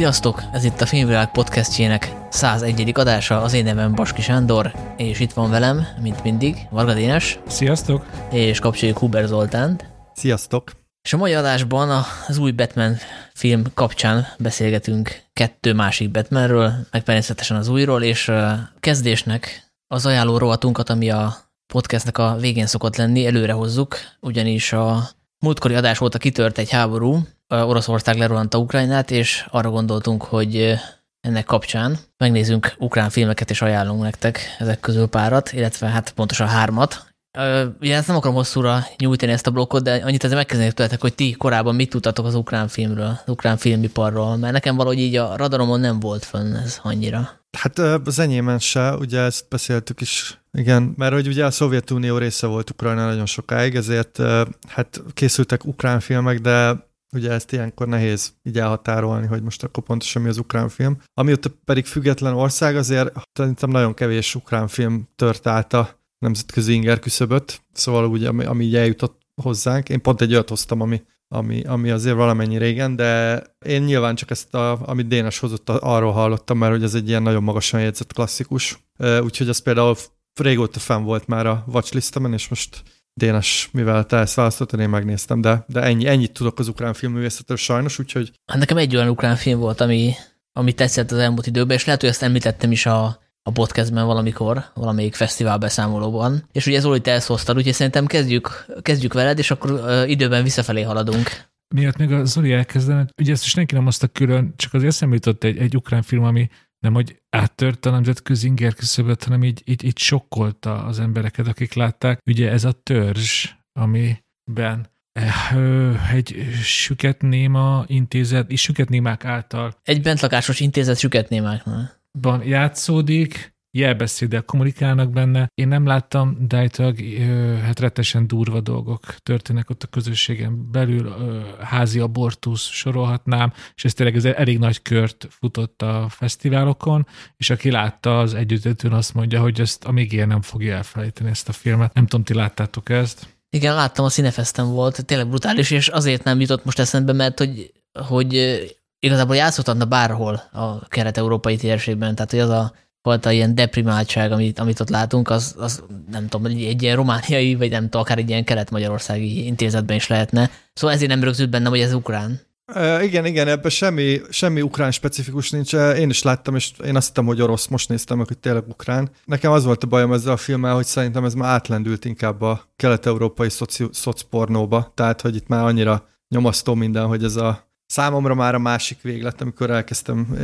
Sziasztok! Ez itt a Filmvilág podcastjének 101. adása, az én nevem Baski Sándor, és itt van velem, mint mindig, Varga Dénes. Sziasztok! És kapcsoljuk Huber Zoltánt. Sziasztok! És a mai adásban az új Batman film kapcsán beszélgetünk kettő másik Batmanről, meg természetesen az újról, és kezdésnek az ajánló rovatunkat, ami a podcastnek a végén szokott lenni, előre hozzuk, ugyanis a múltkori adás óta kitört egy háború, Oroszország lerohanta Ukrajnát, és arra gondoltunk, hogy ennek kapcsán megnézzünk ukrán filmeket, és ajánlunk nektek ezek közül párat, illetve hát pontosan hármat. Ugye ezt nem akarom hosszúra nyújtani ezt a blokkot, de annyit azért megkezdenék tőletek, hogy ti korábban mit tudtatok az ukrán filmről, az ukrán filmiparról, mert nekem valahogy így a radaromon nem volt fönn ez annyira. Hát az enyémen se, ugye ezt beszéltük is, igen, mert hogy ugye a Szovjetunió része volt Ukrajna nagyon sokáig, ezért hát készültek ukrán filmek, de Ugye ezt ilyenkor nehéz így elhatárolni, hogy most akkor pontosan mi az ukrán film. Amióta pedig független ország, azért szerintem nagyon kevés ukrán film tört át a nemzetközi inger küszöböt, szóval úgy, ami, ami így eljutott hozzánk. Én pont egy olyat hoztam, ami, ami, ami azért valamennyi régen, de én nyilván csak ezt, a, amit Dénes hozott, arról hallottam, mert hogy ez egy ilyen nagyon magasan jegyzett klasszikus. Úgyhogy az például régóta fenn volt már a watchlistemen, és most Dénes, mivel te ezt választottad, én megnéztem, de, de ennyi, ennyit tudok az ukrán filmművészetről sajnos, úgyhogy... Hát nekem egy olyan ukrán film volt, ami, ami tetszett az elmúlt időben, és lehet, hogy ezt említettem is a, a podcastben valamikor, valamelyik fesztivál beszámolóban. És ugye Zoli, te ezt hoztad, úgyhogy szerintem kezdjük, kezdjük veled, és akkor uh, időben visszafelé haladunk. Miatt még a Zoli elkezdene, ugye ezt is senki nem hozta külön, csak az eszembe jutott egy, egy ukrán film, ami nem hogy áttört a nemzetközi inger küszöböt, hanem így, így, így sokkolta az embereket, akik látták. Ugye ez a törzs, amiben eh, egy süket néma intézet, és süket némák által. Egy bentlakásos intézet süket némáknál. játszódik, jelbeszéddel kommunikálnak benne. Én nem láttam, de állítólag hát rettesen durva dolgok történnek ott a közösségen belül, házi abortusz sorolhatnám, és ez tényleg ez elég nagy kört futott a fesztiválokon, és aki látta, az együttetőn azt mondja, hogy ezt amíg ilyen nem fogja elfelejteni ezt a filmet. Nem tudom, ti láttátok ezt? Igen, láttam, a Cinefesten volt, tényleg brutális, és azért nem jutott most eszembe, mert hogy, hogy igazából játszottatna bárhol a kelet-európai térségben, tehát hogy az a fajta ilyen deprimáltság, amit, amit ott látunk, az, az nem tudom, egy, egy ilyen romániai, vagy nem tudom, akár egy ilyen kelet-magyarországi intézetben is lehetne. Szóval ezért nem rögzült bennem, hogy ez ukrán. Igen, igen, ebben semmi, semmi ukrán specifikus nincs. Én is láttam, és én azt hittem, hogy orosz, most néztem meg, hogy tényleg ukrán. Nekem az volt a bajom ezzel a filmmel, hogy szerintem ez már átlendült inkább a kelet-európai szoci, szocpornóba, tehát hogy itt már annyira nyomasztó minden, hogy ez a számomra már a másik véglet, amikor elkezdtem,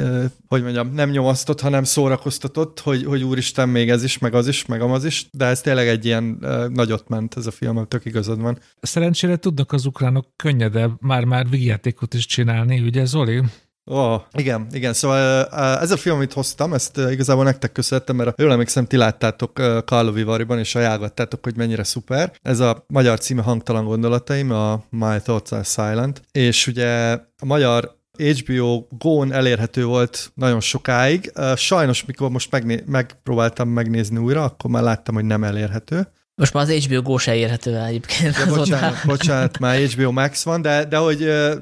hogy mondjam, nem nyomasztott, hanem szórakoztatott, hogy, hogy úristen, még ez is, meg az is, meg amaz is, de ez tényleg egy ilyen nagyot ment ez a film, tök igazad van. Szerencsére tudnak az ukránok könnyedebb már-már végjátékot is csinálni, ugye Zoli? Oh, igen, igen, szóval ez a film, amit hoztam, ezt igazából nektek köszönhetem, mert jól emlékszem, ti láttátok Karlovi Variban, és ajánlottátok, hogy mennyire szuper. Ez a magyar címe Hangtalan gondolataim, a My Thoughts Are Silent, és ugye a magyar HBO Go-n elérhető volt nagyon sokáig. Sajnos, mikor most megné- megpróbáltam megnézni újra, akkor már láttam, hogy nem elérhető. Most már az HBO Go se érhető el egyébként. Ja, bocsánat, bocsánat, már HBO Max van, de, de hogy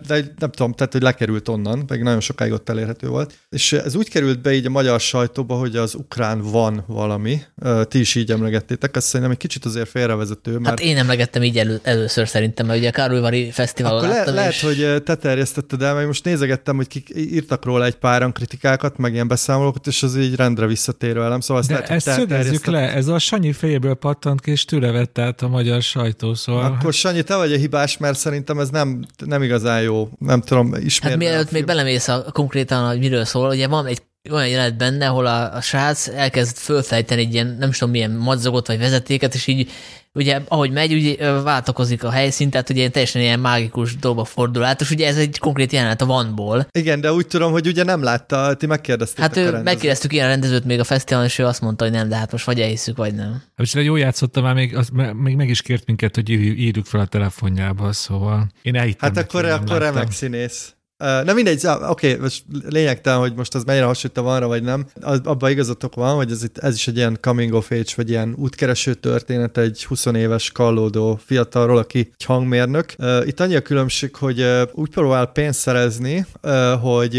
de nem tudom, tehát hogy lekerült onnan, pedig nagyon sokáig ott elérhető volt. És ez úgy került be így a magyar sajtóba, hogy az ukrán van valami. Ti is így emlegettétek, ezt szerintem egy kicsit azért félrevezető. Mert... Hát én emlegettem így elő, először szerintem, mert ugye a Károlyvari Fesztiválon Akkor láttam, le, lehet, és... hogy te terjesztetted el, mert most nézegettem, hogy kik írtak róla egy páran kritikákat, meg ilyen beszámolókat, és az így rendre visszatérő elem. Szóval de lehet, ezt szögezzük le, ez a Sanyi fejéből pattant ki, és tőle vett át a magyar sajtó, szóval... Akkor Sanyi, te vagy a hibás, mert szerintem ez nem, nem igazán jó. Nem tudom ismerni. Hát mielőtt még belemész a, konkrétan, hogy miről szól, ugye van egy olyan jelenet benne, ahol a, a srác elkezd fölfejteni egy ilyen, nem tudom milyen madzagot vagy vezetéket, és így ugye ahogy megy, ugye váltakozik a helyszín, tehát ugye teljesen ilyen mágikus dolgok fordul át, és ugye ez egy konkrét jelenet a vanból. Igen, de úgy tudom, hogy ugye nem látta, ti megkérdezték. Hát ő, megkérdeztük ilyen rendezőt még a fesztiválon, és ő azt mondta, hogy nem, de hát most vagy elhiszük, vagy nem. Hát viszont jó játszotta már, még, az, még meg is kért minket, hogy írjuk fel a telefonjába, szóval én elhittem. Hát akkor, akkor remek színész. Na mindegy, oké, okay, most lényegtelen, hogy most az mennyire hasonlít arra, vagy nem. Abban igazatok van, hogy ez, ez is egy ilyen coming of age, vagy ilyen útkereső történet egy 20 éves kallódó fiatalról, aki egy hangmérnök. Itt annyi a különbség, hogy úgy próbál pénzt szerezni, hogy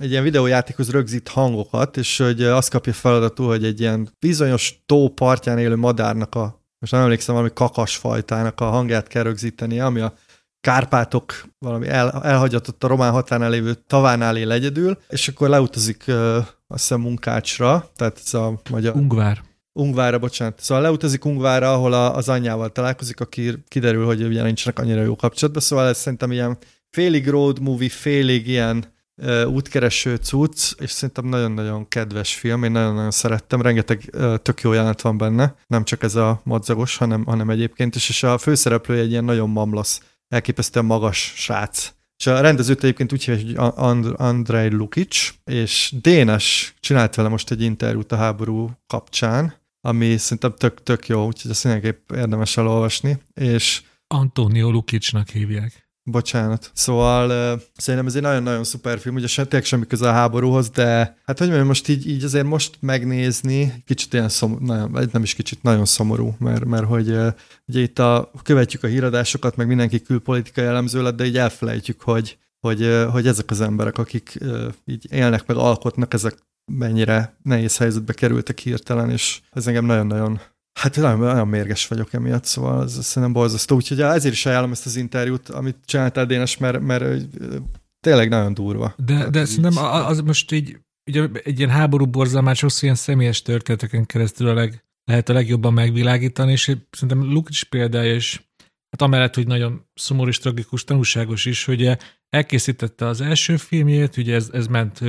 egy ilyen videójátékhoz rögzít hangokat, és hogy azt kapja feladatul, hogy egy ilyen bizonyos tó partján élő madárnak a most nem emlékszem, valami kakasfajtának a hangját kell rögzítenie, ami a Kárpátok valami el, elhagyatott a román határnál lévő tavánál él egyedül, és akkor leutazik uh, azt hiszem munkácsra, tehát ez a magyar... Ungvár. Ungvára, bocsánat. Szóval leutazik Ungvára, ahol a, az anyjával találkozik, aki kiderül, hogy ugye nincsenek annyira jó kapcsolatban, szóval ez szerintem ilyen félig road movie, félig ilyen uh, útkereső cucc, és szerintem nagyon-nagyon kedves film, én nagyon-nagyon szerettem, rengeteg uh, tök jó jelent van benne, nem csak ez a madzagos, hanem, hanem egyébként is, és a főszereplő egy ilyen nagyon mamlasz elképesztően magas srác. És a rendezőt egyébként úgy hívja, hogy And- Andrei Lukic, és Dénes csinált vele most egy interjút a háború kapcsán, ami szerintem tök, tök jó, úgyhogy ezt mindenképp érdemes elolvasni, és Antonio Lukicsnak hívják. Bocsánat. Szóval uh, szerintem ez egy nagyon-nagyon szuper film, ugye tényleg semmi köze a háborúhoz, de hát hogy mondjam, most így, így azért most megnézni, kicsit ilyen szomorú, nem, nem is kicsit, nagyon szomorú, mert, mert hogy uh, ugye itt a, követjük a híradásokat, meg mindenki külpolitikai elemző lett, de így elfelejtjük, hogy, hogy, uh, hogy ezek az emberek, akik uh, így élnek, meg alkotnak, ezek mennyire nehéz helyzetbe kerültek hirtelen, és ez engem nagyon-nagyon Hát nagyon, nagyon mérges vagyok emiatt, szóval ez szerintem borzasztó. Úgyhogy ezért is ajánlom ezt az interjút, amit csináltál Dénes, mert, mert tényleg nagyon durva. De, Tehát de szerintem az, most így, ugye egy ilyen háború borzalmát sokszor ilyen személyes történeteken keresztül a leg, lehet a legjobban megvilágítani, és szerintem Lukic példája is, hát amellett, hogy nagyon szomorú és tragikus, tanulságos is, hogy elkészítette az első filmjét, ugye ez, ez ment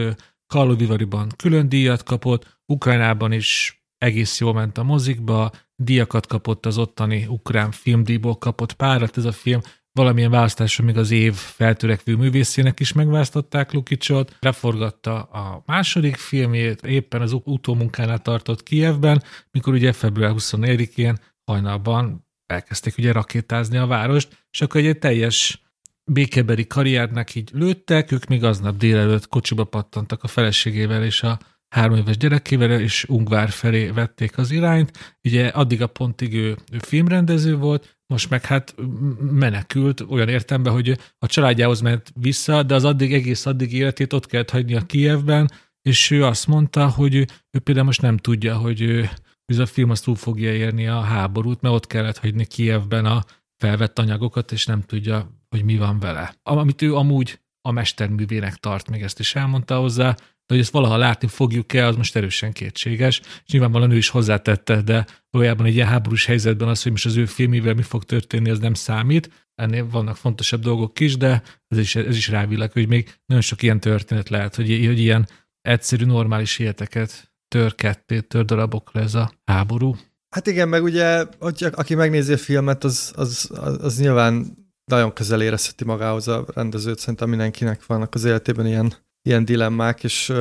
Karlovivariban külön díjat kapott, Ukrajnában is egész jól ment a mozikba, díjakat kapott az ottani ukrán filmdíjból kapott párat. Ez a film, valamilyen választáson még az év feltörekvő művészének is megválasztották Lukicsot, leforgatta a második filmjét, éppen az utómunkánál tartott Kijevben, mikor ugye február 24-én hajnalban elkezdték ugye rakétázni a várost, és akkor egy teljes békebeli karriernek így lőttek, ők még aznap délelőtt kocsiba pattantak a feleségével és a három éves gyerekével, és Ungvár felé vették az irányt. Ugye addig a pontig ő, ő filmrendező volt, most meg hát menekült olyan értemben, hogy a családjához ment vissza, de az addig egész addig életét ott kellett hagyni a Kievben, és ő azt mondta, hogy ő, ő például most nem tudja, hogy ő, ez a film azt túl fogja érni a háborút, mert ott kellett hagyni Kievben a felvett anyagokat, és nem tudja, hogy mi van vele. Amit ő amúgy a mesterművének tart, még ezt is elmondta hozzá, de hogy ezt valaha látni fogjuk-e, az most erősen kétséges. És nyilvánvalóan ő is hozzátette, de valójában egy ilyen háborús helyzetben az, hogy most az ő filmével mi fog történni, az nem számít. Ennél vannak fontosabb dolgok is, de ez is, ez is rávillag, hogy még nagyon sok ilyen történet lehet, hogy, hogy ilyen egyszerű, normális életeket tör ketté, tör darabokra ez a háború. Hát igen, meg ugye, hogy aki megnézi a filmet, az, az, az, az nyilván nagyon közel érezheti magához a rendezőt, szerintem mindenkinek vannak az életében ilyen ilyen dilemmák, és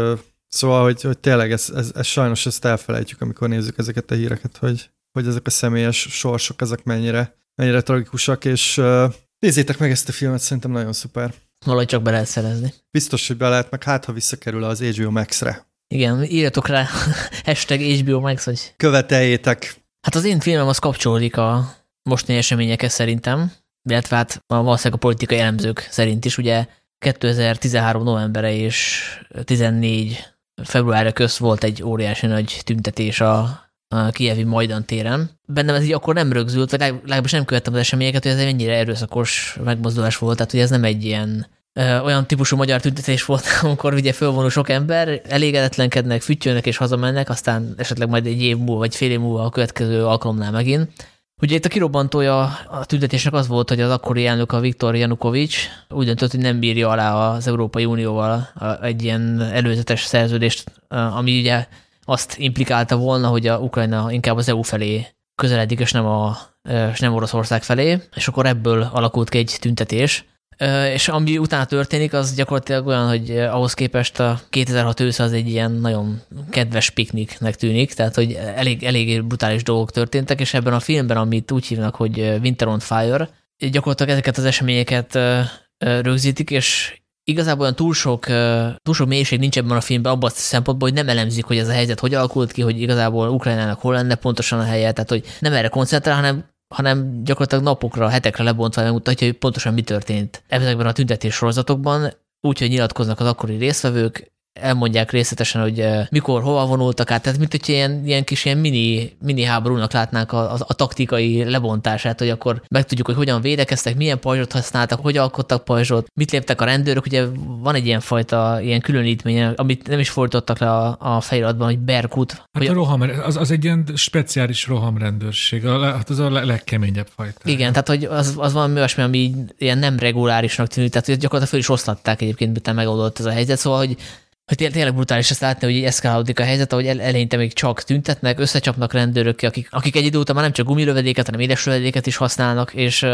szóval, hogy, hogy tényleg ez, ez, ez, sajnos ezt elfelejtjük, amikor nézzük ezeket a híreket, hogy, hogy ezek a személyes sorsok, ezek mennyire, mennyire tragikusak, és nézzétek meg ezt a filmet, szerintem nagyon szuper. Valahogy csak be lehet szerezni. Biztos, hogy be lehet, meg hát, ha visszakerül az HBO Max-re. Igen, írjatok rá hashtag HBO Max, hogy... Követeljétek. Hát az én filmem az kapcsolódik a mostani eseményekhez szerintem, illetve hát a, valószínűleg a politikai elemzők szerint is, ugye 2013 novembere és 14 februárra közt volt egy óriási nagy tüntetés a, a Kijevi Majdan téren. Bennem ez így akkor nem rögzült, vagy legalábbis nem követtem az eseményeket, hogy ez egy mennyire erőszakos megmozdulás volt, tehát hogy ez nem egy ilyen olyan típusú magyar tüntetés volt, amikor ugye fölvonul sok ember, elégedetlenkednek, füttyölnek és hazamennek, aztán esetleg majd egy év múlva, vagy fél év múlva a következő alkalomnál megint. Ugye itt a kirobbantója a tüntetésnek az volt, hogy az akkori elnök a Viktor Janukovics úgy döntött, hogy nem bírja alá az Európai Unióval egy ilyen előzetes szerződést, ami ugye azt implikálta volna, hogy a Ukrajna inkább az EU felé közeledik, és nem, a, és nem Oroszország felé, és akkor ebből alakult ki egy tüntetés, és ami utána történik, az gyakorlatilag olyan, hogy ahhoz képest a 2006 ősz az egy ilyen nagyon kedves pikniknek tűnik, tehát hogy elég, elég brutális dolgok történtek, és ebben a filmben, amit úgy hívnak, hogy Winter on Fire, gyakorlatilag ezeket az eseményeket rögzítik, és igazából olyan túl sok, túl sok mélység nincs ebben a filmben abban a szempontból, hogy nem elemzik, hogy ez a helyzet hogy alakult ki, hogy igazából Ukrajnának hol lenne pontosan a helye, tehát hogy nem erre koncentrál, hanem hanem gyakorlatilag napokra, hetekre lebontva megmutatja, hogy pontosan mi történt. Ezekben a tüntetés sorozatokban, úgyhogy nyilatkoznak az akkori résztvevők, elmondják részletesen, hogy mikor, hova vonultak át, tehát mint hogy ilyen, ilyen kis ilyen mini, mini háborúnak látnánk a, a, a, taktikai lebontását, hogy akkor megtudjuk, hogy hogyan védekeztek, milyen pajzsot használtak, hogy alkottak pajzsot, mit léptek a rendőrök, ugye van egy ilyen fajta ilyen különítmény, amit nem is fordítottak le a, a feliratban, hogy Berkut. Hát hogy a roham, az, az egy ilyen speciális rohamrendőrség, hát az a legkeményebb fajta. Igen, tehát hogy az, az valami olyasmi, ami ilyen nem regulárisnak tűnik, tehát hogy gyakorlatilag fel is oszlatták egyébként, miután megoldott ez a helyzet, szóval, hogy hogy tényleg brutális ezt látni, hogy így eszkálódik a helyzet, ahogy eleinte még csak tüntetnek, összecsapnak rendőrök, akik, akik egy idő után már nem csak gumilövedéket, hanem édeslövedéket is használnak, és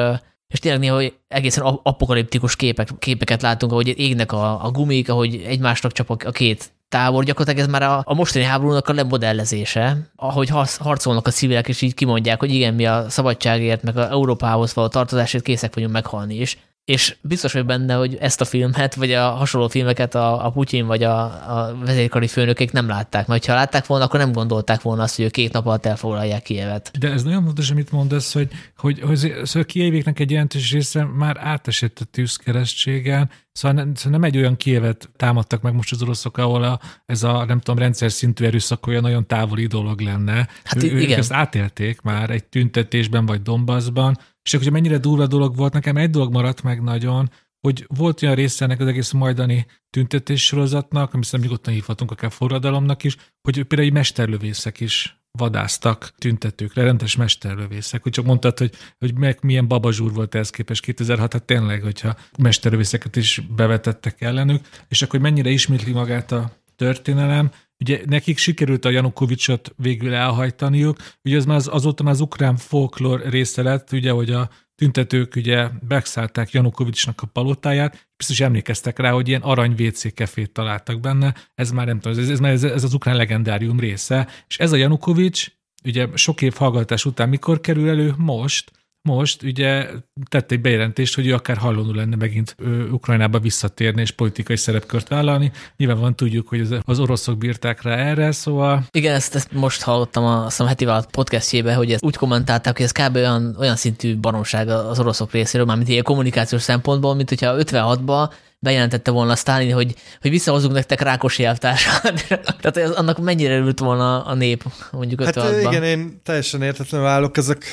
és tényleg néha egészen apokaliptikus képek, képeket látunk, ahogy égnek a, a gumik, ahogy egymásnak csap a, a két tábor, gyakorlatilag ez már a, a mostani háborúnak a lemodellezése, ahogy harcolnak a civilek, és így kimondják, hogy igen, mi a szabadságért, meg a Európához való tartozásért készek vagyunk meghalni is és biztos vagy benne, hogy ezt a filmet, vagy a hasonló filmeket a, a Putyin vagy a, a vezérkari főnökek nem látták, mert ha látták volna, akkor nem gondolták volna azt, hogy ők két nap alatt elfoglalják Kievet. De ez nagyon fontos, amit mondasz, hogy, hogy, hogy, hogy Kievéknek egy jelentős része már átesett a tűzkeresztségen, Szóval nem, szóval nem egy olyan kievet támadtak meg most az oroszok, ahol a, ez a nem tudom, rendszer szintű erőszak olyan nagyon távoli dolog lenne. Hát ő, igen. Ők ezt átélték már egy tüntetésben vagy Donbassban, és akkor, hogy mennyire durva dolog volt, nekem egy dolog maradt meg nagyon, hogy volt olyan része ennek az egész majdani tüntetés sorozatnak, amit szerintem nyugodtan hívhatunk akár forradalomnak is, hogy például egy mesterlövészek is vadáztak tüntetőkre, rendes mesterlövészek. Hogy csak mondtad, hogy, hogy meg milyen babazsúr volt ez képes 2006, hát tényleg, hogyha mesterlövészeket is bevetettek ellenük, és akkor mennyire ismétli magát a történelem, Ugye nekik sikerült a Janukovicsot végül elhajtaniuk, ugye ez már az, azóta már az ukrán folklór része lett, ugye, hogy a tüntetők ugye megszállták Janukovicsnak a palotáját, biztos emlékeztek rá, hogy ilyen arany WC kefét találtak benne, ez már nem tudom, ez, ez, ez, ez az ukrán legendárium része, és ez a Janukovics, ugye sok év hallgatás után mikor kerül elő? Most, most ugye tett egy bejelentést, hogy ő akár hallonul lenne megint Ukrajnába visszatérni és politikai szerepkört vállalni. Nyilvánvalóan tudjuk, hogy az, oroszok bírták rá erre, szóval... Igen, ezt, ezt most hallottam a, a heti vállalat podcastjébe, hogy ezt úgy kommentálták, hogy ez kb. olyan, olyan szintű baromság az oroszok részéről, mármint ilyen kommunikációs szempontból, mint hogyha 56-ban bejelentette volna Stalin, hogy, hogy visszahozunk nektek Rákosi elvtársat. Tehát ez, annak mennyire ült volna a nép mondjuk Hát igen, én teljesen értetlenül állok ezek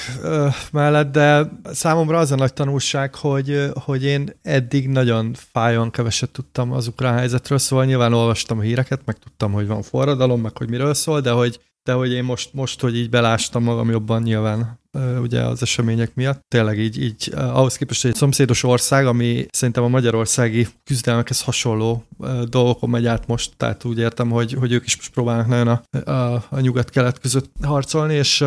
mellett, de számomra az a nagy tanulság, hogy, hogy én eddig nagyon fájóan keveset tudtam az ukrán helyzetről, szóval nyilván olvastam a híreket, meg tudtam, hogy van forradalom, meg hogy miről szól, de hogy de hogy én most, most hogy így belástam magam jobban nyilván ugye az események miatt. Tényleg így, így ahhoz képest, egy szomszédos ország, ami szerintem a magyarországi küzdelmekhez hasonló dolgokon megy át most, tehát úgy értem, hogy, hogy ők is most próbálnak nagyon a, a, a nyugat-kelet között harcolni, és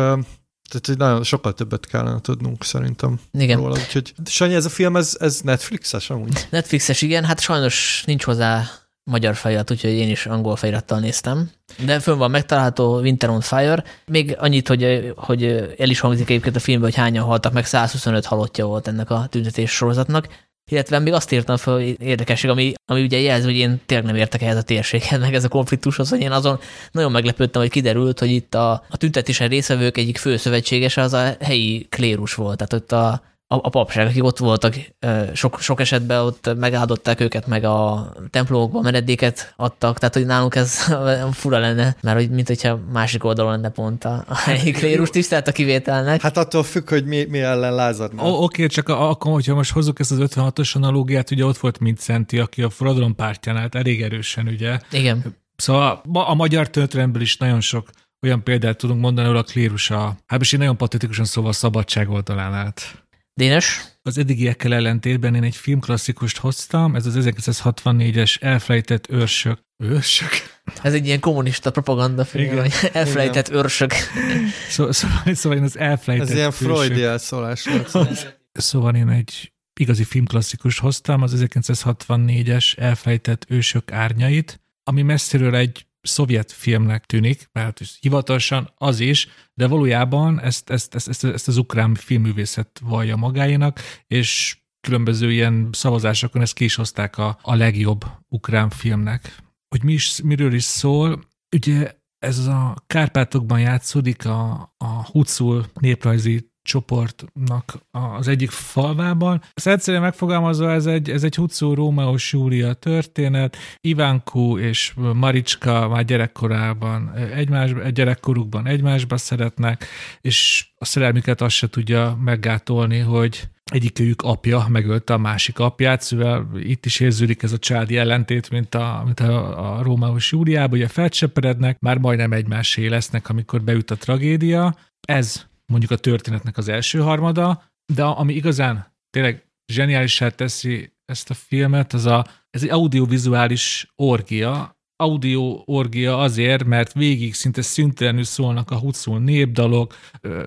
tehát hogy nagyon sokkal többet kellene tudnunk szerintem igen. róla. Úgyhogy, Sanyi, ez a film, ez, ez Netflixes amúgy? Netflixes, igen, hát sajnos nincs hozzá magyar felirat, úgyhogy én is angol felirattal néztem. De fönn van megtalálható Winter on Fire. Még annyit, hogy, hogy el is hangzik egyébként a filmben, hogy hányan haltak, meg 125 halottja volt ennek a tüntetés sorozatnak. Illetve még azt írtam fel, érdekesség, ami, ami ugye jelzi, hogy én tényleg nem értek ehhez a térséghez, meg ez a konfliktushoz, hogy én azon nagyon meglepődtem, hogy kiderült, hogy itt a, a tüntetésen részvevők egyik fő szövetségese az a helyi klérus volt. Tehát ott a, a, a papság, akik ott voltak, sok, sok esetben ott megáldották őket, meg a templomokban menedéket adtak, tehát hogy nálunk ez fura lenne, mert hogy mint hogyha másik oldalon lenne pont a, a helyi klérus tisztelt a kivételnek. Hát attól függ, hogy mi, mi ellen lázadnak. Oké, okay, csak akkor, hogyha most hozzuk ezt az 56-os analógiát, ugye ott volt Szenti, aki a forradalom pártján állt elég erősen, ugye? Igen. Szóval a magyar történelemből is nagyon sok olyan példát tudunk mondani, ahol a klérus a, hát is nagyon patetikusan szóval a szabadság oldalán állt. Dénes? Az eddigiekkel ellentétben én egy filmklasszikust hoztam, ez az 1964-es Elfelejtett őrsök. Őrsök? Ez egy ilyen kommunista propaganda film, vagy elfelejtett Igen. őrsök. Szó, szóval, szóval én az elfelejtett Ez ilyen Freud elszólás volt. Szóval én egy igazi filmklasszikus hoztam, az 1964-es Elfelejtett ősök árnyait, ami messziről egy szovjet filmnek tűnik, mert hivatalosan az is, de valójában ezt, ezt, ezt, ezt, ezt az ukrán filmművészet vallja magáénak, és különböző ilyen szavazásokon ezt ki is hozták a, a legjobb ukrán filmnek. Hogy mi is, miről is szól, ugye ez a Kárpátokban játszódik a, a Hucul néprajzi csoportnak az egyik falvában. Ezt egyszerűen megfogalmazva, ez egy, ez egy Hucú Rómeó Júlia történet. Ivánku és Maricska már gyerekkorában egymás, gyerekkorukban egymásba szeretnek, és a szerelmüket azt se tudja meggátolni, hogy egyikőjük apja megölte a másik apját, szóval itt is érződik ez a családi ellentét, mint a, mint a, a Rómeós Júliában, ugye felcseperednek, már majdnem egymásé lesznek, amikor beüt a tragédia. Ez mondjuk a történetnek az első harmada, de ami igazán tényleg zseniálisá teszi ezt a filmet, az a, ez egy audiovizuális orgia, audio orgia azért, mert végig szinte szüntelenül szólnak a hucul népdalok,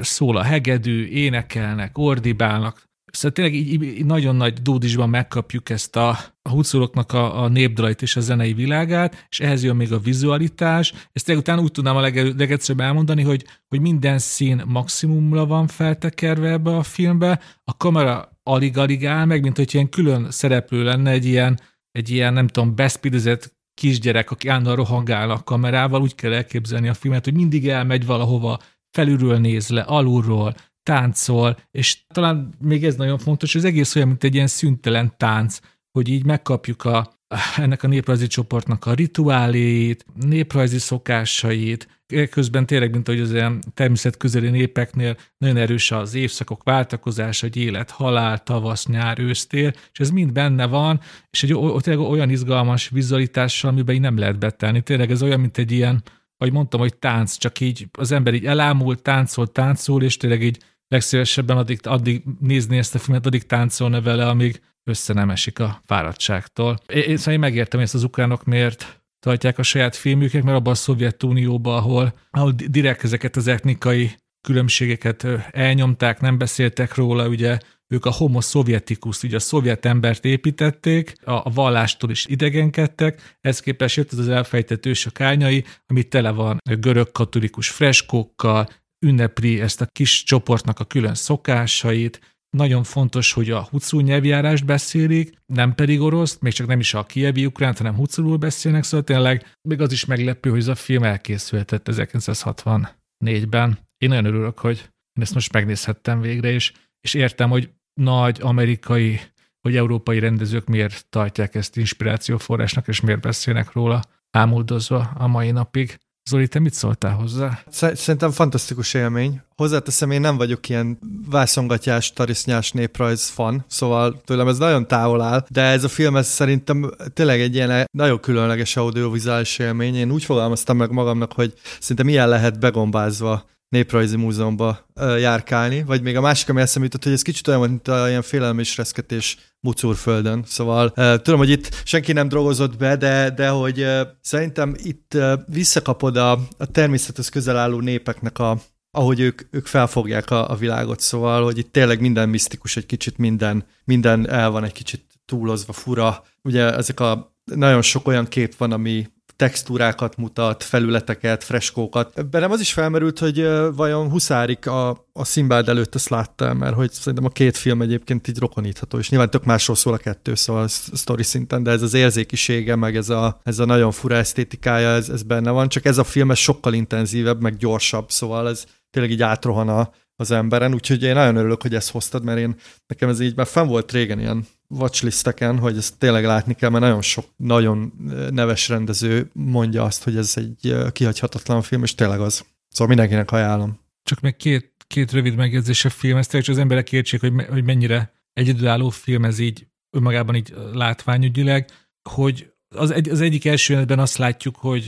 szól a hegedű, énekelnek, ordibálnak, Szóval tényleg így, így nagyon nagy dúdisban megkapjuk ezt a, a huculoknak a, a népdalait és a zenei világát, és ehhez jön még a vizualitás. Ezt tényleg utána úgy tudnám a legegyszerűbb elmondani, hogy, hogy minden szín maximumra van feltekerve ebbe a filmbe, a kamera alig-alig áll meg, mint hogy ilyen külön szereplő lenne egy ilyen, egy ilyen nem tudom, beszpidezett kisgyerek, aki állandóan rohangál a kamerával, úgy kell elképzelni a filmet, hogy mindig elmegy valahova, felülről néz le, alulról, táncol, és talán még ez nagyon fontos, hogy az egész olyan, mint egy ilyen szüntelen tánc, hogy így megkapjuk a, ennek a néprajzi csoportnak a rituáléit, néprajzi szokásait, közben tényleg, mint hogy az ilyen természetközeli népeknél nagyon erős az évszakok váltakozása, hogy élet, halál, tavasz, nyár, ősztél, és ez mind benne van, és egy tényleg olyan izgalmas vizualitással, amiben így nem lehet betelni. Tényleg ez olyan, mint egy ilyen, ahogy mondtam, hogy tánc, csak így az ember így elámult, táncol, táncol, és tényleg így legszívesebben addig, addig nézni ezt a filmet, addig táncolna vele, amíg össze nem esik a fáradtságtól. Én, szóval én megértem, ezt az ukránok miért tartják a saját filmjüket, mert abban a Szovjetunióban, ahol, ahol direkt ezeket az etnikai különbségeket elnyomták, nem beszéltek róla, ugye ők a homo szovjetikus, ugye a szovjet embert építették, a, a vallástól is idegenkedtek, ez képest jött az, az elfejtett a kányai, ami tele van görög katolikus freskókkal, ünnepli ezt a kis csoportnak a külön szokásait, nagyon fontos, hogy a hucú nyelvjárást beszélik, nem pedig oroszt, még csak nem is a kievi ukrán, hanem huculul beszélnek, szóval tényleg még az is meglepő, hogy ez a film elkészülhetett 1964-ben. Én nagyon örülök, hogy én ezt most megnézhettem végre, és, és értem, hogy nagy amerikai vagy európai rendezők miért tartják ezt inspirációforrásnak, és miért beszélnek róla ámuldozva a mai napig. Zoli, te mit szóltál hozzá? Szerintem fantasztikus élmény. Hozzáteszem, én nem vagyok ilyen vászongatyás, tarisznyás néprajz fan, szóval tőlem ez nagyon távol áll, de ez a film ez szerintem tényleg egy ilyen nagyon különleges audiovizuális élmény. Én úgy fogalmaztam meg magamnak, hogy szerintem ilyen lehet begombázva néprajzi múzeumba járkálni, vagy még a másik, ami eszembe jutott, hogy ez kicsit olyan, mint a ilyen félelmi és reszketés Mucurföldön. Szóval tudom, hogy itt senki nem drogozott be, de, de hogy szerintem itt visszakapod a, a természethez közel álló népeknek a, ahogy ők, ők felfogják a, a világot, szóval, hogy itt tényleg minden misztikus, egy kicsit minden, minden el van egy kicsit túlozva, fura. Ugye ezek a nagyon sok olyan kép van, ami textúrákat mutat, felületeket, freskókat. Bennem az is felmerült, hogy vajon Huszárik a, a Szimbád előtt ezt látta, mert hogy szerintem a két film egyébként így rokonítható, és nyilván tök másról szól a kettő, szóval a sztori szinten, de ez az érzékisége, meg ez a, ez a nagyon fura esztétikája, ez, ez benne van, csak ez a film ez sokkal intenzívebb, meg gyorsabb, szóval ez tényleg így átrohan a, az emberen, úgyhogy én nagyon örülök, hogy ezt hoztad, mert én nekem ez így már fenn volt régen ilyen watchlisteken, hogy ezt tényleg látni kell, mert nagyon sok, nagyon neves rendező mondja azt, hogy ez egy kihagyhatatlan film, és tényleg az. Szóval mindenkinek ajánlom. Csak még két, két rövid megjegyzés a film, ezt tényleg az emberek értsék, hogy, hogy mennyire egyedülálló film ez így önmagában így látványügyileg, hogy az, egy, az egyik első jelenetben azt látjuk, hogy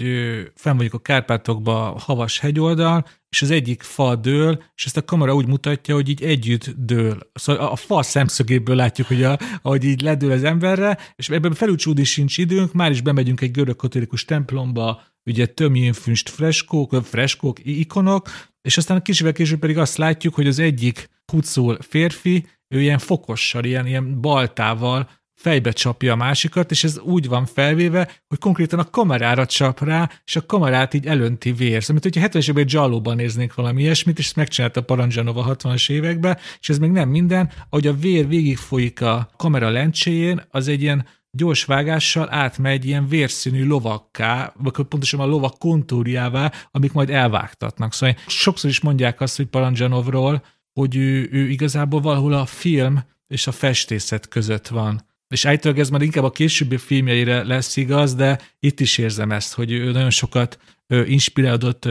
fenn vagyunk a Kárpátokba, havas hegyoldal, és az egyik fa dől, és ezt a kamera úgy mutatja, hogy így együtt dől. Szóval a fa szemszögéből látjuk, hogy a, ahogy így ledől az emberre, és ebben felúcsúdni sincs időnk, már is bemegyünk egy görög katolikus templomba, ugye tömjén fünst freskók, freskók, ikonok, és aztán kicsivel később pedig azt látjuk, hogy az egyik hucul férfi, ő ilyen fokossal, ilyen, ilyen baltával fejbe csapja a másikat, és ez úgy van felvéve, hogy konkrétan a kamerára csap rá, és a kamerát így elönti vér. Szóval, mint hogyha 70-es években Jallóban néznénk valami ilyesmit, és ezt megcsinálta Paranjanova 60-as években, és ez még nem minden, ahogy a vér végig folyik a kamera lencséjén, az egy ilyen gyors vágással átmegy ilyen vérszínű lovakká, vagy pontosan a lovak kontúrjává, amik majd elvágtatnak. Szóval sokszor is mondják azt, hogy Paranjanovról, hogy ő, ő igazából valahol a film és a festészet között van. És állítólag ez már inkább a későbbi filmjeire lesz igaz, de itt is érzem ezt, hogy ő nagyon sokat inspirálódott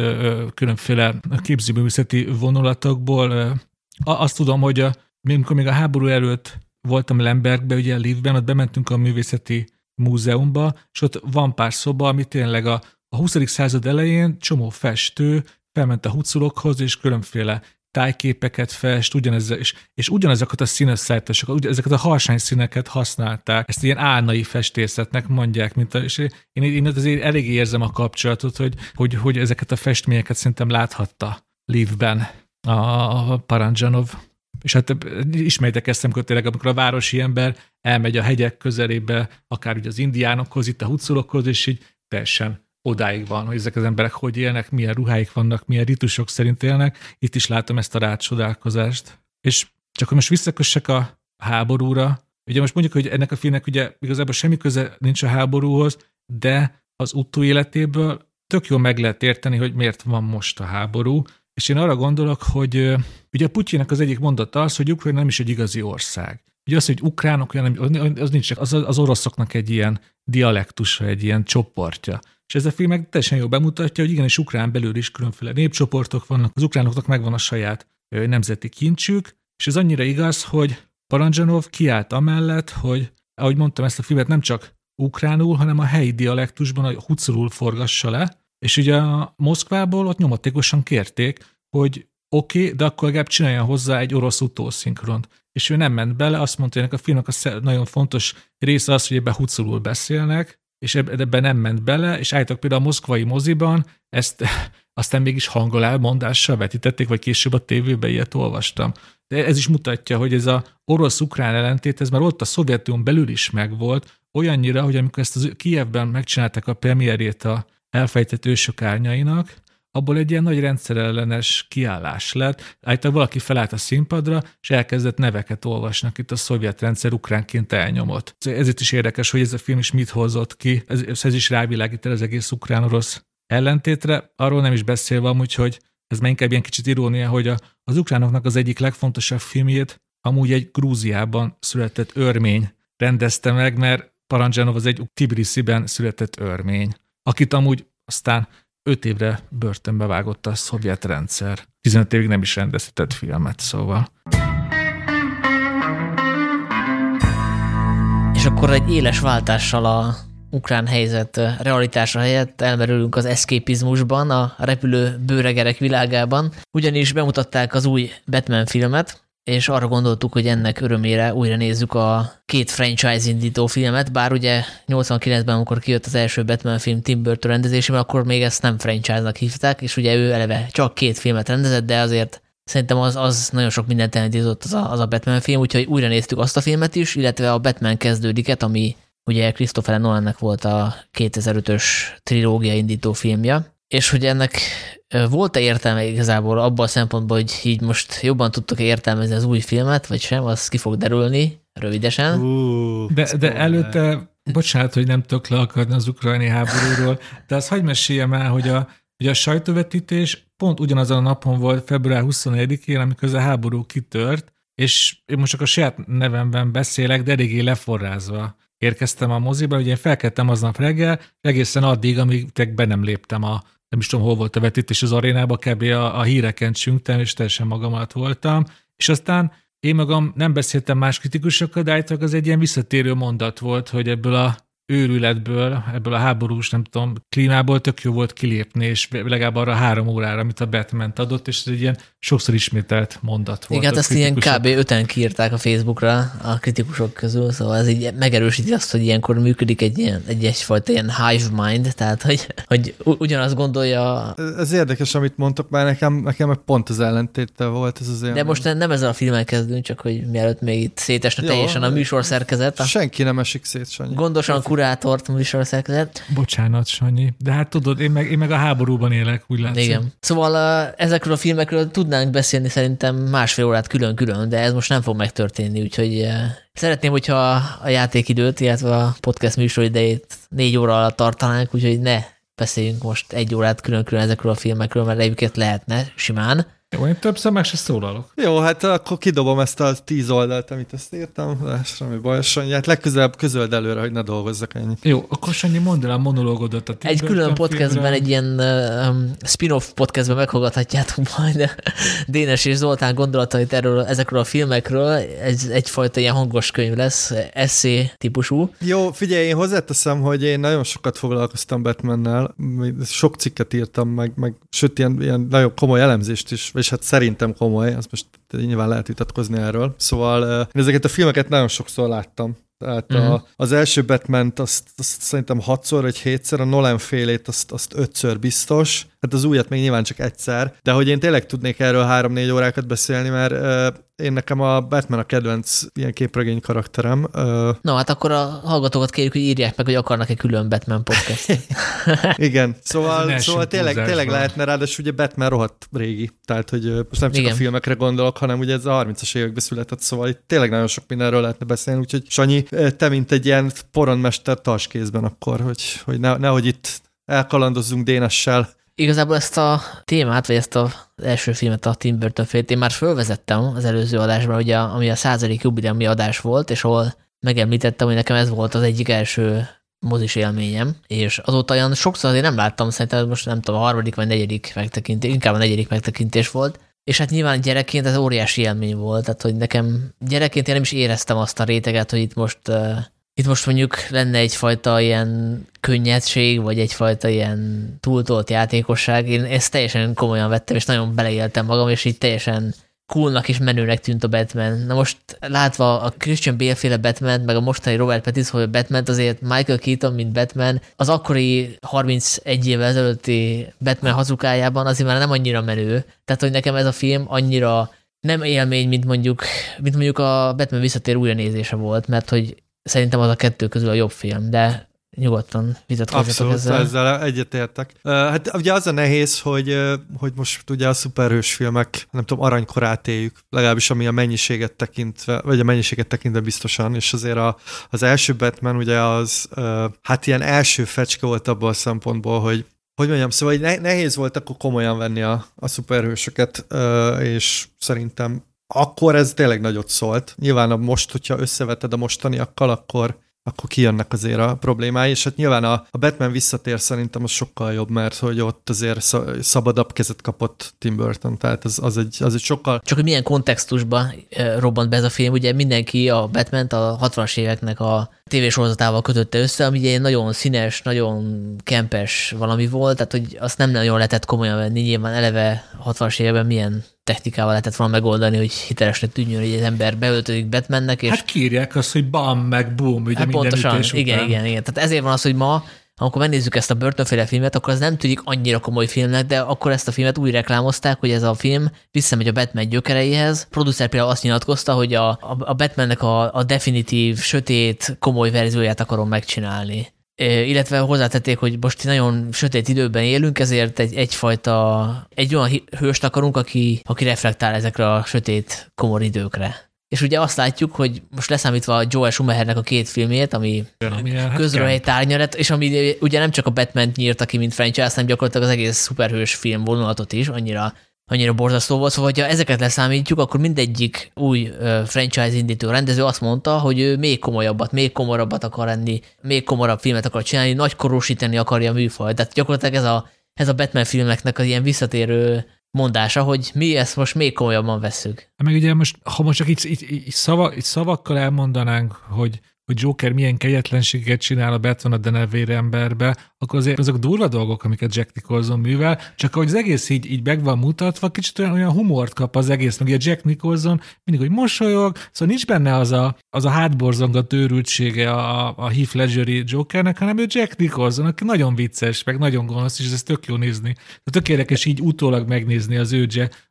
különféle képzőművészeti vonulatokból. Azt tudom, hogy a, amikor még a háború előtt voltam Lembergbe, ugye Lívben, ott bementünk a művészeti múzeumba, és ott van pár szoba, ami tényleg a, a 20. század elején csomó festő felment a huculokhoz, és különféle tájképeket fest, ugyanez, és, és ugyanezeket a színes szállításokat, ezeket a harsány színeket használták. Ezt ilyen álnai festészetnek mondják, mint a, és én, én azért elég érzem a kapcsolatot, hogy, hogy, hogy ezeket a festményeket szerintem láthatta Lívben a, a Paranjanov. És hát ismerjétek ezt, amikor tényleg, amikor a városi ember elmegy a hegyek közelébe, akár ugye az indiánokhoz, itt a huculokhoz, és így teljesen odáig van, hogy ezek az emberek hogy élnek, milyen ruháik vannak, milyen ritusok szerint élnek. Itt is látom ezt a rácsodálkozást. És csak hogy most visszakössek a háborúra, ugye most mondjuk, hogy ennek a filmnek ugye igazából semmi köze nincs a háborúhoz, de az utóéletéből tök jól meg lehet érteni, hogy miért van most a háború, és én arra gondolok, hogy ugye a az egyik mondata az, hogy Ukrajna nem is egy igazi ország. Ugye az, hogy ukránok, az nincs, az, az oroszoknak egy ilyen dialektusa, egy ilyen csoportja. És ez a film meg teljesen jól bemutatja, hogy igenis ukrán belül is különféle népcsoportok vannak, az ukránoknak megvan a saját nemzeti kincsük, és ez annyira igaz, hogy Paranjanov kiállt amellett, hogy ahogy mondtam, ezt a filmet nem csak ukránul, hanem a helyi dialektusban, a huculul forgassa le, és ugye a Moszkvából ott nyomatékosan kérték, hogy oké, okay, de akkor legalább csinálja hozzá egy orosz utószinkront. És ő nem ment bele, azt mondta, hogy ennek a filmnek a nagyon fontos része az, hogy ebbe huculul beszélnek, és ebben nem ment bele, és állítok például a moszkvai moziban ezt aztán mégis hangol elmondással vetítették, vagy később a tévében ilyet olvastam. De ez is mutatja, hogy ez a orosz-ukrán ellentét, ez már ott a Szovjetunión belül is megvolt, olyannyira, hogy amikor ezt az Kievben megcsinálták a premierjét a elfejtett ősök árnyainak, abból egy ilyen nagy rendszerellenes kiállás lett. Állítólag valaki felállt a színpadra, és elkezdett neveket olvasnak itt a szovjet rendszer ukránként elnyomott. Ezért is érdekes, hogy ez a film is mit hozott ki. Ez, ez is rávilágít el az egész ukrán-orosz ellentétre. Arról nem is beszélve amúgy, hogy ez már inkább ilyen kicsit irónia, hogy a, az ukránoknak az egyik legfontosabb filmjét amúgy egy Grúziában született örmény rendezte meg, mert Paranjanov az egy Tbilisi-ben született örmény, akit amúgy aztán öt évre börtönbe vágott a szovjet rendszer. 15 évig nem is rendeztetett filmet, szóval. És akkor egy éles váltással a ukrán helyzet realitása helyett elmerülünk az eszképizmusban, a repülő bőregerek világában, ugyanis bemutatták az új Batman filmet, és arra gondoltuk, hogy ennek örömére újra nézzük a két franchise indító filmet, bár ugye 89-ben, amikor kijött az első Batman film Tim Burton rendezésében, akkor még ezt nem franchise-nak hívták, és ugye ő eleve csak két filmet rendezett, de azért szerintem az, az nagyon sok mindent elindított az a, az a Batman film, úgyhogy újra néztük azt a filmet is, illetve a Batman kezdődiket, ami ugye Christopher Nolannek volt a 2005-ös trilógia indító filmje, és hogy ennek volt-e értelme igazából abban a szempontból, hogy így most jobban tudtok értelmezni az új filmet, vagy sem, az ki fog derülni rövidesen. Uh, de, de előtte, bocsánat, hogy nem tudok leakadni az ukrajni háborúról, de azt hagyd meséljem el, hogy a, hogy a sajtóvetítés pont ugyanazon a napon volt, február 24-én, amikor ez a háború kitört, és én most csak a saját nevemben beszélek, de eléggé leforrázva érkeztem a moziba, ugye én felkeltem aznap reggel, egészen addig, amíg be nem léptem a nem is tudom, hol volt a vetítés az arénába, kb. a, a híreken csüngtem, és teljesen magam alatt voltam, és aztán én magam nem beszéltem más kritikusokkal, de állítólag az egy ilyen visszatérő mondat volt, hogy ebből a őrületből, ebből a háborús, nem tudom, klímából tök jó volt kilépni, és legalább arra három órára, amit a Batman adott, és ez egy ilyen sokszor ismételt mondat volt. Igen, hát ezt ilyen kb. öten kiírták a Facebookra a kritikusok közül, szóval ez így megerősíti azt, hogy ilyenkor működik egy ilyen, egy egyfajta ilyen hive mind, tehát hogy, hogy ugyanazt gondolja. Ez érdekes, amit mondtok, mert nekem, nekem pont az ellentéte volt ez az De most nem ezzel a filmmel kezdünk, csak hogy mielőtt még itt szétesne Jó, teljesen a műsorszerkezet. Senki nem esik szét, Sanyi. Gondosan kurátort műsorszerkezet. Bocsánat, Sanyi, de hát tudod, én meg, én meg a háborúban élek, úgy látszik. Igen. Szóval ezekről a filmekről tudnánk beszélni szerintem másfél órát külön-külön, de ez most nem fog megtörténni, úgyhogy szeretném, hogyha a játékidőt, illetve a podcast műsoridejét négy óra alatt tartanánk, úgyhogy ne beszéljünk most egy órát külön-külön ezekről a filmekről, mert egyébként lehetne simán. Jó, én többször meg se szólalok. Jó, hát akkor kidobom ezt a tíz oldalt, amit ezt írtam, de semmi baj, Sanyi, hát legközelebb közöld előre, hogy ne dolgozzak ennyit. Jó, akkor Sanyi, mondd el a monológodat. A egy külön podcastben, filmre. egy ilyen um, spin-off podcastben meghallgathatjátok majd Dénes és Zoltán gondolatait erről, ezekről a filmekről. Ez egyfajta ilyen hangos könyv lesz, eszé típusú. Jó, figyelj, én hozzáteszem, hogy én nagyon sokat foglalkoztam Batmannel, sok cikket írtam, meg, meg sőt, ilyen, ilyen nagyon komoly elemzést is, és hát szerintem komoly, azt most nyilván lehet vitatkozni erről. Szóval én ezeket a filmeket nagyon sokszor láttam. Tehát uh-huh. a, mhm. az első batman azt, azt szerintem hatszor vagy hétszer, a Nolan félét azt, azt ötször biztos, hát az újat még nyilván csak egyszer, de hogy én tényleg tudnék erről három-négy órákat beszélni, mert uh, én nekem a Batman a kedvenc ilyen képregény karakterem. Uh, Na hát akkor a hallgatókat kérjük, hogy írják meg, hogy akarnak egy külön Batman podcast. Igen, szóval, szóval tényleg, tényleg lehetne rá, de ugye Batman rohadt régi, tehát hogy most nem csak Igen. a filmekre gondolok, hanem ugye ez a 30-as években született, szóval itt tényleg nagyon sok mindenről lehetne beszélni, úgyhogy Sanyi, te mint egy ilyen poronmester tarts kézben akkor, hogy, hogy ne, nehogy itt elkalandozzunk Dénessel Igazából ezt a témát, vagy ezt az első filmet, a Tim Burton félt, én már fölvezettem az előző adásban, ugye, ami a századik jubileumi adás volt, és ahol megemlítettem, hogy nekem ez volt az egyik első mozis élményem, és azóta olyan sokszor azért nem láttam, szerintem most nem tudom, a harmadik vagy negyedik megtekintés, inkább a negyedik megtekintés volt, és hát nyilván gyerekként ez óriási élmény volt, tehát hogy nekem gyerekként én nem is éreztem azt a réteget, hogy itt most itt most mondjuk lenne egyfajta ilyen könnyedség, vagy egyfajta ilyen túltolt játékosság. Én ezt teljesen komolyan vettem, és nagyon beleéltem magam, és így teljesen coolnak és menőnek tűnt a Batman. Na most látva a Christian Bale féle Batman, meg a mostani Robert Pattinson Batman, azért Michael Keaton, mint Batman, az akkori 31 évvel ezelőtti Batman hazukájában azért már nem annyira menő. Tehát, hogy nekem ez a film annyira nem élmény, mint mondjuk, mint mondjuk a Batman visszatér újranézése volt, mert hogy Szerintem az a kettő közül a jobb film, de nyugodtan vitatkozzatok ezzel. ezzel egyetértek. Hát ugye az a nehéz, hogy, hogy most ugye a szuperhős filmek, nem tudom, aranykorát éljük, legalábbis ami a mennyiséget tekintve, vagy a mennyiséget tekintve biztosan, és azért a, az első Batman ugye az, hát ilyen első fecske volt abban a szempontból, hogy hogy mondjam, szóval nehéz volt akkor komolyan venni a, a szuperhősöket, és szerintem akkor ez tényleg nagyot szólt. Nyilván a most, hogyha összeveted a mostaniakkal, akkor akkor kijönnek azért a problémái, és hát nyilván a, a Batman visszatér szerintem az sokkal jobb, mert hogy ott azért szabadabb kezet kapott Tim Burton, tehát az, az, egy, az egy sokkal... Csak hogy milyen kontextusban robbant be ez a film, ugye mindenki a batman a 60-as éveknek a tévésorozatával kötötte össze, ami egy nagyon színes, nagyon kempes valami volt, tehát hogy azt nem nagyon lehetett komolyan venni, nyilván eleve 60-as években milyen technikával lehetett volna megoldani, hogy hitelesnek tűnjön, hogy egy ember beöltözik Batmannek. És... Hát kírják azt, hogy bam, meg boom, ugye hát minden pontosan, igen, után. igen, igen. Tehát ezért van az, hogy ma amikor megnézzük ezt a börtönféle filmet, akkor az nem tűnik annyira komoly filmnek, de akkor ezt a filmet úgy reklámozták, hogy ez a film visszamegy a Batman gyökereihez. A producer például azt nyilatkozta, hogy a, a Batmannek a, a definitív, sötét, komoly verzióját akarom megcsinálni illetve hozzátették, hogy most nagyon sötét időben élünk, ezért egy, egyfajta, egy olyan hőst akarunk, aki, aki reflektál ezekre a sötét, komor időkre. És ugye azt látjuk, hogy most leszámítva a Joel Schumachernek a két filmét, ami közről egy tárnyalat, és ami ugye nem csak a Batman nyírta ki, mint franchise, hanem gyakorlatilag az egész szuperhős film vonulatot is, annyira annyira borzasztó volt, szóval ha ezeket leszámítjuk, akkor mindegyik új franchise indító rendező azt mondta, hogy ő még komolyabbat, még komorabbat akar lenni, még komorabb filmet akar csinálni, nagy korúsítani akarja a műfajt. Tehát gyakorlatilag ez a, ez a Batman filmeknek az ilyen visszatérő mondása, hogy mi ezt most még komolyabban veszük. Meg ugye most, ha most csak itt, itt, itt, szava, itt szavakkal elmondanánk, hogy hogy Joker milyen kegyetlenséget csinál a Batman a denevér emberbe, akkor azért azok durva dolgok, amiket Jack Nicholson művel, csak ahogy az egész így, így meg van mutatva, kicsit olyan, olyan humort kap az egész, meg a Jack Nicholson mindig, hogy mosolyog, szóval nincs benne az a, az a hátborzongat őrültsége a, a Heath Ledgeri Jokernek, hanem ő Jack Nicholson, aki nagyon vicces, meg nagyon gonosz, és ez tök jó nézni. De tök érdekes így utólag megnézni az ő,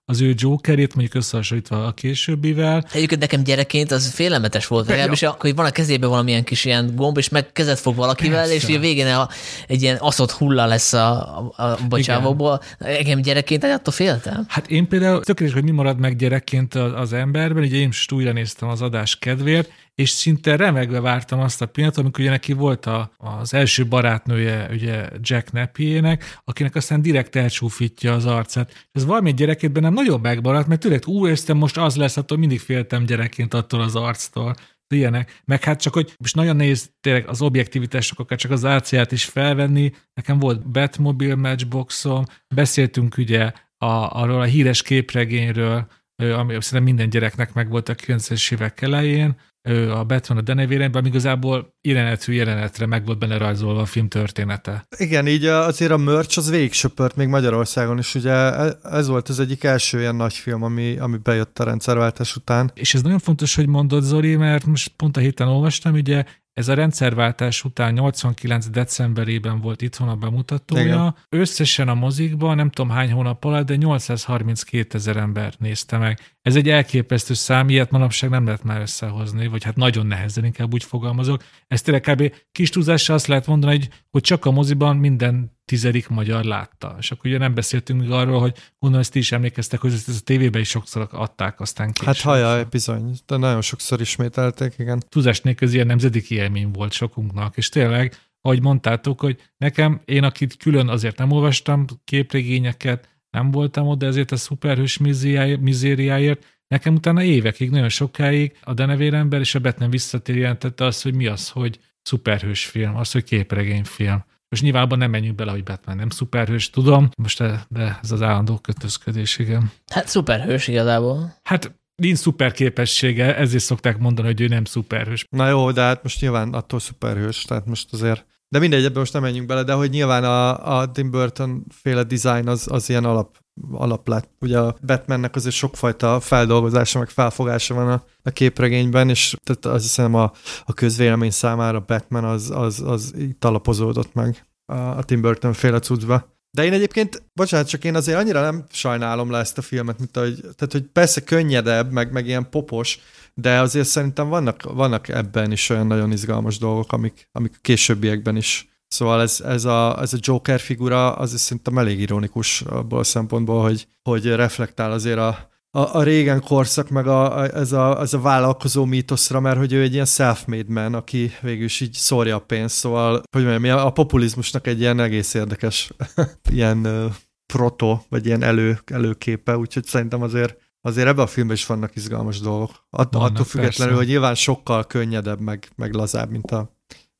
az ő Jokerét, mondjuk összehasonlítva a későbbivel. Egyébként nekem gyerekként az félelmetes volt, legalábbis akkor van a kezébe valamilyen kis ilyen gomb, és meg kezet fog valakivel, Persze. és ugye végén a, egy ilyen aszott hulla lesz a, a, a bocsávóból. Engem gyerekként attól féltem. Hát én például tökéletes, hogy mi marad meg gyerekként az, az emberben, ugye én is újra néztem az adás kedvéért, és szinte remegve vártam azt a pillanatot, amikor ugye neki volt a, az első barátnője, ugye Jack Napier-nek, akinek aztán direkt elcsúfítja az arcát. Ez valami gyerekét bennem nagyon megmaradt, mert tényleg úristen most az lesz, attól mindig féltem gyerekként attól az arctól ilyenek. Meg hát csak, hogy most nagyon néz tényleg az objektivitások, akár csak az áciát is felvenni. Nekem volt Batmobile Matchboxom, beszéltünk ugye a, arról a híres képregényről, ami szerintem minden gyereknek megvolt a 90-es évek elején, a Batman a Denevéremben, igazából jelenetű jelenetre meg volt benne rajzolva a film története. Igen, így azért a merch az végig söpört még Magyarországon is, ugye e, ez volt az egyik első ilyen nagy film, ami, ami bejött a rendszerváltás után. És ez nagyon fontos, hogy mondod Zoli, mert most pont a héten olvastam, ugye ez a rendszerváltás után 89. decemberében volt itthon a bemutatója. Igen. Összesen a mozikban, nem tudom hány hónap alatt, de 832 ezer ember nézte meg. Ez egy elképesztő szám, ilyet manapság nem lehet már összehozni, vagy hát nagyon nehezen, inkább úgy fogalmazok. Ez tényleg kb. kis túlzással azt lehet mondani, hogy, hogy csak a moziban minden tizedik magyar látta. És akkor ugye nem beszéltünk még arról, hogy gondolom ezt is emlékeztek, hogy ezt, ezt a tévében is sokszor adták aztán később. Hát hajaj, bizony, de nagyon sokszor ismételték, igen. Tudás nélkül ilyen nemzedéki élmény volt sokunknak, és tényleg, ahogy mondtátok, hogy nekem, én akit külön azért nem olvastam képregényeket, nem voltam oda, ezért a szuperhős mizériáért, nekem utána évekig, nagyon sokáig a Denevérember és a Batman visszatér jelentette azt, hogy mi az, hogy szuperhős film, az, hogy képregényfilm. Most nyilvánban nem menjünk bele, hogy Batman nem szuperhős, tudom, most de ez az állandó kötözködés, igen. Hát szuperhős igazából. Hát nincs szuper képessége, ezért szokták mondani, hogy ő nem szuperhős. Na jó, de hát most nyilván attól szuperhős, tehát most azért de mindegy, ebben most nem menjünk bele, de hogy nyilván a, a Tim Burton féle design az, az ilyen alap, alap lett. Ugye a Batmannek azért sokfajta feldolgozása, meg felfogása van a, a képregényben, és tehát azt hiszem a, a közvélemény számára Batman az, az, az itt alapozódott meg a, a Tim Burton féle cuccba. De én egyébként, bocsánat, csak én azért annyira nem sajnálom le ezt a filmet, mint ahogy, tehát hogy persze könnyedebb, meg, meg ilyen popos, de azért szerintem vannak, vannak ebben is olyan nagyon izgalmas dolgok, amik, amik a későbbiekben is Szóval ez, ez, a, ez a Joker figura, az szerintem elég ironikus abból a szempontból, hogy, hogy reflektál azért a, a, a régen korszak, meg a, a, ez, a, ez a vállalkozó mítoszra, mert hogy ő egy ilyen self-made man, aki végül is így szórja a pénzt, szóval hogy mondjam, a populizmusnak egy ilyen egész érdekes ilyen uh, proto, vagy ilyen elő, előképe, úgyhogy szerintem azért azért ebben a filmben is vannak izgalmas dolgok. Att, vannak, attól függetlenül, persze. hogy nyilván sokkal könnyedebb, meg, meg lazább, mint a,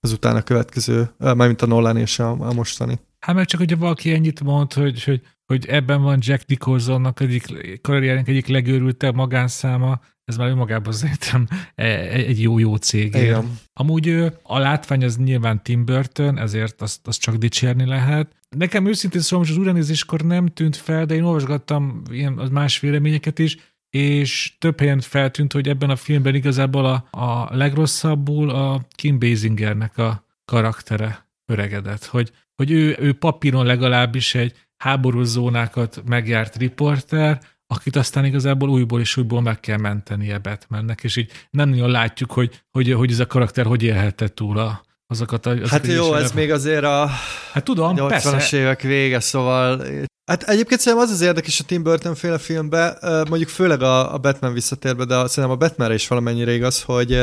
az utána következő, mint a Nolan és a, a mostani. Hát meg csak, hogyha valaki ennyit mond, hogy, hogy, hogy ebben van Jack Nicholsonnak egyik karriernek egyik legőrültebb magánszáma, ez már önmagában szerintem e, e, egy jó-jó cég. Igen. Amúgy a látvány az nyilván Tim Burton, ezért azt, azt csak dicsérni lehet. Nekem őszintén szóval most az újranézéskor nem tűnt fel, de én olvasgattam ilyen más véleményeket is, és több helyen feltűnt, hogy ebben a filmben igazából a, a legrosszabbul a Kim Basingernek a karaktere öregedett, hogy, hogy ő, ő papíron legalábbis egy háborús zónákat megjárt riporter, akit aztán igazából újból és újból meg kell mentenie Batmannek, és így nem nagyon látjuk, hogy, hogy, hogy ez a karakter hogy élhette túl a, azokat a... Azokat hát jó, ez még azért a hát tudom, 80-as évek vége, szóval... Hát egyébként szerintem az az érdekes a Tim Burton féle filmbe, mondjuk főleg a, a Batman visszatérbe, de szerintem a Batmanre is valamennyire igaz, hogy,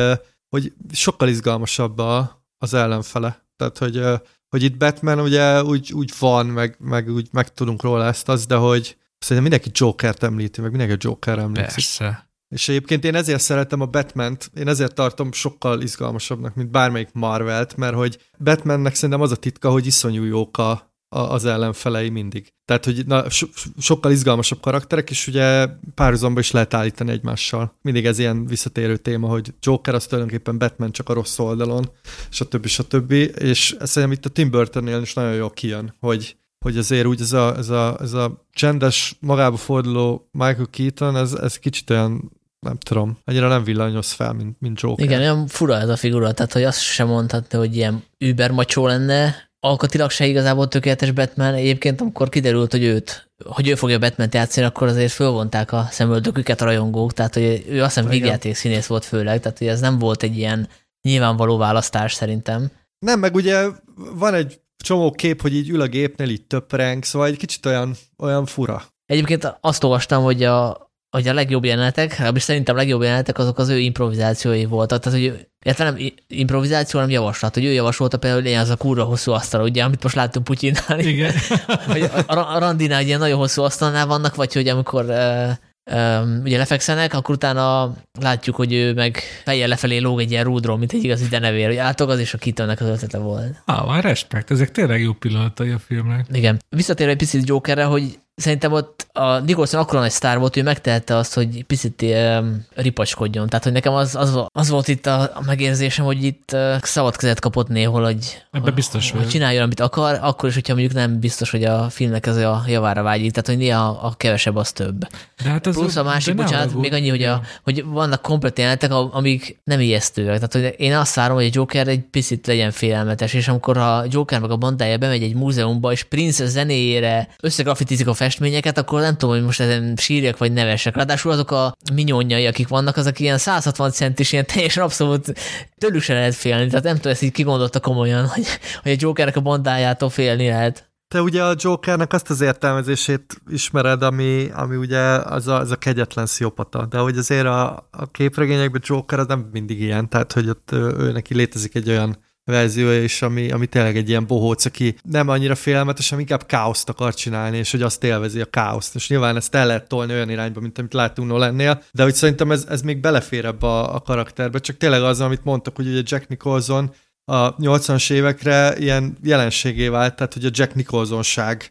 hogy sokkal izgalmasabb a, az ellenfele. Tehát, hogy, hogy itt Batman ugye úgy, úgy van, meg, meg úgy meg tudunk róla ezt az, de hogy szerintem mindenki Jokert említi, meg mindenki a Joker említi. Persze. És egyébként én ezért szeretem a Batman-t, én ezért tartom sokkal izgalmasabbnak, mint bármelyik Marvelt, mert hogy Batmannek szerintem az a titka, hogy iszonyú jók a, az ellenfelei mindig. Tehát, hogy na, so, sokkal izgalmasabb karakterek, és ugye párhuzamba is lehet állítani egymással. Mindig ez ilyen visszatérő téma, hogy Joker az tulajdonképpen Batman csak a rossz oldalon, stb. stb. És szerintem itt a Tim Burtonnél is nagyon jól kijön, hogy hogy azért úgy ez a, ez a, ez a csendes, magába forduló Michael Keaton, ez, ez kicsit olyan nem tudom, annyira nem villanyoz fel, mint, mint Joker. Igen, olyan fura ez a figura, tehát hogy azt sem mondhatni, hogy ilyen über macsó lenne, alkatilag se igazából tökéletes Batman. Egyébként, amikor kiderült, hogy őt, hogy ő fogja batman játszani, akkor azért fölvonták a szemöldöküket a rajongók, tehát hogy ő azt hiszem végjáték színész volt főleg, tehát hogy ez nem volt egy ilyen nyilvánvaló választás szerintem. Nem, meg ugye van egy csomó kép, hogy így ül a gépnél, így töpreng, szóval egy kicsit olyan, olyan fura. Egyébként azt olvastam, hogy a, hogy a legjobb jelenetek, és szerintem a legjobb jelenetek azok az ő improvizációi voltak. Tehát, hogy illetve nem improvizáció, hanem javaslat, hogy ő javasolta például, hogy az a kurva hosszú asztal, ugye, amit most láttunk Putyinnál. Igen. hogy a, a randinál ilyen nagyon hosszú asztalnál vannak, vagy hogy amikor uh, um, ugye lefekszenek, akkor utána látjuk, hogy ő meg fejjel lefelé lóg egy ilyen rúdról, mint egy igazi denevér, hogy átog az, és a kitönnek az ötlete volt. Ah, már respekt, ezek tényleg jó pillanatai a filmnek. Igen. Visszatérve egy picit Jokerre, hogy szerintem ott a Nicholson akkor nagy sztár volt, hogy megtehette azt, hogy picit um, ripacskodjon. Tehát, hogy nekem az, az, az volt itt a, a megérzésem, hogy itt uh, szabad kezet kapott néhol, hogy, Ebbe biztos hogy csináljon, amit akar, akkor is, hogyha mondjuk nem biztos, hogy a filmnek ez a javára vágyik. Tehát, hogy néha a kevesebb az több. De hát az Plusz a másik, bocsánat, még annyi, hogy, a, hogy vannak komplet jelenetek, amik nem ijesztőek. Tehát, hogy én azt várom, hogy a Joker egy picit legyen félelmetes, és amikor a Joker meg a bandája bemegy egy múzeumba, és Prince zenéjére összegrafitizik a festményeket, akkor nem tudom, hogy most ezen sírjak vagy nevesek. Ráadásul azok a minyonjai, akik vannak, azok ilyen 160 centis, ilyen teljesen abszolút tőlük se lehet félni. Tehát nem tudom, ezt így kigondolta komolyan, hogy, hogy a Jokernek a bandájától félni lehet. Te ugye a Jokernek azt az értelmezését ismered, ami, ami ugye az a, az a kegyetlen sziopata, de hogy azért a, a képregényekben Joker az nem mindig ilyen, tehát hogy ott ő neki létezik egy olyan verziója is, ami, ami tényleg egy ilyen bohóc, aki nem annyira félelmetes, hanem inkább káoszt akar csinálni, és hogy azt élvezi a káoszt. És nyilván ezt el lehet tolni olyan irányba, mint amit láttunk Nolannél, de hogy szerintem ez, ez még belefér ebbe a, a karakterbe, csak tényleg az, amit mondtak, hogy ugye Jack Nicholson a 80-as évekre ilyen jelenségé vált, tehát hogy a Jack Nicholsonság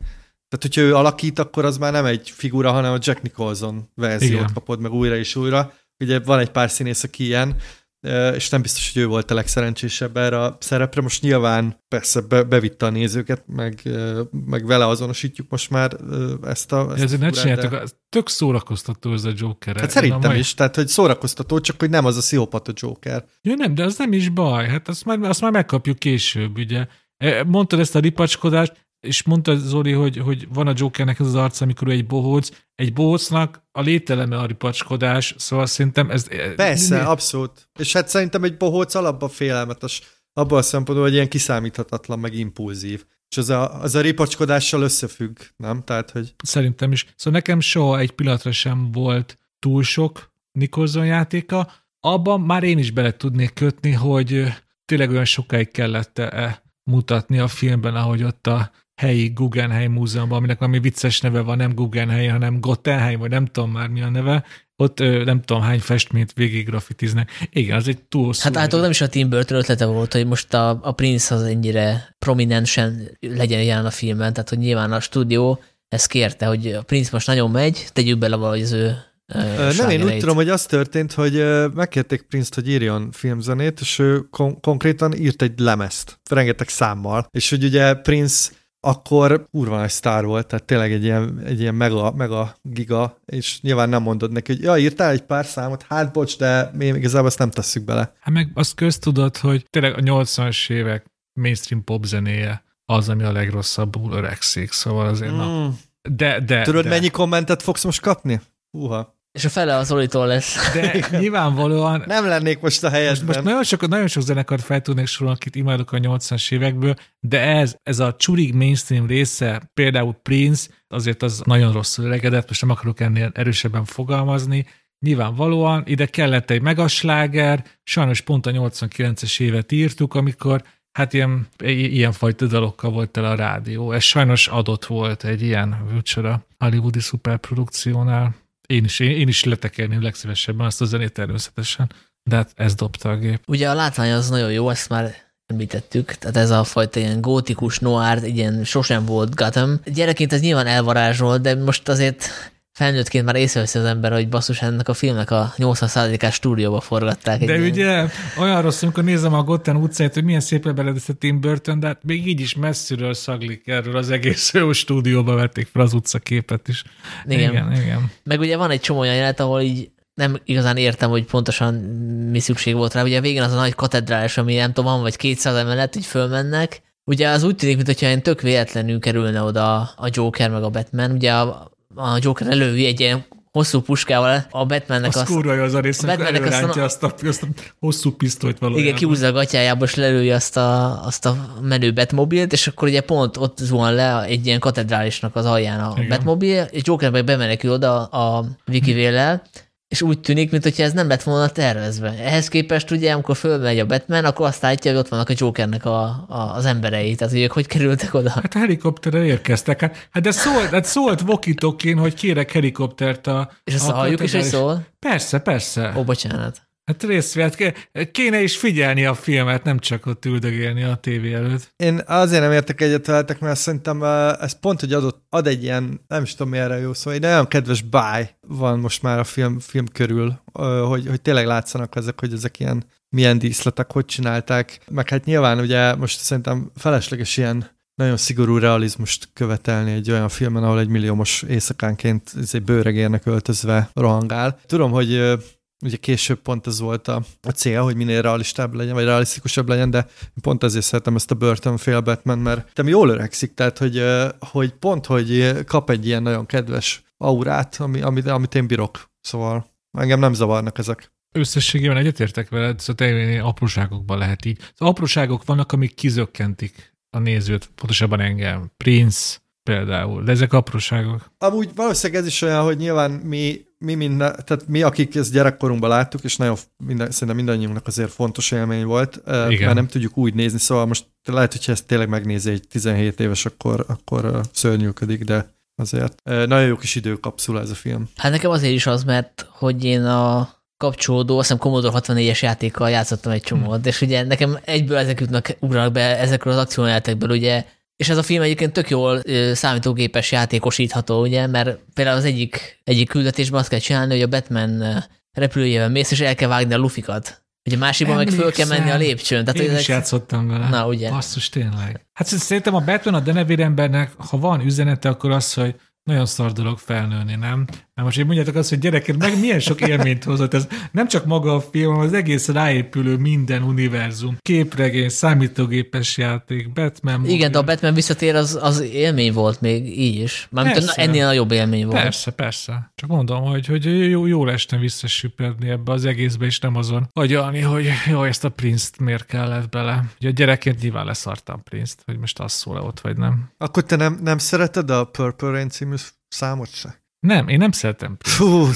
tehát, hogyha ő alakít, akkor az már nem egy figura, hanem a Jack Nicholson verziót Igen. kapod meg újra és újra. Ugye van egy pár színész, aki ilyen, és nem biztos, hogy ő volt a legszerencsésebb erre a szerepre. Most nyilván persze be, bevitte a nézőket, meg, meg vele azonosítjuk most már ezt a ezt Ezért ne csináljátok, de... tök szórakoztató ez a Joker. Hát szerintem mai... is, tehát hogy szórakoztató, csak hogy nem az a pszichopata Joker. Ja nem, de az nem is baj, hát azt már, azt már megkapjuk később, ugye. E, mondtad ezt a ripacskodást, és mondta Zoli, hogy, hogy van a Jokernek ez az arc, amikor egy bohóc. Egy bohócnak a lételeme a ripacskodás, szóval szerintem ez... Persze, mi? abszolút. És hát szerintem egy bohóc alapban félelmetes abban a szempontból, hogy ilyen kiszámíthatatlan, meg impulzív. És az a, az a ripacskodással összefügg, nem? Tehát, hogy... Szerintem is. Szóval nekem soha egy pillanatra sem volt túl sok Nicholson játéka. Abban már én is bele tudnék kötni, hogy tényleg olyan sokáig kellett -e mutatni a filmben, ahogy ott a helyi Guggenheim múzeumban, aminek ami vicces neve van, nem Guggenheim, hanem Gottenheim, vagy nem tudom már mi a neve, ott nem tudom hány festményt végig grafitiznek. Igen, az egy túl Hát általában nem is a Tim Burton ötlete volt, hogy most a, a Prince az ennyire prominensen legyen jelen a filmben, tehát hogy nyilván a stúdió ezt kérte, hogy a Prince most nagyon megy, tegyük bele valahogy az ő nem, én úgy tudom, hogy az történt, hogy megkérték Prince-t, hogy írjon filmzenét, és ő kon- konkrétan írt egy lemezt, rengeteg számmal, és hogy ugye Prince akkor kurva nagy sztár volt, tehát tényleg egy ilyen, egy ilyen mega, mega giga, és nyilván nem mondod neki, hogy ja, írtál egy pár számot, hát bocs, de mi igazából ezt nem tesszük bele. Hát meg azt köztudod, hogy tényleg a 80-as évek mainstream pop zenéje az, ami a legrosszabbul öregszik, szóval azért mm. na. De, de, Tudod, de. mennyi kommentet fogsz most kapni? Uha. És a fele az Olitól lesz. De nyilvánvalóan... Nem lennék most a helyedben. Most, most nagyon, sok, nagyon sok zenekart fel tudnék sorolni, akit imádok a 80-as évekből, de ez, ez a csurig mainstream része, például Prince, azért az nagyon rosszul öregedett, most nem akarok ennél erősebben fogalmazni, Nyilvánvalóan ide kellett egy megasláger, sajnos pont a 89-es évet írtuk, amikor hát ilyen, ilyen fajta dalokkal volt el a rádió. Ez sajnos adott volt egy ilyen műcsora hollywoodi szuperprodukciónál. Én is, én, én is letekelném legszívesebben azt a zenét természetesen, de hát ez dobta a gép. Ugye a látvány az nagyon jó, ezt már említettük, tehát ez a fajta ilyen gótikus noir, ilyen sosem volt Gotham. Gyerekként ez nyilván elvarázsolt, de most azért felnőttként már észreveszi az ember, hogy basszus, ennek a filmnek a 80%-ás stúdióba forgatták. De ugye ilyen... olyan rossz, amikor nézem a Gotham utcáját, hogy milyen szépen beledezte Tim Burton, de hát még így is messziről szaglik erről az egész jó stúdióba vették fel az utcaképet is. Igen. igen, igen. Meg ugye van egy csomó olyan jelenet, ahol így nem igazán értem, hogy pontosan mi szükség volt rá. Ugye a végén az a nagy katedrális, ami nem tudom, van vagy 200 emelet, hogy fölmennek. Ugye az úgy tűnik, mintha én tök véletlenül kerülne oda a Joker meg a Batman. Ugye a, a Joker elővi egy ilyen hosszú puskával a Batmannek az... kurva jó az a rész, a Batmannek azt, a, azt, a, azt a hosszú pisztolyt valójában. Igen, kiúzza a gatyájába, és lelője azt a, azt a menő Batmobilt, és akkor ugye pont ott zuhan le egy ilyen katedrálisnak az alján a Igen. Batmobil, és Joker meg bemenekül oda a Vicky Vélel, és úgy tűnik, mintha ez nem lett volna tervezve. Ehhez képest ugye, amikor fölmegy a Batman, akkor azt látja, hogy ott vannak a Jokernek a, a, az emberei, tehát hogy ők hogy kerültek oda. Hát a helikopterre érkeztek. Hát, hát de szólt, hát szólt Vokitokin, hogy kérek helikoptert a... És azt halljuk is, hogy szól? Persze, persze. Ó, bocsánat. Hát részvélet, kéne is figyelni a filmet, nem csak ott üldögélni a tévé előtt. Én azért nem értek egyet veletek, mert szerintem ez pont, hogy adott, ad egy ilyen, nem is tudom erre jó szó, egy nagyon kedves báj van most már a film, film körül, hogy, hogy tényleg látszanak ezek, hogy ezek ilyen milyen díszletek, hogy csinálták. Meg hát nyilván ugye most szerintem felesleges ilyen nagyon szigorú realizmust követelni egy olyan filmen, ahol egy milliómos éjszakánként egy bőregérnek öltözve rohangál. Tudom, hogy ugye később pont ez volt a, a cél, hogy minél realistább legyen, vagy realisztikusabb legyen, de pont ezért szeretem ezt a Burton fél Batman, mert nem jól öregszik, tehát hogy, hogy pont, hogy kap egy ilyen nagyon kedves aurát, ami, amit, amit én bírok. Szóval engem nem zavarnak ezek. Összességében egyetértek veled, szóval tényleg apróságokban lehet így. Az apróságok vannak, amik kizökkentik a nézőt, pontosabban engem. Prince például, de ezek apróságok. Amúgy valószínűleg ez is olyan, hogy nyilván mi mi minden, tehát mi, akik ezt gyerekkorunkban láttuk, és nagyon minden, szerintem mindannyiunknak azért fontos élmény volt, Igen. mert nem tudjuk úgy nézni, szóval most lehet, hogyha ezt tényleg megnézi egy 17 éves, akkor, akkor szörnyűködik, de azért nagyon jó kis időkapszula ez a film. Hát nekem azért is az, mert hogy én a kapcsolódó, azt hiszem Commodore 64-es játékkal játszottam egy csomót, hmm. és ugye nekem egyből ezek jutnak, ugranak be ezekről az akciójátékből, ugye és ez a film egyébként tök jól számítógépes játékosítható, ugye, mert például az egyik, egyik küldetésben azt kell csinálni, hogy a Batman repülőjével mész, és el kell vágni a lufikat. Ugye másikban meg föl kell menni a lépcsőn. Tehát, Én ezek... is játszottam vele. Na, ugye. Basszus, tényleg. Hát szerintem a Batman a denevér embernek, ha van üzenete, akkor az, hogy nagyon szar dolog felnőni, nem? Mert most én mondjátok azt, hogy gyerekek, meg milyen sok élményt hozott ez. Nem csak maga a film, hanem az egész ráépülő minden univerzum. Képregény, számítógépes játék, Batman. Igen, mobil. de a Batman visszatér az, az élmény volt még így is. Mármint ennél nagyobb élmény volt. Persze, persze. Csak mondom, hogy, hogy jó, jó estem visszasüpedni ebbe az egészbe, és nem azon agyalni, hogy jó, ezt a Prince-t miért kellett bele. Ugye a gyerekként nyilván leszartam Prince-t, hogy most az szól ott, vagy nem. Akkor te nem, nem szereted a Purple Rain című számot se? Nem, én nem szeretem. Fú,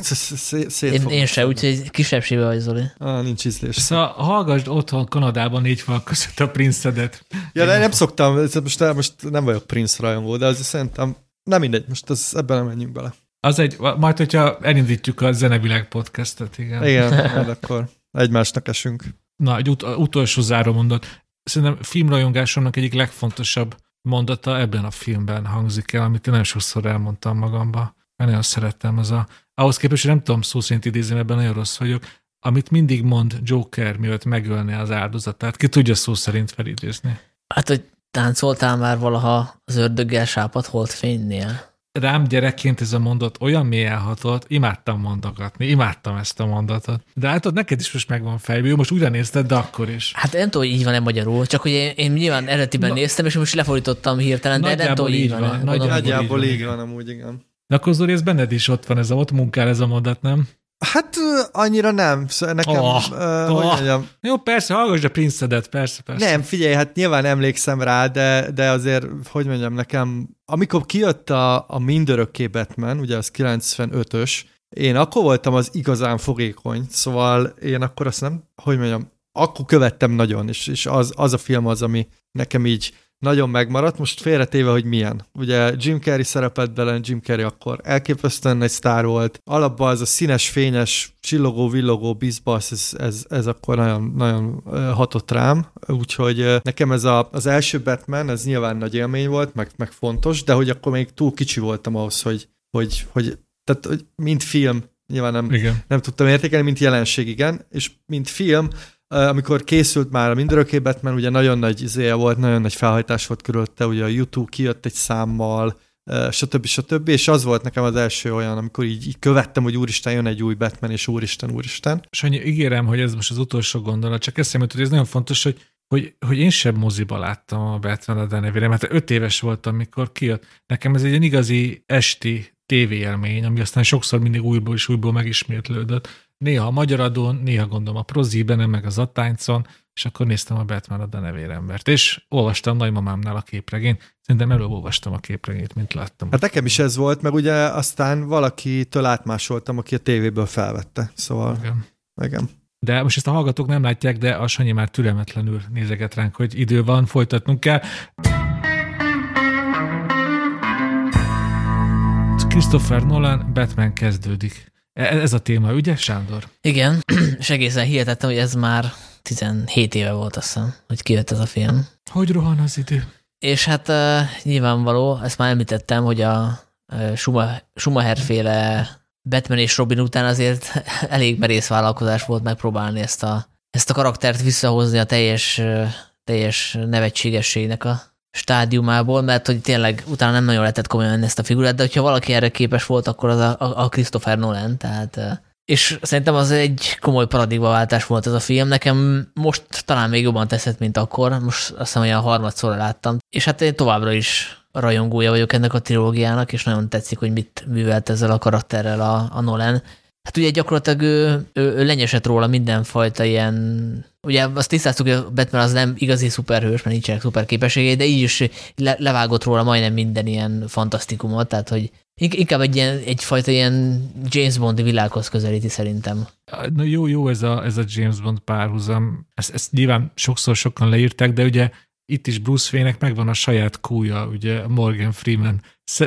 én, én se, úgyhogy kisebbsége vagy, Zoli. Ah, nincs ízlés. Szóval hallgassd otthon Kanadában négy fal között a Prince-edet. Ja, de nem szoktam, most, most nem vagyok Prince rajongó, de azért szerintem nem mindegy, most az, ebben nem menjünk bele. Az egy, majd hogyha elindítjuk a Zenevilág podcastet, igen. Igen, majd akkor egymásnak esünk. Na, egy ut- utolsó záró mondat. Szerintem filmrajongásomnak egyik legfontosabb mondata ebben a filmben hangzik el, amit én nagyon sokszor elmondtam magamba mert nagyon szerettem. Az a, ahhoz képest, nem tudom szó szerint idézni, ebben nagyon rossz vagyok, amit mindig mond Joker, mielőtt megölni az áldozatát. Ki tudja szó szerint felidézni? Hát, hogy táncoltál már valaha az ördöggel sápat fénynél? Rám gyerekként ez a mondat olyan mélyen hatott, imádtam mondogatni, imádtam ezt a mondatot. De hát ott neked is most megvan fejből, most újra nézted, de akkor is. Hát nem tudom, hogy így van-e magyarul, csak hogy én, én nyilván eredetiben Na, néztem, és most lefordítottam hirtelen, de nem tudom, hogy így van. van nagyjából így van, amúgy, igen. De akkor Zoli, ez benned is ott van, ez a, ott munkál ez a mondat, nem? Hát annyira nem. Szóval nekem, oh, uh, oh. hogy mondjam. Jó, persze, hallgass a Prince-edet, persze, persze. Nem, figyelj, hát nyilván emlékszem rá, de, de azért, hogy mondjam, nekem, amikor kijött a, a Mindörökké Batman, ugye az 95-ös, én akkor voltam az igazán fogékony, szóval én akkor azt nem, hogy mondjam, akkor követtem nagyon, és, és az, az a film az, ami nekem így nagyon megmaradt, most félretéve, hogy milyen. Ugye Jim Carrey szerepelt bele, Jim Carrey akkor elképesztően egy sztár volt. Alapban az a színes, fényes, csillogó, villogó bizbasz, ez, ez, ez akkor nagyon, nagyon hatott rám, úgyhogy nekem ez a, az első Batman, ez nyilván nagy élmény volt, meg, meg fontos, de hogy akkor még túl kicsi voltam ahhoz, hogy, hogy, hogy tehát hogy mint film, nyilván nem, igen. nem tudtam értékelni, mint jelenség, igen, és mint film, amikor készült már a Mindörökké Batman, ugye nagyon nagy izéje volt, nagyon nagy felhajtás volt körülötte, ugye a YouTube kijött egy számmal, stb. stb. És az volt nekem az első olyan, amikor így, így követtem, hogy úristen, jön egy új Batman, és úristen, úristen. Sanyi, ígérem, hogy ez most az utolsó gondolat, csak eszembe hogy ez nagyon fontos, hogy hogy, hogy én sem moziba láttam a Batman a denevére, mert öt éves voltam, mikor kijött. Nekem ez egy igazi esti tévéjelmény, ami aztán sokszor mindig újból és újból megismétlődött néha a Magyar Adón, néha gondolom a Prozíben, meg az Attáncon, és akkor néztem a Batman a denevérembert, és olvastam nagymamámnál a képregényt. Szerintem előbb olvastam a képregényt, mint láttam. Hát nekem is ez volt, meg ugye aztán valakitől átmásoltam, aki a tévéből felvette. Szóval, igen. igen. De most ezt a hallgatók nem látják, de a Sanyi már türelmetlenül nézeget ránk, hogy idő van, folytatnunk kell. Christopher Nolan Batman kezdődik. E, ez a téma, ugye, Sándor? Igen, és egészen hihetettem, hogy ez már 17 éve volt, azt hiszem, hogy kijött ez a film. Hogy rohan az idő? És hát uh, nyilvánvaló, ezt már említettem, hogy a uh, Schumacher féle Batman és Robin után azért elég merész vállalkozás volt megpróbálni ezt a, ezt a karaktert visszahozni a teljes, teljes nevetségességnek a stádiumából, mert hogy tényleg utána nem nagyon lehetett komolyan ezt a figurát, de hogyha valaki erre képes volt, akkor az a, a Christopher Nolan, tehát és szerintem az egy komoly paradigmaváltás volt ez a film. Nekem most talán még jobban teszett, mint akkor. Most azt hiszem olyan harmadszorra láttam. És hát én továbbra is rajongója vagyok ennek a trilógiának, és nagyon tetszik, hogy mit művelt ezzel a karakterrel a, a Nolan. Hát ugye gyakorlatilag ő, ő, ő lenyesett róla mindenfajta ilyen Ugye azt tisztáztuk, hogy a Batman az nem igazi szuperhős, mert nincsenek szuper képességei, de így is le, levágott róla majdnem minden ilyen fantasztikumot, tehát hogy inkább egy ilyen, egyfajta ilyen James Bond világhoz közelíti szerintem. Na jó, jó ez a, ez a James Bond párhuzam. Ezt, ezt nyilván sokszor sokan leírták, de ugye itt is Bruce Wayne-nek megvan a saját kúja, ugye Morgan Freeman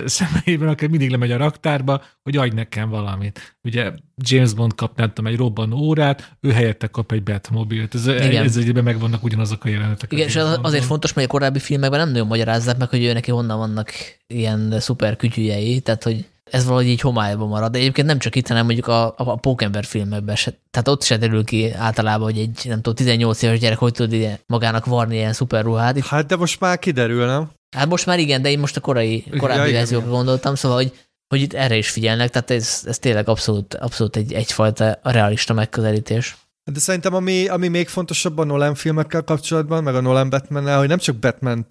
személyében, aki mindig lemegy a raktárba, hogy adj nekem valamit. Ugye James Bond kap, nem tudom, egy robbanó órát, ő helyette kap egy Batmobilt. Ez, ez egyben megvannak ugyanazok a jelenetek. Igen, és az, azért fontos, mert a korábbi filmekben nem nagyon magyarázzák meg, hogy ő neki honnan vannak ilyen szuper kütyüjei, tehát hogy ez valahogy így homályban marad. De egyébként nem csak itt, hanem mondjuk a, a, a Pókember filmekben se. Tehát ott se derül ki általában, hogy egy, nem tudom, 18 éves gyerek hogy tud magának varni ilyen szuperruhát. Hát de most már kiderül, nem? Hát most már igen, de én most a korai, korábbi ja, verziókra gondoltam, szóval, hogy, hogy itt erre is figyelnek, tehát ez, ez tényleg abszolút, abszolút egy, egyfajta realista megközelítés. De szerintem ami, ami még fontosabb a Nolan filmekkel kapcsolatban, meg a Nolan batman hogy nem csak batman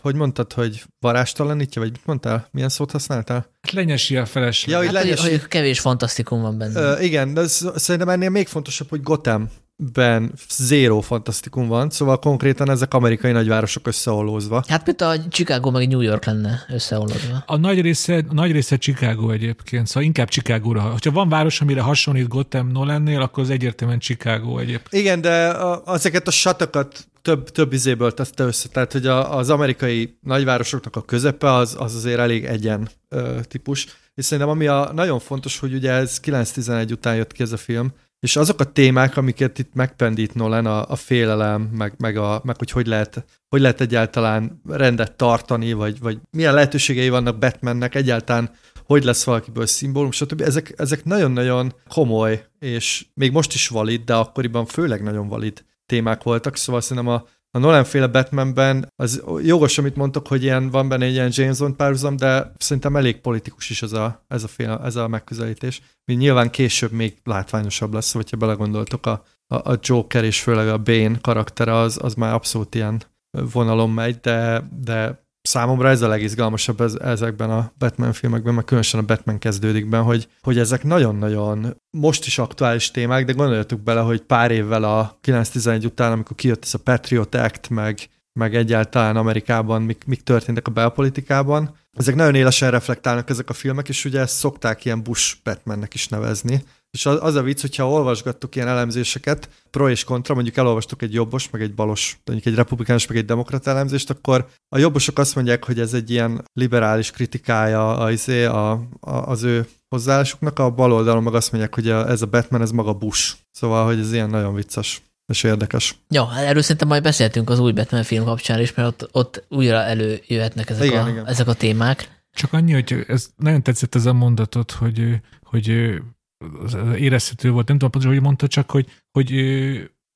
hogy mondtad, hogy varástalanítja, vagy mit mondtál? Milyen szót használtál? Hát lenyesi a feleség. Ja, hogy, hát, lenyesi... hogy kevés fantasztikum van benne. Uh, igen, de szerintem ennél még fontosabb, hogy Gotham ben zéro fantasztikum van, szóval konkrétan ezek amerikai nagyvárosok összeollózva. Hát mint a Chicago meg New York lenne összeollózva. A nagy része, a nagy része Chicago egyébként, szóval inkább Chicago-ra. Ha van város, amire hasonlít Gotham Nolannél, akkor az egyértelműen Chicago egyébként. Igen, de a, ezeket a satokat több, több izéből tette össze, tehát hogy a, az amerikai nagyvárosoknak a közepe az, az azért elég egyen ö, típus. És szerintem ami a, nagyon fontos, hogy ugye ez 9-11 után jött ki ez a film, és azok a témák, amiket itt megpendít Nolan, a, a félelem, meg, meg, a, meg hogy hogy lehet, hogy lehet egyáltalán rendet tartani, vagy, vagy milyen lehetőségei vannak Batmannek, egyáltalán hogy lesz valakiből szimbólum, stb. Ezek, ezek nagyon-nagyon komoly, és még most is valid, de akkoriban főleg nagyon valid témák voltak, szóval szerintem a, a Nolan féle Batmanben az jogos, amit mondtok, hogy ilyen, van benne egy ilyen James Bond párhuzam, de szerintem elég politikus is ez a, ez a, féle, ez a megközelítés. Mint nyilván később még látványosabb lesz, hogyha belegondoltok a, a, a Joker és főleg a Bane karaktere, az, az már abszolút ilyen vonalon megy, de, de számomra ez a legizgalmasabb ez, ezekben a Batman filmekben, mert különösen a Batman kezdődikben, hogy, hogy ezek nagyon-nagyon most is aktuális témák, de gondoljatok bele, hogy pár évvel a 911 után, amikor kijött ez a Patriot Act, meg, meg egyáltalán Amerikában mik, mik történtek a belpolitikában. Ezek nagyon élesen reflektálnak ezek a filmek, és ugye ezt szokták ilyen Bush Batmannek is nevezni. És az, az a vicc, hogyha olvasgattuk ilyen elemzéseket, pro és kontra, mondjuk elolvastuk egy jobbos, meg egy balos, mondjuk egy republikánus, meg egy demokrata elemzést, akkor a jobbosok azt mondják, hogy ez egy ilyen liberális kritikája az, a, a, az ő hozzáállásuknak, a bal oldalon meg azt mondják, hogy a, ez a Batman, ez maga Bush. Szóval, hogy ez ilyen nagyon vicces és érdekes. Ja, hát erről szerintem majd beszéltünk az új Batman film kapcsán is, mert ott, ott újra előjöhetnek ezek, igen, a, igen. ezek a témák. Csak annyi, hogy ez nagyon tetszett ez a mondatot, hogy, hogy érezhető volt, nem tudom pontosan, hogy mondta, csak hogy, hogy,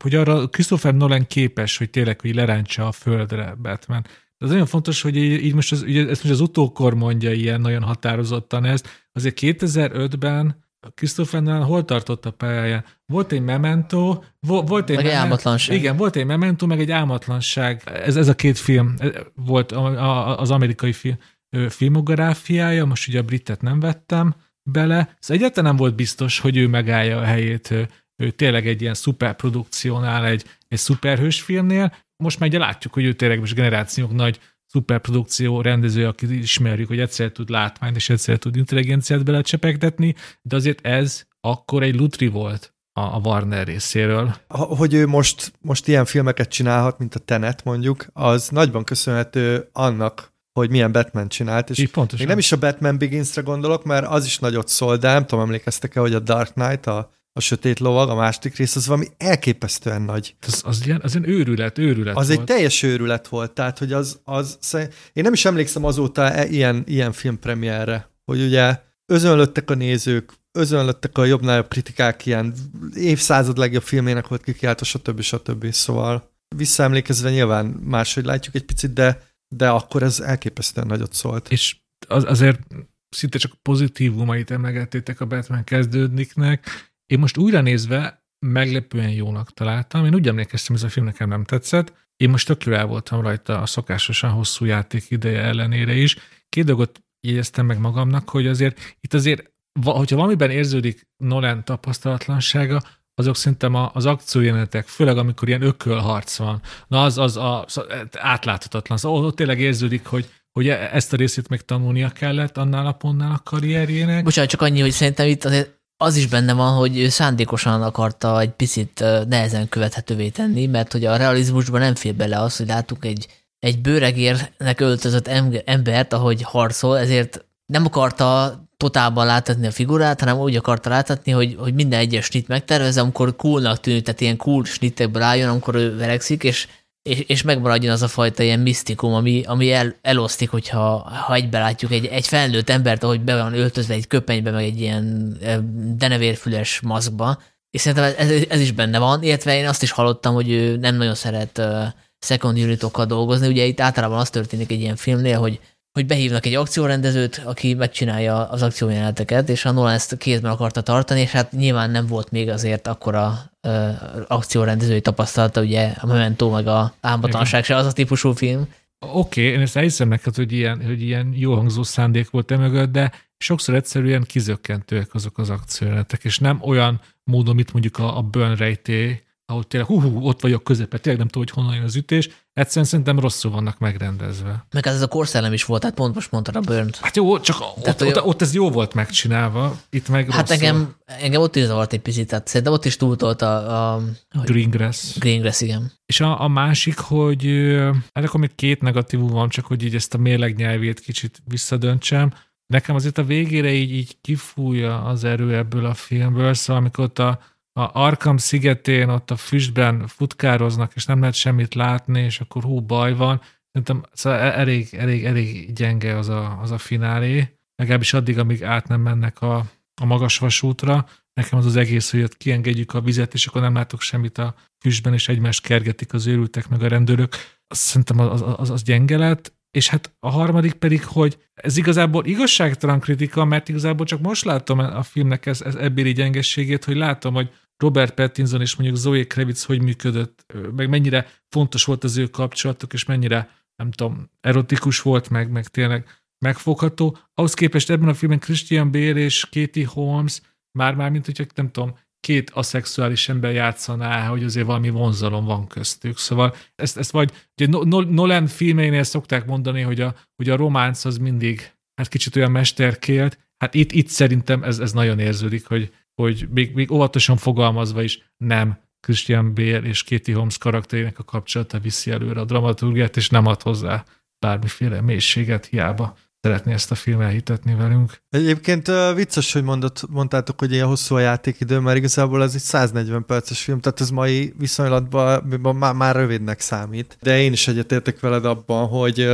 hogy arra Christopher Nolan képes, hogy tényleg, hogy lerántsa a földre Batman. De az nagyon fontos, hogy így most az, ugye ezt most az utókor mondja ilyen nagyon határozottan ezt. Azért 2005-ben Christopher Nolan hol tartott a pályáján? Volt egy memento, volt egy, meg egy álmatlanság. Igen, volt egy memento, meg egy álmatlanság. Ez, ez a két film volt az amerikai film, filmográfiája, most ugye a britet nem vettem bele. Szóval egyáltalán nem volt biztos, hogy ő megállja a helyét ő tényleg egy ilyen szuperprodukciónál, egy, egy szuperhős filmnél. Most már ugye látjuk, hogy ő tényleg most generációk nagy szuperprodukció rendező, akit ismerjük, hogy egyszer tud látványt és egyszer tud intelligenciát belecsepegtetni, de azért ez akkor egy lutri volt a Warner részéről. Hogy ő most, most ilyen filmeket csinálhat, mint a Tenet mondjuk, az nagyban köszönhető annak, hogy milyen Batman csinált, és pontosan. még nem is a Batman Begins-re gondolok, mert az is nagyot szól, de nem tudom, emlékeztek-e, hogy a Dark Knight, a a Sötét Lovag, a második rész, az valami elképesztően nagy. Az, az, ilyen, az ilyen őrület, őrület Az volt. egy teljes őrület volt, tehát, hogy az, az én nem is emlékszem azóta e, ilyen, ilyen filmpremiérre, hogy ugye özönlöttek a nézők, özönlöttek a jobbnál jobb kritikák, ilyen évszázad legjobb filmének volt kikiáltva, stb. stb. Szóval visszaemlékezve nyilván máshogy látjuk egy picit, de, de akkor ez elképesztően nagyot szólt. És az, azért szinte csak pozitívumait emlegettétek a Batman kezdődniknek, én most újra nézve meglepően jónak találtam. Én úgy emlékeztem, ez a film nekem nem tetszett. Én most tök el voltam rajta a szokásosan hosszú játék ideje ellenére is. Két dolgot jegyeztem meg magamnak, hogy azért itt azért, hogyha valamiben érződik Nolan tapasztalatlansága, azok szerintem az akciójelenetek, főleg amikor ilyen ökölharc van, na az, az, az, az átláthatatlan. Szóval ott tényleg érződik, hogy, hogy e- ezt a részét meg tanulnia kellett annál a pontnál a karrierjének. Bocsánat, csak annyi, hogy szerintem itt azért az is benne van, hogy ő szándékosan akarta egy picit nehezen követhetővé tenni, mert hogy a realizmusban nem fér bele az, hogy látunk egy, egy bőregérnek öltözött embert, ahogy harcol, ezért nem akarta totálban láthatni a figurát, hanem úgy akarta láthatni, hogy, hogy minden egyes snit megtervez, amikor coolnak tűnik, tehát ilyen cool snittekből álljon, amikor ő verekszik, és és, és megmaradjon az a fajta ilyen misztikum, ami, ami el, elosztik, hogyha ha egybe látjuk egy, egy felnőtt embert, ahogy be van öltözve egy köpenybe, meg egy ilyen denevérfüles maszkba, és szerintem ez, ez is benne van, illetve én azt is hallottam, hogy ő nem nagyon szeret uh, second unitokkal dolgozni, ugye itt általában az történik egy ilyen filmnél, hogy hogy behívnak egy akciórendezőt, aki megcsinálja az akciójeleneteket, és a Nolan ezt kézben akarta tartani, és hát nyilván nem volt még azért akkora ö, akciórendezői tapasztalata, ugye a Memento meg a Álmatlanság se az a típusú film. Oké, okay, én ezt elhiszem neked, hogy ilyen, hogy ilyen jó hangzó szándék volt e mögött, de sokszor egyszerűen kizökkentőek azok az akciójelenetek, és nem olyan módon, mint mondjuk a, a Burn Rejté, ahol tényleg hú, hú, ott vagyok közepet, tényleg nem tudom, hogy honnan jön az ütés, egyszerűen szerintem rosszul vannak megrendezve. Meg ez a korszellem is volt, tehát pont most mondtad a burnt. Hát jó, csak tehát, ott, ott, ott, ez jó volt megcsinálva, itt meg Hát rosszul. engem, engem ott is zavart egy picit, tehát szerintem ott is túltolt a, a Greengrass. Greengrass, igen. És a, a másik, hogy hát akkor még két negatívum van, csak hogy így ezt a mérleg nyelvét kicsit visszadöntsem. Nekem azért a végére így, így kifújja az erő ebből a filmből, szóval amikor ott a a Arkham szigetén ott a füstben futkároznak, és nem lehet semmit látni, és akkor hú, baj van. Szerintem szóval e- elég, elég, elég gyenge az a, az a finálé, legalábbis addig, amíg át nem mennek a, a magas vasútra. Nekem az az egész, hogy ott kiengedjük a vizet, és akkor nem látok semmit a füstben, és egymást kergetik az őrültek meg a rendőrök. Azt szerintem az, az, az gyenge lett. És hát a harmadik pedig, hogy ez igazából igazságtalan kritika, mert igazából csak most látom a filmnek ez, ez ebbéli gyengességét, hogy látom, hogy Robert Pattinson és mondjuk Zoe Kravitz hogy működött, meg mennyire fontos volt az ő kapcsolatuk, és mennyire, nem tudom, erotikus volt, meg, meg tényleg megfogható. Ahhoz képest ebben a filmben Christian Bale és Katie Holmes már-már, mint hogyha nem tudom, két aszexuális ember játszaná, hogy azért valami vonzalom van köztük. Szóval ezt, ezt vagy, ugye Nolan filmeinél szokták mondani, hogy a, hogy a románc az mindig hát kicsit olyan mesterkélt, hát itt, itt szerintem ez, ez nagyon érződik, hogy, hogy még, még óvatosan fogalmazva is nem Christian Bale és Katie Holmes karakterének a kapcsolata viszi előre a dramaturgiát, és nem ad hozzá bármiféle mélységet, hiába szeretné ezt a filmet elhitetni velünk. Egyébként uh, vicces, hogy mondott, mondtátok, hogy ilyen hosszú a játékidő, mert igazából ez egy 140 perces film, tehát ez mai viszonylatban már, már rövidnek számít. De én is egyetértek veled abban, hogy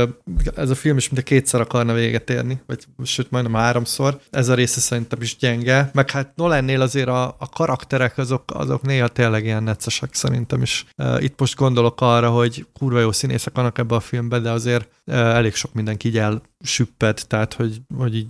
ez a film is mint a kétszer akarna véget érni, vagy sőt majdnem háromszor. Ez a része szerintem is gyenge. Meg hát Nolannél azért a, a karakterek azok, azok néha tényleg ilyen neccesek szerintem is. Uh, itt most gondolok arra, hogy kurva jó színészek vannak ebbe a filmbe, de azért uh, elég sok mindenki így elsüpped, tehát hogy, hogy így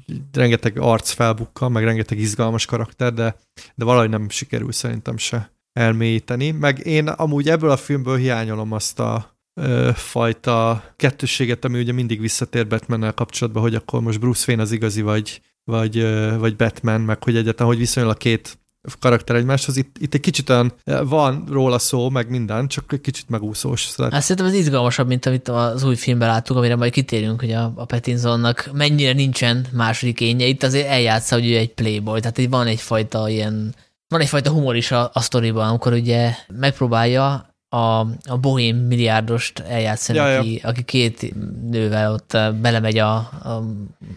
arc felbukka, meg rengeteg izgalmas karakter, de, de valahogy nem sikerül szerintem se elmélyíteni. Meg én amúgy ebből a filmből hiányolom azt a ö, fajta kettősséget, ami ugye mindig visszatér batman kapcsolatban, hogy akkor most Bruce Wayne az igazi, vagy, vagy, ö, vagy Batman, meg hogy egyáltalán, hogy viszonylag a két karakter egymáshoz. Itt, itt egy kicsit olyan van róla szó, meg minden, csak egy kicsit megúszós. Szóval... Hát szerintem ez izgalmasabb, mint amit az új filmben láttuk, amire majd kitérünk, hogy a, a Pattinsonnak mennyire nincsen második énje. Itt azért eljátsza, hogy ő egy playboy, tehát itt van egyfajta ilyen, van egyfajta humor is a, a sztoriban, amikor ugye megpróbálja a, a bohém milliárdost eljátszani, ja, aki, ja. aki két nővel ott belemegy a, a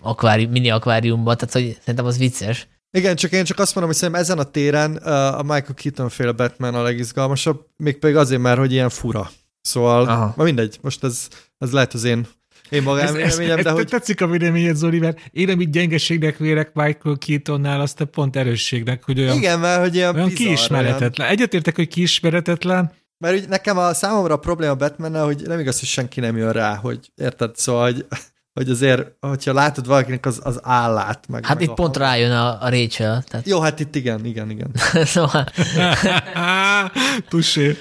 akvári, mini akváriumba, tehát hogy szerintem az vicces. Igen, csak én csak azt mondom, hogy szerintem ezen a téren uh, a Michael Keaton féle Batman a legizgalmasabb, még pedig azért már, hogy ilyen fura. Szóval, Aha. ma mindegy, most ez, ez lehet az én én magám ez, ez, de ez hogy... Tetszik a véleményed, Zoli, mert én amit gyengeségnek vélek Michael Keatonnál, azt a pont erősségnek, hogy olyan, Igen, mert hogy ilyen olyan bizarr, kiismeretetlen. Olyan... Egyetértek, hogy kiismeretetlen. Mert úgy nekem a számomra a probléma batman hogy nem igaz, hogy senki nem jön rá, hogy érted, szóval, hogy hogy azért, hogyha látod valakinek az, az állát, meg Hát meg itt pont rájön a, a Rachel. Tehát... Jó, hát itt igen, igen, igen. szóval... Tussé.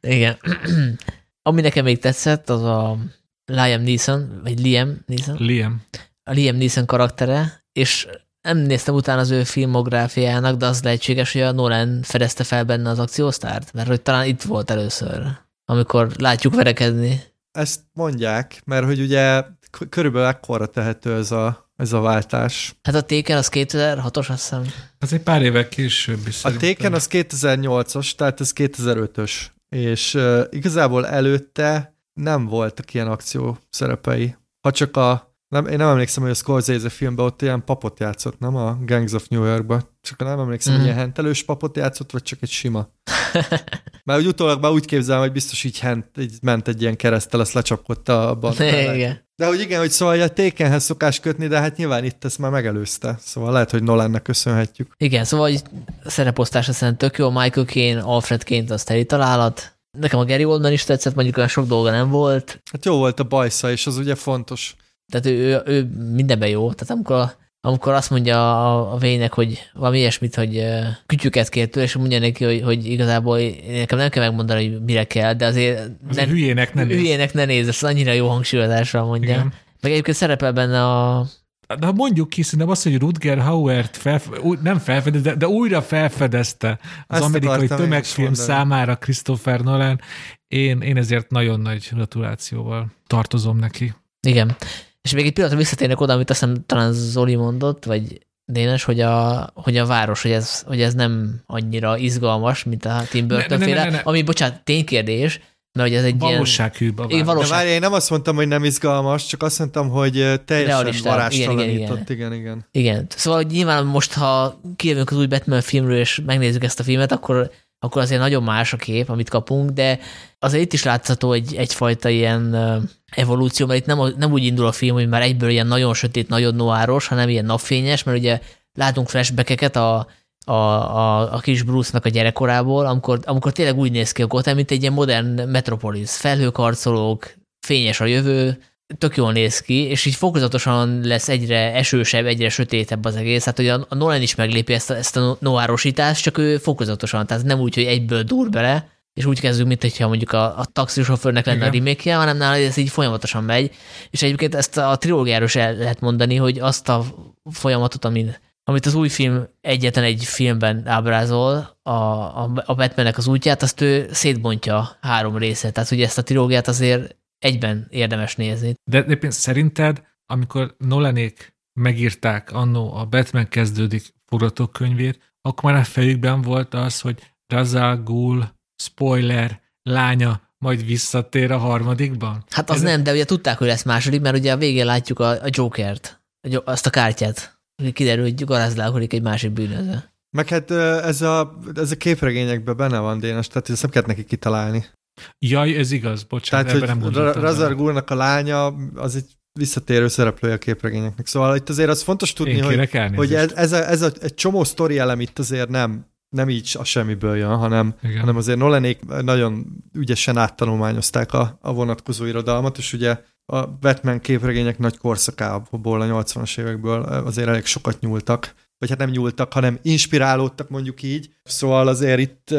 igen. Ami nekem még tetszett, az a Liam Neeson, vagy Liam Neeson. Liam. A Liam Neeson karaktere, és nem néztem utána az ő filmográfiának, de az lehetséges, hogy a Nolan fedezte fel benne az akciósztárt, mert hogy talán itt volt először, amikor látjuk verekedni. Ezt mondják, mert hogy ugye körülbelül ekkora tehető ez a, ez a váltás. Hát a Téken az 2006-os, azt hiszem. Az egy pár évek később is. A Téken az 2008-as, tehát ez 2005-ös. És uh, igazából előtte nem voltak ilyen akció szerepei. Ha csak a nem, én nem emlékszem, hogy a Scorsese filmben ott ilyen papot játszott, nem? A Gangs of New Yorkba. Csak nem emlékszem, mm. hogy ilyen hentelős papot játszott, vagy csak egy sima. Mert úgy utólag már úgy képzelem, hogy biztos így, hent, így ment egy ilyen keresztel, azt lecsapkodta a bal. De hogy igen, hogy szóval a tékenhez szokás kötni, de hát nyilván itt ezt már megelőzte. Szóval lehet, hogy Nolannek köszönhetjük. Igen, szóval hogy szereposztása szerint tök jó, Michael Kane, Alfred Kane, az teli találat. Nekem a Gary Oldman is tetszett, mondjuk olyan sok dolga nem volt. Hát jó volt a bajsza, és az ugye fontos. Tehát ő, ő, ő mindenben jó. Tehát amikor, amikor azt mondja a, a Vének, hogy valami ilyesmit, hogy kütyüket kér tőle, és mondja neki, hogy, hogy igazából nekem nem kell megmondani, hogy mire kell, de azért ne, hülyének ne néz. Hülyének ne néz, ez annyira jó hangsúlyozásra mondja. Igen. Meg egyébként szerepel benne a de mondjuk ki, szerintem az, hogy Rutger Hauert felf nem felfedezte, de, de újra felfedezte az Ezt amerikai tömegfilm számára Christopher Nolan. Én, én ezért nagyon nagy gratulációval tartozom neki. Igen. És még egy pillanatra visszatérnek oda, amit azt hiszem talán Zoli mondott, vagy Dénes, hogy a, hogy a város, hogy ez, hogy ez nem annyira izgalmas, mint a Tim Burton ne, ne, ne, ne, ne. ami, bocsánat, ténykérdés, mert hogy ez egy Valósághűbb a város. Valóság... De várj, én nem azt mondtam, hogy nem izgalmas, csak azt mondtam, hogy teljesen varástalanított. Igen, igen, igen. Igen, szóval hogy nyilván most, ha kijövünk az új Batman filmről, és megnézzük ezt a filmet, akkor akkor azért nagyon más a kép, amit kapunk, de azért itt is látható egy, egyfajta ilyen evolúció, mert itt nem, nem úgy indul a film, hogy már egyből ilyen nagyon sötét, nagyon noáros, hanem ilyen napfényes, mert ugye látunk flashbackeket a, a, a, a kis Bruce-nak a gyerekkorából, amikor, amikor tényleg úgy néz ki a Gotham, mint egy ilyen modern metropolis, felhőkarcolók, fényes a jövő, tök jól néz ki, és így fokozatosan lesz egyre esősebb, egyre sötétebb az egész. Hát, hogy a Nolan is meglépi ezt a, ezt a noárosítást, csak ő fokozatosan, tehát nem úgy, hogy egyből dur bele, és úgy kezdünk, mint hogyha mondjuk a, a taxisofőrnek lenne Igen. a remake hanem nála ez így folyamatosan megy, és egyébként ezt a trilógiáról el lehet mondani, hogy azt a folyamatot, amin amit az új film egyetlen egy filmben ábrázol, a, a, a Batmannek az útját, azt ő szétbontja három része. Tehát ugye ezt a trilógiát azért egyben érdemes nézni. De, de szerinted, amikor Nolanék megírták annó a Batman kezdődik forgatókönyvét, akkor már a fejükben volt az, hogy Razal Ghul, spoiler, lánya majd visszatér a harmadikban? Hát az Ez nem, de ugye tudták, hogy lesz második, mert ugye a végén látjuk a, a Jokert, azt a kártyát. Kiderül, hogy garázdálkodik egy másik bűnöző. Meg hát ez a, ez a képregényekben benne van Dénes, tehát ezt nem kellett neki kitalálni. Jaj, ez igaz, bocsánat, tehát, ebben nem Razar Gulnak a lánya, az egy visszatérő szereplője a képregényeknek. Szóval itt azért az fontos tudni, hogy, hogy ez, ez, a, ez a, egy csomó sztori elem itt azért nem, nem így a semmiből jön, hanem, hanem azért Nolanék nagyon ügyesen áttanulmányozták a, a vonatkozó irodalmat, és ugye a Batman képregények nagy korszakából, a 80-as évekből azért elég sokat nyúltak, vagy hát nem nyúltak, hanem inspirálódtak mondjuk így. Szóval azért itt,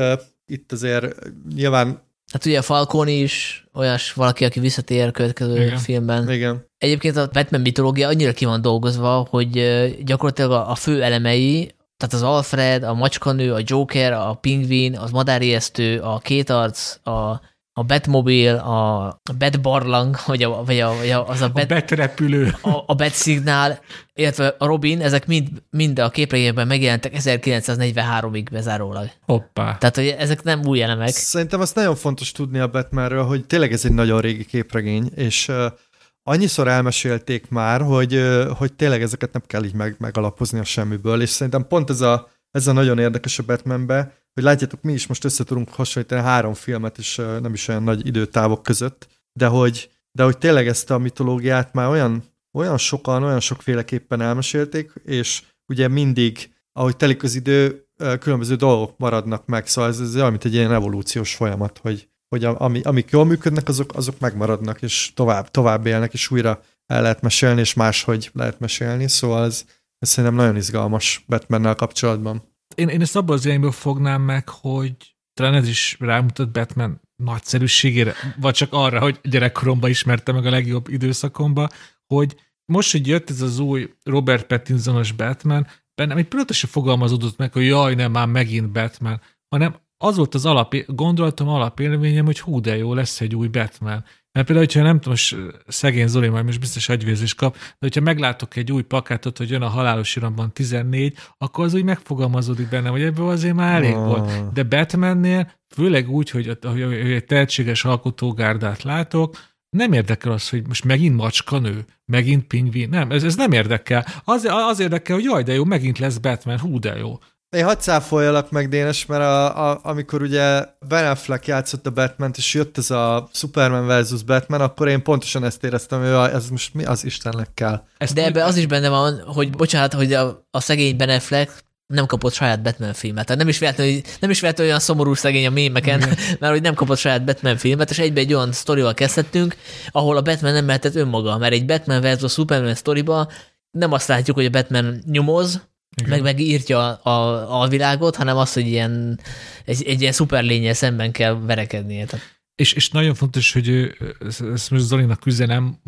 itt azért nyilván Hát ugye a Falcone is olyas valaki, aki visszatér a következő Igen. filmben. Igen. Egyébként a Batman mitológia annyira ki van dolgozva, hogy gyakorlatilag a fő elemei, tehát az Alfred, a macskanő, a Joker, a pingvin, az madáriesztő, a kétarc, a a Batmobile, a Batbarlang, vagy, a, vagy, a, vagy a, az a, Bat, a Batrepülő, a, a Batsignál, illetve a Robin, ezek mind, mind a képregényekben megjelentek 1943-ig bezárólag. Hoppá. Tehát, hogy ezek nem új elemek. Szerintem azt nagyon fontos tudni a Batmanről, hogy tényleg ez egy nagyon régi képregény, és uh, annyiszor elmesélték már, hogy, uh, hogy tényleg ezeket nem kell így meg, megalapozni a semmiből, és szerintem pont ez a, ez a nagyon érdekes a Batmanbe, hogy látjátok, mi is most össze tudunk hasonlítani három filmet, és nem is olyan nagy időtávok között, de hogy, de hogy tényleg ezt a mitológiát már olyan, olyan sokan, olyan sokféleképpen elmesélték, és ugye mindig, ahogy telik az idő, különböző dolgok maradnak meg, szóval ez, ez olyan, mint egy ilyen evolúciós folyamat, hogy, hogy ami, amik jól működnek, azok, azok megmaradnak, és tovább, tovább élnek, és újra el lehet mesélni, és máshogy lehet mesélni, szóval ez, ez szerintem nagyon izgalmas Batmannel kapcsolatban én, én ezt abban az irányból fognám meg, hogy talán ez is rámutat Batman nagyszerűségére, vagy csak arra, hogy gyerekkoromban ismerte meg a legjobb időszakomba, hogy most, hogy jött ez az új Robert Pattinsonos Batman, bennem egy pillanatra sem fogalmazódott meg, hogy jaj, nem, már megint Batman, hanem az volt az alap, gondolatom alapélményem, hogy hú, de jó, lesz egy új Batman. Mert például, hogyha nem tudom, most szegény Zoli majd most biztos agyvérzés kap, de hogyha meglátok egy új pakátot, hogy jön a halálos iramban 14, akkor az úgy megfogalmazódik bennem, hogy ebből azért már elég oh. volt. De Batmannél, főleg úgy, hogy, hogy egy tehetséges alkotógárdát látok, nem érdekel az, hogy most megint macska nő, megint pingvin, nem, ez, ez nem érdekel. Az, az érdekel, hogy jaj, de jó, megint lesz Batman, hú, de jó. Én hadd cáfoljalak meg, Dénes, mert a, a, amikor ugye Ben Affleck játszott a batman és jött ez a Superman versus Batman, akkor én pontosan ezt éreztem, hogy ez most mi az Istennek kell. Ezt De ebben az is benne van, hogy bocsánat, hogy a, a szegény Ben Affleck nem kapott saját Batman filmet. Tehát nem is véletlenül, nem is véletlenül olyan szomorú szegény a mémeken, mm. mert hogy nem kapott saját Batman filmet, és egybe egy olyan sztorival kezdhettünk, ahol a Batman nem mehetett önmaga, mert egy Batman versus Superman sztoriba nem azt látjuk, hogy a Batman nyomoz, igen. meg megírtja a, a, világot, hanem az, hogy ilyen, egy, egy ilyen szuperlényel szemben kell verekednie. Tehát. És, és nagyon fontos, hogy ezt most Zolinak üzenem,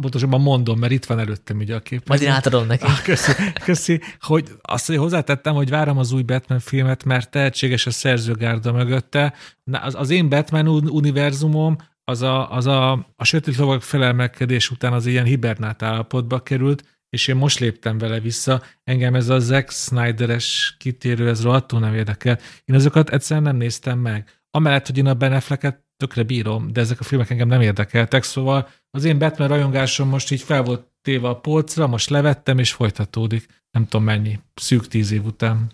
pontosabban mondom, mert itt van előttem ugye a kép. Majd én átadom neki. Ah, köszi, köszi, hogy azt, hogy hozzátettem, hogy várom az új Batman filmet, mert tehetséges a szerzőgárda mögötte. Az, az én Batman univerzumom az a, az a, a sötét lovak felelmelkedés után az ilyen hibernát állapotba került, és én most léptem vele vissza, engem ez a Zack Snyderes kitérő, ez rohadtul nem érdekel. Én azokat egyszerűen nem néztem meg. Amellett, hogy én a Ben Affleck-et tökre bírom, de ezek a filmek engem nem érdekeltek, szóval az én Batman rajongásom most így fel volt téve a polcra, most levettem, és folytatódik. Nem tudom mennyi, szűk tíz év után.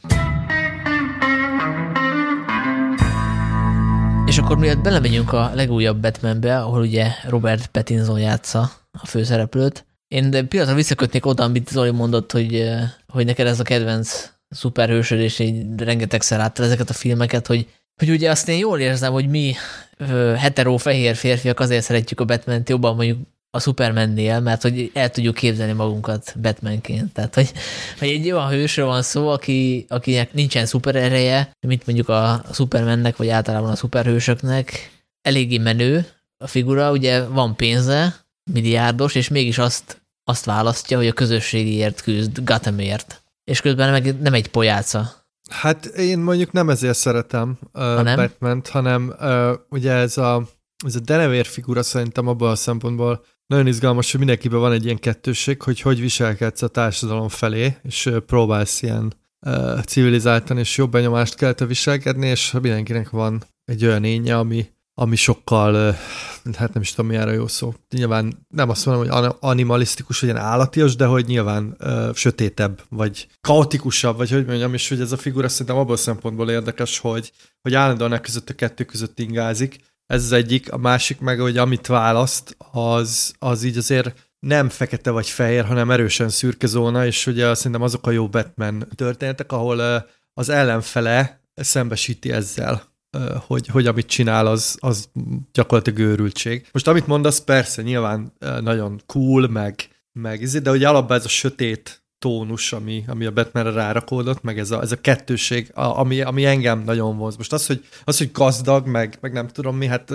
És akkor miatt belemegyünk a legújabb Batmanbe, ahol ugye Robert Pattinson játsza a főszereplőt, én pillanatra visszakötnék oda, amit Zoli mondott, hogy, hogy neked ez a kedvenc szuperhősöd, és így rengetegszer láttál ezeket a filmeket, hogy, hogy ugye azt én jól érzem, hogy mi hetero fehér férfiak azért szeretjük a batman jobban mondjuk a Supermannél, mert hogy el tudjuk képzelni magunkat Batmanként. Tehát, hogy, hogy egy olyan hősről van szó, aki, akinek nincsen szuper ereje, mint mondjuk a Supermannek, vagy általában a szuperhősöknek, eléggé menő a figura, ugye van pénze, milliárdos, és mégis azt azt választja, hogy a közösségiért küzd, Gothamért. És közben meg nem egy pojáca. Hát én mondjuk nem ezért szeretem uh, nem? Batman-t, hanem uh, ugye ez a, ez a denevér figura szerintem abban a szempontból nagyon izgalmas, hogy mindenkiben van egy ilyen kettősség, hogy hogy viselkedsz a társadalom felé, és próbálsz ilyen uh, civilizáltan és jobb benyomást kell viselkedni, és mindenkinek van egy olyan énje, ami, ami sokkal, hát nem is tudom, mi erre jó szó. Nyilván nem azt mondom, hogy animalisztikus, vagy ilyen állatias, de hogy nyilván uh, sötétebb, vagy kaotikusabb, vagy hogy mondjam, és hogy ez a figura szerintem abból szempontból érdekes, hogy, hogy állandóan e között a kettő között ingázik. Ez az egyik, a másik meg, hogy amit választ, az, az így azért nem fekete vagy fehér, hanem erősen szürke zóna, és ugye szerintem azok a jó Batman történetek, ahol az ellenfele szembesíti ezzel hogy, hogy amit csinál, az, az gyakorlatilag őrültség. Most amit mondasz, persze, nyilván nagyon cool, meg, meg izé, de hogy alapban ez a sötét tónus, ami, ami a Batmanre rárakódott, meg ez a, ez a kettőség, ami, ami engem nagyon vonz. Most az, hogy, az, hogy gazdag, meg, meg nem tudom mi, hát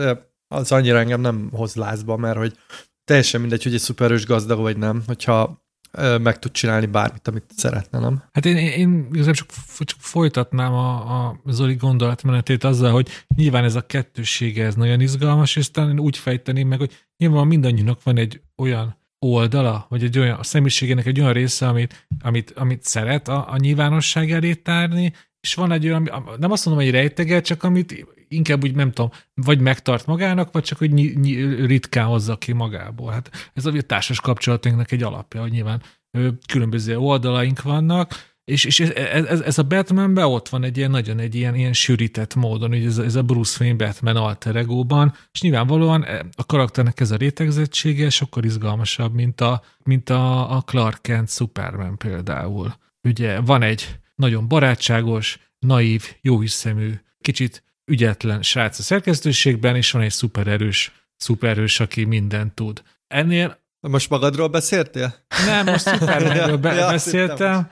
az annyira engem nem hoz lázba, mert hogy teljesen mindegy, hogy egy szuperős gazdag vagy nem, hogyha meg tud csinálni bármit, amit szeretne, nem? Hát én, én igazából csak, csak folytatnám a, a Zoli gondolatmenetét azzal, hogy nyilván ez a kettőssége ez nagyon izgalmas, és talán úgy fejteném meg, hogy nyilván mindannyiunknak van egy olyan oldala, vagy egy olyan, a személyiségének egy olyan része, amit, amit, amit szeret a, a nyilvánosság elé tárni, és van egy olyan, nem azt mondom, hogy rejteget, csak amit inkább úgy nem tudom, vagy megtart magának, vagy csak hogy ny- ny- ritkán hozza ki magából. Hát ez a társas kapcsolatunknak egy alapja, hogy nyilván különböző oldalaink vannak, és, és ez, ez, ez a Batmanben ott van egy ilyen nagyon egy ilyen, ilyen sűrített módon, hogy ez, ez a Bruce Wayne Batman alter egóban, és nyilvánvalóan a karakternek ez a rétegzettsége sokkal izgalmasabb, mint a, mint a, a Clark Kent Superman például. Ugye van egy nagyon barátságos, naív, jóhiszemű, kicsit ügyetlen srác a szerkesztőségben, és van egy szupererős, szupererős, aki mindent tud. Ennél... Most magadról beszéltél? Nem, most Supermanről be- ja, beszéltem,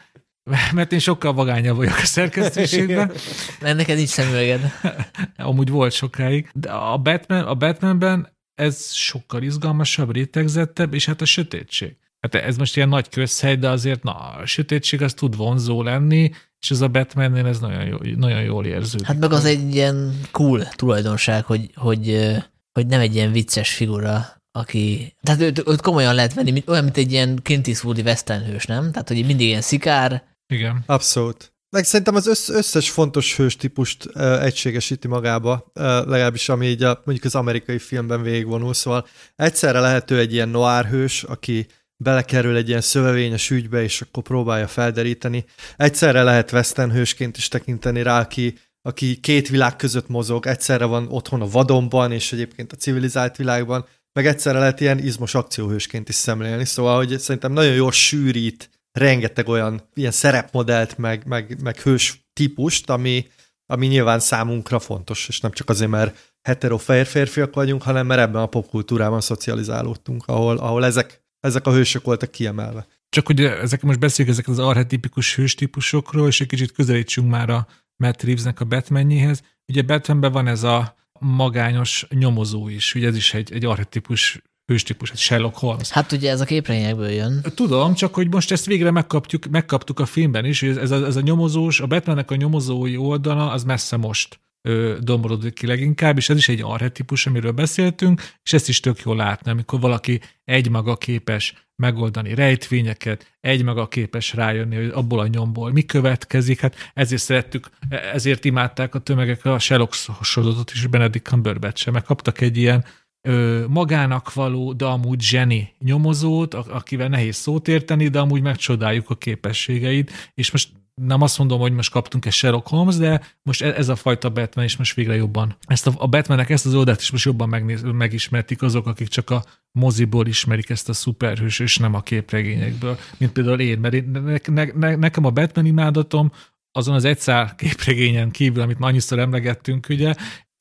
mert én sokkal vagányabb vagyok a szerkesztőségben. Mert neked nincs szemüveged. Amúgy volt sokáig. De a, Batman, a Batmanben ez sokkal izgalmasabb, rétegzettebb, és hát a sötétség. Hát ez most ilyen nagy közhely, de azért na, a sötétség az tud vonzó lenni, és ez a Batmannél ez nagyon, jó, nagyon jól érződik. Hát meg az egy ilyen cool tulajdonság, hogy, hogy, hogy nem egy ilyen vicces figura, aki, tehát őt, őt komolyan lehet venni, mint, olyan, mint egy ilyen Clint Eastwoodi westernhős, nem? Tehát, hogy mindig ilyen szikár. Igen. Abszolút. Meg szerintem az össz, összes fontos hős típust uh, egységesíti magába, uh, legalábbis ami így a, mondjuk az amerikai filmben végigvonul, szóval egyszerre lehető egy ilyen noir hős, aki belekerül egy ilyen szövevényes ügybe, és akkor próbálja felderíteni. Egyszerre lehet western hősként is tekinteni rá, aki, aki két világ között mozog, egyszerre van otthon a vadonban, és egyébként a civilizált világban, meg egyszerre lehet ilyen izmos akcióhősként is szemlélni, szóval hogy szerintem nagyon jól sűrít rengeteg olyan ilyen szerepmodellt, meg, meg, meg hős típust, ami, ami nyilván számunkra fontos, és nem csak azért, mert hetero férfiak vagyunk, hanem mert ebben a popkultúrában szocializálódtunk, ahol, ahol ezek ezek a hősök voltak kiemelve. Csak hogy ezek most beszéljük ezek az archetipikus hőstípusokról, és egy kicsit közelítsünk már a Matt Reevesnek a Batmanjéhez. Ugye Batmanben van ez a magányos nyomozó is, ugye ez is egy, egy archetipus hőstípus, egy Sherlock Holmes. Hát ugye ez a képregényekből jön. Tudom, csak hogy most ezt végre megkapjuk, megkaptuk a filmben is, hogy ez a, ez a nyomozós, a Batmannek a nyomozói oldala, az messze most ö, domborodik ki leginkább, és ez is egy arhetipus, amiről beszéltünk, és ezt is tök jól látni, amikor valaki egymaga képes megoldani rejtvényeket, egymaga képes rájönni, hogy abból a nyomból mi következik. Hát ezért szerettük, ezért imádták a tömegek a Sherlock sorozatot is Benedict Cumberbatch sem, mert kaptak egy ilyen magának való, de amúgy zseni nyomozót, akivel nehéz szót érteni, de amúgy megcsodáljuk a képességeit, és most nem azt mondom, hogy most kaptunk egy Sherlock Holmes, de most e- ez a fajta Batman is most végre jobban. Ezt a, a Batmanek ezt az oldalt is most jobban megnéz, megismertik azok, akik csak a moziból ismerik ezt a szuperhős, és nem a képregényekből. Mint például én, mert én, ne, ne, ne, nekem a Batman imádatom azon az egyszer képregényen kívül, amit ma annyiszor emlegettünk, ugye,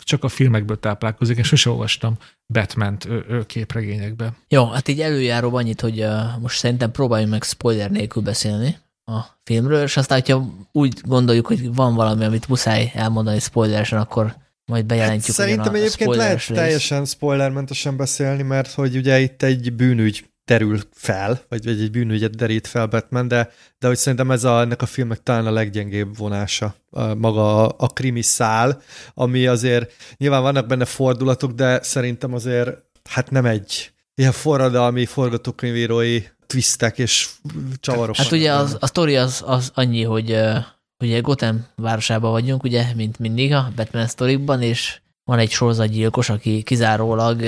csak a filmekből táplálkozik, és sose olvastam Batman-t képregényekbe. Jó, hát így előjáróban annyit, hogy uh, most szerintem próbáljunk meg spoiler nélkül beszélni, a filmről, és aztán, hogyha úgy gondoljuk, hogy van valami, amit muszáj elmondani spoileresen, akkor majd bejelentjük. Hát szerintem egyébként lehet rész. teljesen spoilermentesen beszélni, mert hogy ugye itt egy bűnügy derül fel, vagy, vagy egy bűnügyet derít fel Batman, de, de hogy szerintem ez a, ennek a filmnek talán a leggyengébb vonása, maga a, a krimi szál, ami azért nyilván vannak benne fordulatok, de szerintem azért hát nem egy ilyen forradalmi forgatókönyvírói twistek és csavarok. Hát ugye az, a sztori az, az annyi, hogy ugye Gotham városában vagyunk, ugye, mint mindig a Batman sztorikban, és van egy sorozatgyilkos, aki kizárólag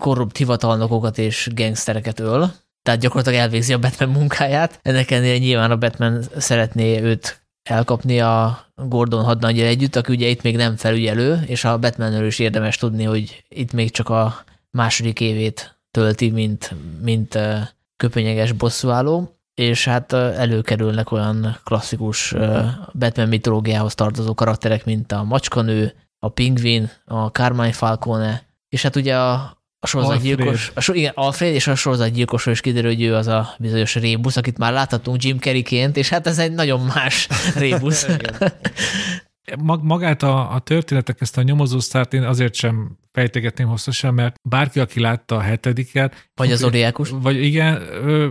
korrupt hivatalnokokat és gangstereket öl, tehát gyakorlatilag elvégzi a Batman munkáját. Ennek ennél nyilván a Batman szeretné őt elkapni a Gordon hadnagyja együtt, aki ugye itt még nem felügyelő, és a Batmanről is érdemes tudni, hogy itt még csak a második évét tölti, mint, mint köpönyeges bosszúálló, és hát előkerülnek olyan klasszikus Batman mitológiához tartozó karakterek, mint a macskanő, a pingvin, a Carmine Falcone, és hát ugye a, a sorozatgyilkos, a, igen, Alfred és a sorozatgyilkosról is kiderül, hogy ő az a bizonyos rébusz, akit már láthatunk Jim Carreyként, és hát ez egy nagyon más rébusz. Magát a, a történetek, ezt a nyomozósztárt én azért sem fejtegetném hosszasan, mert bárki, aki látta a hetediket... Vagy az Odiákus. Vagy igen,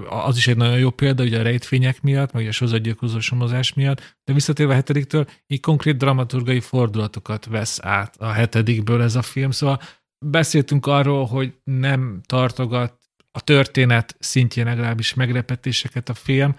az is egy nagyon jó példa, ugye a rejtvények miatt, meg a sorozatgyilkozós nyomozás miatt, de visszatérve a hetediktől, így konkrét dramaturgai fordulatokat vesz át a hetedikből ez a film, szóval beszéltünk arról, hogy nem tartogat a történet szintjén legalábbis megrepetéseket a film,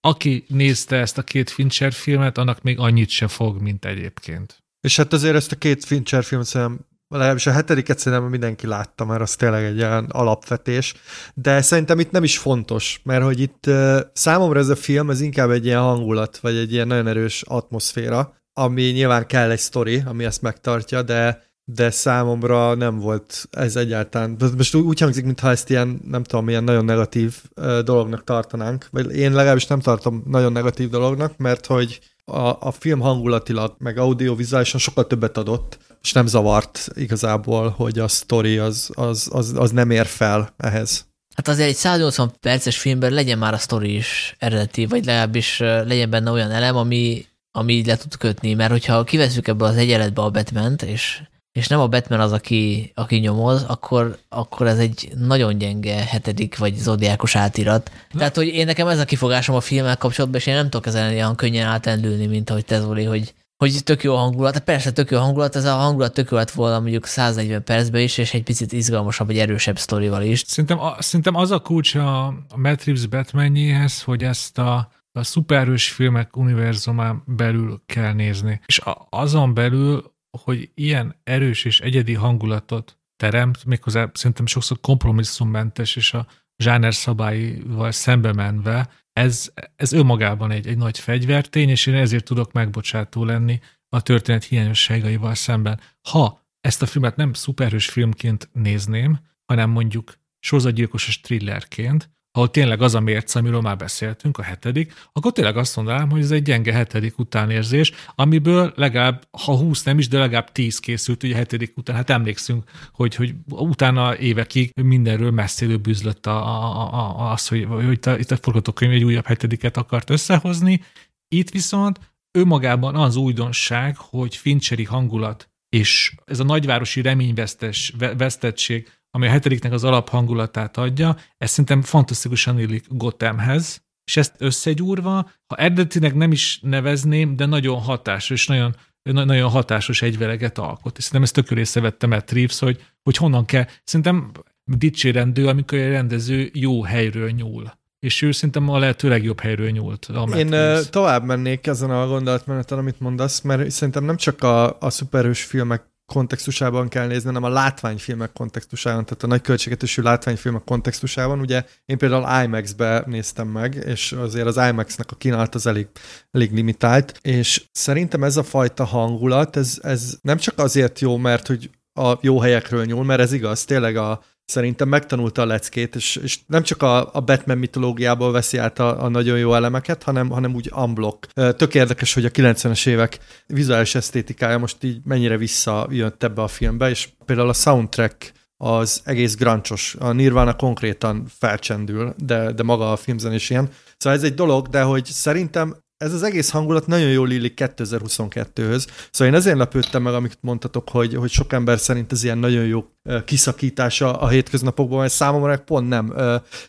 aki nézte ezt a két Fincher filmet, annak még annyit se fog, mint egyébként. És hát azért ezt a két Fincher filmet szerintem legalábbis a hetediket szerintem mindenki látta, mert az tényleg egy olyan alapvetés, de szerintem itt nem is fontos, mert hogy itt számomra ez a film, ez inkább egy ilyen hangulat, vagy egy ilyen nagyon erős atmoszféra, ami nyilván kell egy sztori, ami ezt megtartja, de de számomra nem volt ez egyáltalán. Most úgy hangzik, mintha ezt ilyen, nem tudom, ilyen nagyon negatív dolognak tartanánk, vagy én legalábbis nem tartom nagyon negatív dolognak, mert hogy a, a film hangulatilag, meg audiovizuálisan sokkal többet adott, és nem zavart igazából, hogy a sztori az, az, az, az nem ér fel ehhez. Hát azért egy 180 perces filmben legyen már a sztori is eredeti, vagy legalábbis legyen benne olyan elem, ami, ami így le tud kötni, mert hogyha kiveszünk ebből az egyenletbe a batman és és nem a Batman az, aki, aki nyomoz, akkor, akkor ez egy nagyon gyenge hetedik vagy zodiákos átirat. Na. Tehát, hogy én nekem ez a kifogásom a filmmel kapcsolatban, és én nem tudok ezen olyan könnyen átendülni, mint ahogy te Zoli, hogy, hogy tök jó hangulat. Hát persze tök jó hangulat, ez a hangulat tök jó lett volna mondjuk 140 percben is, és egy picit izgalmasabb, vagy erősebb sztorival is. Szerintem, a, szerintem az a kulcs a, a Matt Reeves Batmanjéhez, hogy ezt a a szuperhős filmek univerzumán belül kell nézni. És a, azon belül hogy ilyen erős és egyedi hangulatot teremt, méghozzá szerintem sokszor kompromisszummentes és a zsáner szabályival szembe menve, ez, ez önmagában egy, egy nagy fegyvertény, és én ezért tudok megbocsátó lenni a történet hiányosságaival szemben. Ha ezt a filmet nem szuperhős filmként nézném, hanem mondjuk sorozatgyilkosos thrillerként, ahol tényleg az a mérce, amiről már beszéltünk, a hetedik, akkor tényleg azt mondanám, hogy ez egy gyenge hetedik utánérzés, amiből legalább, ha húsz nem is, de legalább tíz készült ugye hetedik után. Hát emlékszünk, hogy, hogy utána évekig mindenről messzélő bűzlött a, a, a, az, hogy, hogy itt a, itt a forgatókönyv egy újabb hetediket akart összehozni. Itt viszont önmagában az újdonság, hogy Fincheri hangulat és ez a nagyvárosi reményvesztes, vesztettség ami a hetediknek az alaphangulatát adja, ez szerintem fantasztikusan illik Gothamhez, és ezt összegyúrva, ha eredetileg nem is nevezném, de nagyon hatásos, és nagyon, nagyon hatásos egyveleget alkot. És szerintem ezt tökéletesen észrevette Matt Reeves, hogy, hogy honnan kell. Szerintem dicsérendő, amikor egy rendező jó helyről nyúl. És ő szerintem a lehető legjobb helyről nyúlt. A Én Reeves. tovább mennék ezen a gondolatmeneten, amit mondasz, mert szerintem nem csak a, a szuperhős filmek kontextusában kell nézni, hanem a látványfilmek kontextusában, tehát a nagy költségetősű látványfilmek kontextusában. Ugye én például IMAX-be néztem meg, és azért az IMAX-nek a kínálat az elég, elég limitált, és szerintem ez a fajta hangulat, ez, ez nem csak azért jó, mert hogy a jó helyekről nyúl, mert ez igaz, tényleg a, szerintem megtanulta a leckét, és, és nem csak a, a Batman mitológiából veszi át a, a nagyon jó elemeket, hanem, hanem úgy unblock. Tök érdekes, hogy a 90-es évek vizuális esztétikája most így mennyire visszajött ebbe a filmbe, és például a soundtrack az egész grancsos. A Nirvana konkrétan felcsendül, de, de maga a filmzen is ilyen. Szóval ez egy dolog, de hogy szerintem ez az egész hangulat nagyon jól illik 2022-höz. Szóval én ezért lepődtem meg, amit mondtatok, hogy, hogy sok ember szerint ez ilyen nagyon jó kiszakítása a hétköznapokban, mert számomra pont nem.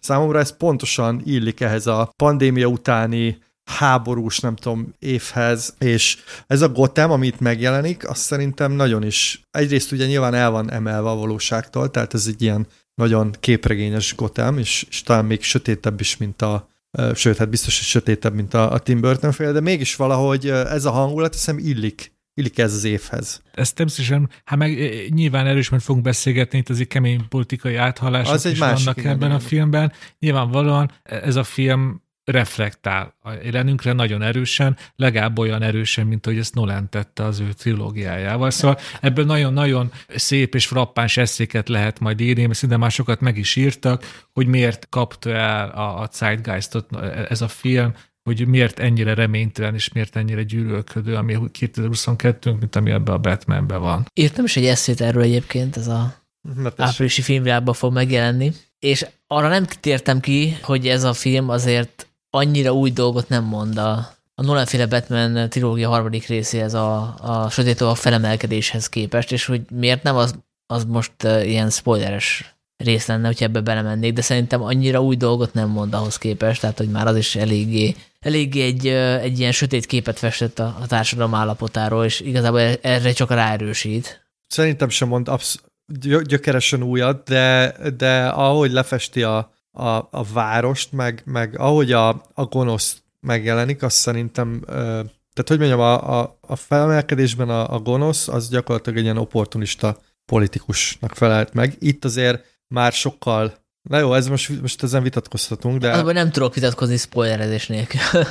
Számomra ez pontosan illik ehhez a pandémia utáni háborús, nem tudom, évhez, és ez a Gotham, amit megjelenik, azt szerintem nagyon is, egyrészt ugye nyilván el van emelve a valóságtól, tehát ez egy ilyen nagyon képregényes Gotham, és, és talán még sötétebb is, mint a, sőt, hát biztos, hogy sötétebb, mint a, a Tim Burton fél, de mégis valahogy ez a hangulat, hiszem illik illik ez az évhez. Ez természetesen, hát meg nyilván erős, mert fogunk beszélgetni, itt azért kemény politikai áthallások az egy is másik, vannak igen, ebben igen. a filmben. Nyilvánvalóan ez a film reflektál a jelenünkre nagyon erősen, legalább olyan erősen, mint hogy ezt Nolan tette az ő trilógiájával. Szóval ebből nagyon-nagyon szép és frappáns eszéket lehet majd írni, mert szinte másokat meg is írtak, hogy miért kapta el a, a Zeitgeistot ez a film, hogy miért ennyire reménytelen és miért ennyire gyűlölködő, ami 2022 mint ami ebben a Batmanben van. Írtam is egy eszét erről egyébként, ez a áprilisi filmvilágban fog megjelenni, és arra nem tértem ki, hogy ez a film azért annyira új dolgot nem mond a, a Nolan-féle Batman trilógia harmadik részéhez a, a sötét a felemelkedéshez képest, és hogy miért nem, az, az most ilyen spoileres rész lenne, hogy ebbe belemennék, de szerintem annyira új dolgot nem mond ahhoz képest, tehát hogy már az is eléggé, eléggé egy, egy ilyen sötét képet festett a, a társadalom állapotáról, és igazából erre csak ráerősít. Szerintem sem mond absz- gyökeresen újat, de, de ahogy lefesti a, a, a várost, meg, meg ahogy a, a gonosz megjelenik, azt szerintem, tehát hogy mondjam, a, a, a felemelkedésben a, a gonosz, az gyakorlatilag egy ilyen opportunista politikusnak felelt meg. Itt azért már sokkal Na jó, ez most, most ezen vitatkozhatunk, de... Azonban nem tudok vitatkozni spoilerezés nélkül.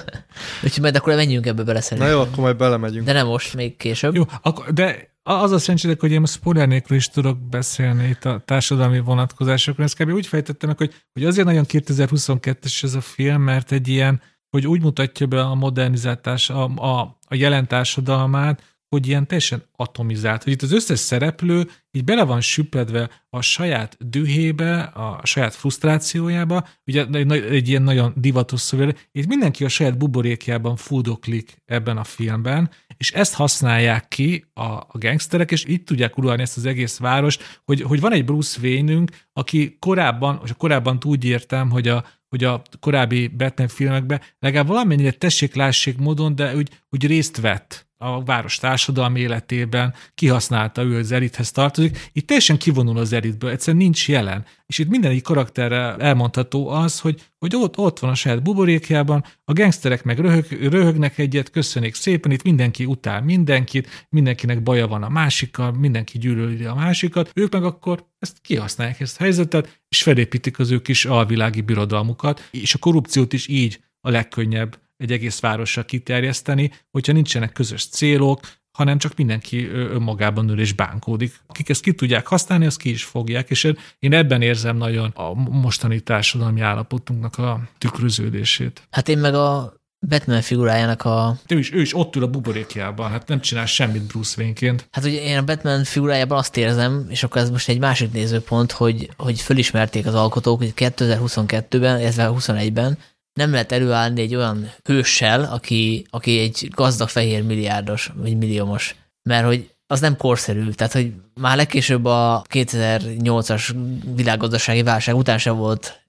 Úgyhogy majd akkor menjünk ebbe bele szerintem. Na jó, akkor majd belemegyünk. De nem most, még később. Jó, akkor, de az a szerencsétek, hogy én spoiler nélkül is tudok beszélni itt a társadalmi vonatkozásokról. Ezt kb. úgy fejtettem meg, hogy, hogy azért nagyon 2022-es ez a film, mert egy ilyen, hogy úgy mutatja be a modernizáltás, a, a, a jelen társadalmát, hogy ilyen teljesen atomizált, hogy itt az összes szereplő így bele van süppedve a saját dühébe, a saját frusztrációjába, ugye egy, egy ilyen nagyon divatos szöveg, itt mindenki a saját buborékjában fúdoklik ebben a filmben, és ezt használják ki a, a gangsterek, és itt tudják uralni ezt az egész város, hogy, hogy van egy Bruce wayne aki korábban, és korábban úgy értem, hogy a, hogy a korábbi Batman filmekben legalább valamennyire tessék-lássék módon, de úgy, úgy részt vett a város társadalmi életében, kihasználta ő az elithez tartozik, itt teljesen kivonul az elitből, egyszerűen nincs jelen. És itt minden egy karakterre elmondható az, hogy, hogy ott, ott van a saját buborékjában, a gangsterek meg röhög, röhögnek egyet, köszönik szépen, itt mindenki utál mindenkit, mindenkinek baja van a másikkal, mindenki gyűlöli a másikat, ők meg akkor ezt kihasználják ezt a helyzetet, és felépítik az ő kis alvilági birodalmukat, és a korrupciót is így a legkönnyebb egy egész városra kiterjeszteni, hogyha nincsenek közös célok, hanem csak mindenki önmagában ül és bánkódik. Akik ezt ki tudják használni, azt ki is fogják, és én ebben érzem nagyon a mostani társadalmi állapotunknak a tükröződését. Hát én meg a Batman figurájának a... Ő is, ő is ott ül a buborékjában, hát nem csinál semmit Bruce Wayne-ként. Hát ugye én a Batman figurájában azt érzem, és akkor ez most egy másik nézőpont, hogy, hogy fölismerték az alkotók, hogy 2022-ben, illetve 21-ben nem lehet előállni egy olyan hőssel, aki, aki egy gazdag fehér milliárdos, vagy milliómos. Mert hogy az nem korszerű. Tehát, hogy már legkésőbb a 2008-as világgazdasági válság után sem volt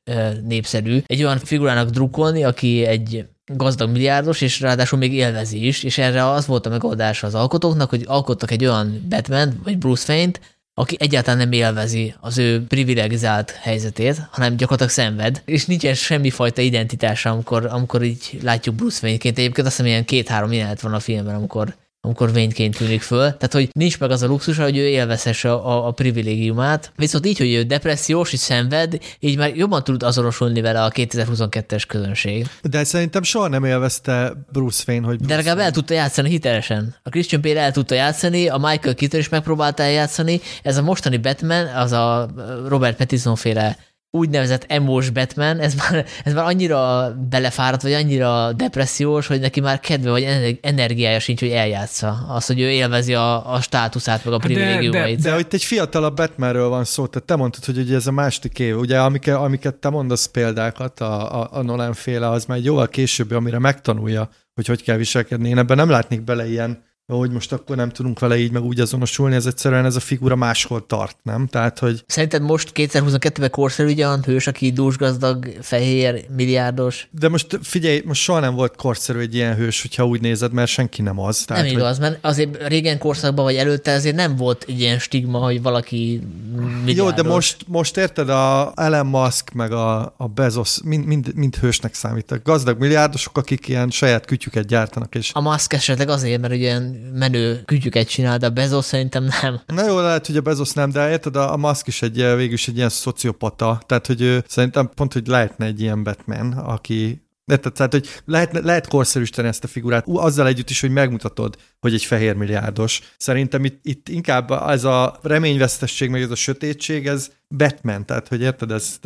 népszerű. Egy olyan figurának drukkolni, aki egy gazdag milliárdos, és ráadásul még élvezi is, és erre az volt a megoldása az alkotóknak, hogy alkottak egy olyan Batman, vagy Bruce Wayne-t, aki egyáltalán nem élvezi az ő privilegizált helyzetét, hanem gyakorlatilag szenved, és nincsen semmifajta identitása, amikor, amikor így látjuk Bruce Wayne-ként. Egyébként azt hiszem ilyen két-három jelenet van a filmben, amikor amikor vényként tűnik föl. Tehát, hogy nincs meg az a luxus, hogy ő élvezhesse a, a, a privilégiumát. Viszont így, hogy ő depressziós, és szenved, így már jobban tud azonosulni vele a 2022-es közönség. De szerintem soha nem élvezte Bruce Wayne, hogy Bruce De legalább el tudta játszani hitelesen. A Christian Bale el tudta játszani, a Michael Keaton is megpróbálta eljátszani. Ez a mostani Batman, az a Robert Pattinson féle úgynevezett emos Batman, ez már, ez már annyira belefáradt, vagy annyira depressziós, hogy neki már kedve vagy energiája sincs, hogy eljátsza. Az, hogy ő élvezi a, a státuszát, meg a privilégiumait. De, de, de hogy egy fiatalabb Batmanről van szó, tehát te mondtad, hogy ugye ez a második év, ugye amiket, amiket te mondasz példákat, a, a, a Nolan féle, az már egy jóval későbbi, amire megtanulja, hogy hogy kell viselkedni. Én ebben nem látnék bele ilyen hogy most akkor nem tudunk vele így meg úgy azonosulni, ez egyszerűen ez a figura máshol tart, nem? Tehát, hogy... Szerinted most 2022-ben korszerű egy olyan hős, aki dúsgazdag, fehér, milliárdos? De most figyelj, most soha nem volt korszerű egy ilyen hős, hogyha úgy nézed, mert senki nem az. Tehát, nem igaz, hogy... mert azért régen korszakban vagy előtte azért nem volt egy ilyen stigma, hogy valaki milliárdos. Jó, de most, most érted, a Elon Musk meg a, a Bezos mind, mind, mind hősnek számítanak. Gazdag milliárdosok, akik ilyen saját kütyüket gyártanak. És... A Musk esetleg azért, mert ugye menő kütyüket csinál, de a Bezos szerintem nem. Na jó, lehet, hogy a Bezos nem, de érted, a Musk is egy, végülis egy ilyen szociopata, tehát hogy ő, szerintem pont, hogy lehetne egy ilyen Batman, aki Érted? Tehát, hogy lehet, lehet korszerűsíteni ezt a figurát, azzal együtt is, hogy megmutatod, hogy egy fehér milliárdos. Szerintem itt, itt inkább ez a reményvesztesség, meg ez a sötétség, ez Batman, tehát, hogy érted, ezt,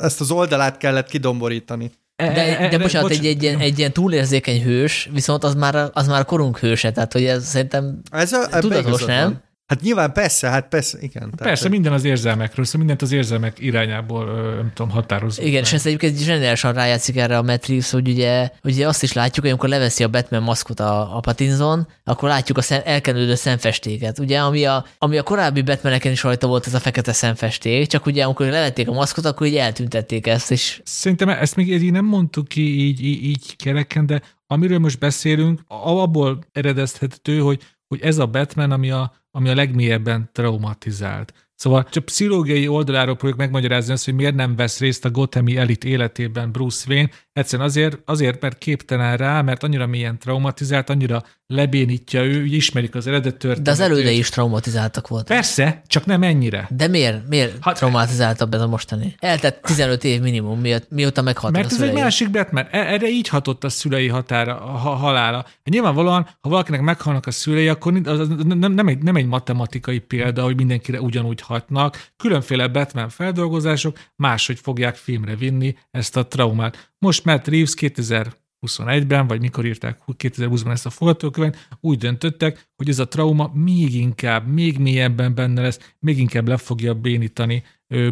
ezt az oldalát kellett kidomborítani. De, de, bocsánat, bocs... egy, egy, ilyen, egy ilyen túlérzékeny hős, viszont az már, az már a korunk hőse, tehát hogy ez szerintem ez a, tudatos, nem? Van. Hát nyilván persze, hát persze, igen. Persze, tehát, minden az érzelmekről, szóval mindent az érzelmek irányából, nem tudom, határozó. Igen, és ez egyébként zseniálisan rájátszik erre a Matrix, hogy ugye, ugye azt is látjuk, hogy amikor leveszi a Batman maszkot a, a Pattinson, akkor látjuk a szem, elkenődő szemfestéket. Ugye, ami a, ami a korábbi Batmaneken is rajta volt ez a fekete szemfesték, csak ugye amikor levették a maszkot, akkor így eltüntették ezt. És... Szerintem ezt még így nem mondtuk ki így, így, így kereken, de amiről most beszélünk, abból eredezhető, hogy, hogy ez a Batman, ami a, ami a legmélyebben traumatizált. Szóval csak pszichológiai oldaláról próbáljuk megmagyarázni azt, hogy miért nem vesz részt a Gothami elit életében Bruce Wayne. Egyszerűen azért, azért, mert képtelen rá, mert annyira mélyen traumatizált, annyira lebénítja ő, hogy ismerik az eredet történetet. De az elődei is traumatizáltak volt. Persze, csak nem ennyire. De miért? Miért hát, traumatizáltabb ez a mostani? Eltett 15 év minimum, miatt, mióta meghalt Mert a ez egy másik Batman. E- erre így hatott a szülei határa, a halála. Hát nyilvánvalóan, ha valakinek meghalnak a szülei, akkor az nem, nem, egy, nem egy matematikai példa, hogy mindenkire ugyanúgy hatnak. Különféle Batman feldolgozások máshogy fogják filmre vinni ezt a traumát. Most Matt Reeves 2000 2021-ben, vagy mikor írták 2020-ban ezt a forgatókönyvet, úgy döntöttek, hogy ez a trauma még inkább, még mélyebben benne lesz, még inkább le fogja bénítani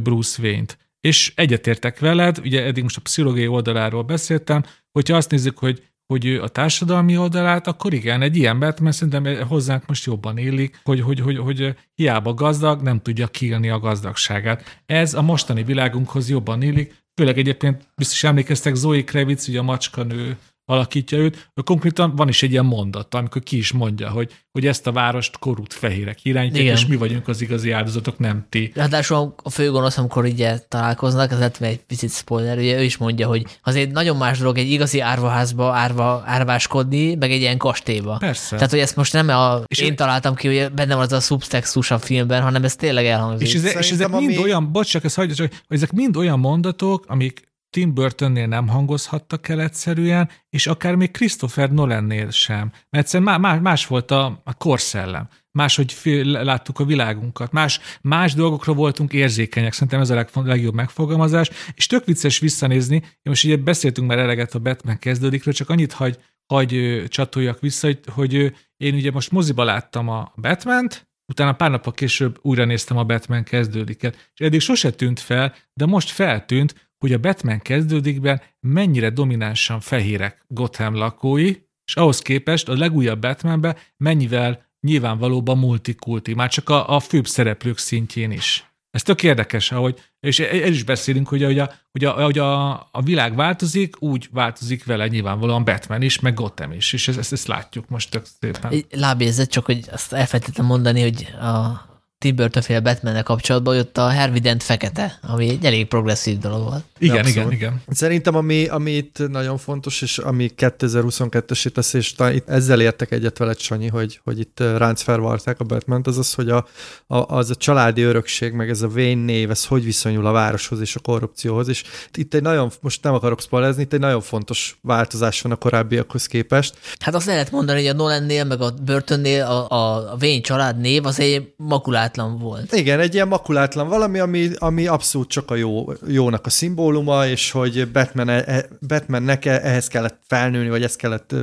Bruce Wayne-t. És egyetértek veled, ugye eddig most a pszichológiai oldaláról beszéltem, hogyha azt nézzük, hogy hogy a társadalmi oldalát, akkor igen, egy ilyen mert szerintem hozzánk most jobban élik, hogy, hogy, hogy, hogy hiába gazdag, nem tudja kiélni a gazdagságát. Ez a mostani világunkhoz jobban élik, Főleg egyébként biztos emlékeztek, Zoe Kravitz, ugye a macskanő alakítja őt, konkrétan van is egy ilyen mondat, amikor ki is mondja, hogy, hogy ezt a várost korút fehérek irányítják, Igen. és mi vagyunk az igazi áldozatok, nem ti. Ráadásul a főgonosz, amikor így találkoznak, ez lehet egy picit spoiler, ugye ő is mondja, hogy azért nagyon más dolog egy igazi árvaházba árva, árváskodni, meg egy ilyen kastélyba. Persze. Tehát, hogy ezt most nem a, és én találtam ki, hogy benne van az a subtextus a filmben, hanem ez tényleg elhangzik. És, ez, és ezek mind ami... olyan, bocs, csak ezt hagyja, hogy ezek mind olyan mondatok, amik Tim Burtonnél nem hangozhattak el egyszerűen, és akár még Christopher Nolannél sem. Mert egyszerűen más, más volt a, a korszellem. Máshogy láttuk a világunkat, más, más dolgokra voltunk érzékenyek, szerintem ez a leg, legjobb megfogalmazás, és tök vicces visszanézni, most ugye beszéltünk már eleget a Batman kezdődikről, csak annyit hagy, hagy csatoljak vissza, hogy, hogy én ugye most moziba láttam a Batman-t, utána pár nappal később újra néztem a Batman kezdődiket, és eddig sose tűnt fel, de most feltűnt, hogy a Batman kezdődikben mennyire dominánsan fehérek Gotham lakói, és ahhoz képest a legújabb Batmanben mennyivel nyilvánvalóban multikulti, már csak a, a főbb szereplők szintjén is. Ez tök érdekes, ahogy, és el is beszélünk, hogy, hogy, a, hogy, a, hogy a, a világ változik, úgy változik vele nyilvánvalóan Batman is, meg Gotham is, és ezt, ezt látjuk most tök szépen. Lábérzet, csak hogy azt elfelejtettem mondani, hogy a Tim Burton féle batman kapcsolatban, hogy ott a Hervident fekete, ami egy elég progresszív dolog volt. Igen, igen, igen. Szerintem ami, ami itt nagyon fontos, és ami 2022-es tesz, és itt ezzel értek egyet veled, Sanyi, hogy, hogy itt ránc felvarták a batman az az, hogy a, a, az a családi örökség, meg ez a Wayne név, ez hogy viszonyul a városhoz és a korrupcióhoz, és itt egy nagyon, most nem akarok spoilerezni, itt egy nagyon fontos változás van a korábbiakhoz képest. Hát azt lehet mondani, hogy a Nolannél, meg a Burtonnél a, a Wayne család név az egy makulát makulátlan volt. Igen, egy ilyen makulátlan valami, ami, ami abszolút csak a jó, jónak a szimbóluma, és hogy Batman, e, Batmannek e, ehhez kellett felnőni, vagy ezt kellett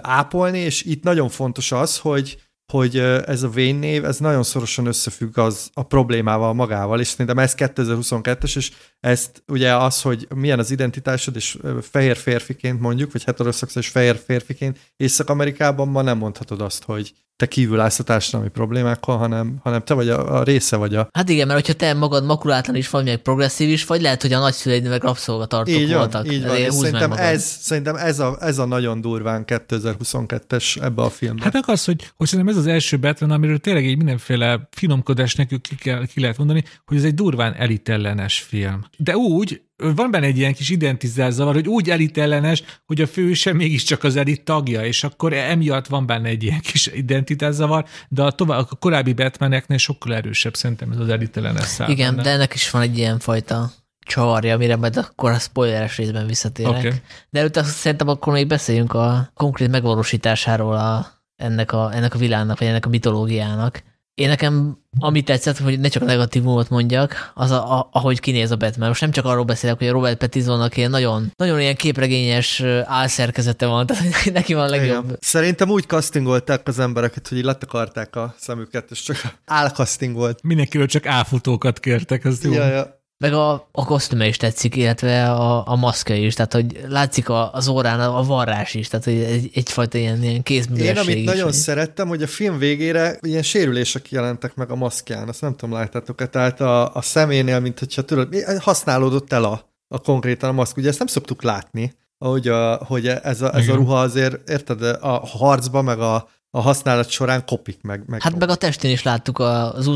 ápolni, és itt nagyon fontos az, hogy hogy ez a Wayne név, ez nagyon szorosan összefügg az a problémával magával, és szerintem ez 2022-es, és ezt ugye az, hogy milyen az identitásod, és fehér férfiként mondjuk, vagy heteroszexuális fehér férfiként Észak-Amerikában ma nem mondhatod azt, hogy te kívül állsz a társadalmi problémákkal, hanem, hanem te vagy a, a része vagy a... Hát igen, mert hogyha te magad makulátlan is vagy, meg progresszív is vagy, lehet, hogy a nagyszüleid meg rabszolgatartók így van, voltak. Így van, és szerintem, ez, szerintem ez, a, ez a nagyon durván 2022-es ebbe a filmben. Hát az, hogy, hogy szerintem ez az első Batman, amiről tényleg egy mindenféle finomkodás nekünk ki, kell, ki lehet mondani, hogy ez egy durván elitellenes film. De úgy, van benne egy ilyen kis identizálzavar, hogy úgy elitellenes, hogy a főse mégiscsak az elit tagja, és akkor emiatt van benne egy ilyen kis identitászavar, de a, tovább, a korábbi Batmaneknél sokkal erősebb szerintem ez az elitellenes szám. Igen, benne. de ennek is van egy ilyen fajta csavarja, amire majd akkor a spoileres részben visszatérek. Okay. De előtte szerintem akkor még beszéljünk a konkrét megvalósításáról a, ennek, a, ennek a világnak, vagy ennek a mitológiának. Én nekem, ami tetszett, hogy ne csak a negatívumot mondjak, az a, a, ahogy kinéz a Batman. Most nem csak arról beszélek, hogy a Robert Pattinsonnak ilyen nagyon, nagyon ilyen képregényes álszerkezete van, tehát neki van a legjobb. Igen. Szerintem úgy castingolták az embereket, hogy így letakarták a szemüket, és csak álkasting volt. Mindenkiről csak álfutókat kértek, az jó. Ja, ja. Meg a, a kosztüme is tetszik, illetve a, a maszkja is, tehát hogy látszik a, az órán a varrás is, tehát hogy egy, egyfajta ilyen, ilyen kézművesség Én amit is, nagyon hogy... szerettem, hogy a film végére ilyen sérülések jelentek meg a maszkján, azt nem tudom, láttátok-e, tehát a, a szeménél, mint hogyha tudod, használódott el a, a konkrétan a maszk, ugye ezt nem szoktuk látni, ahogy a, hogy ez a, ez a ruha azért, érted, a harcba, meg a, a használat során kopik meg. meg hát meg a testén is láttuk az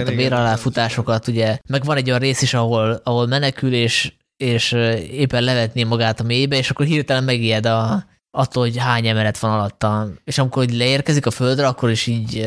igen, a béraláfutásokat, ugye, meg van egy olyan rész is, ahol, ahol menekül, és, és éppen levetné magát a mélybe, és akkor hirtelen megijed a, attól, hogy hány emelet van alatta. És amikor leérkezik a földre, akkor is így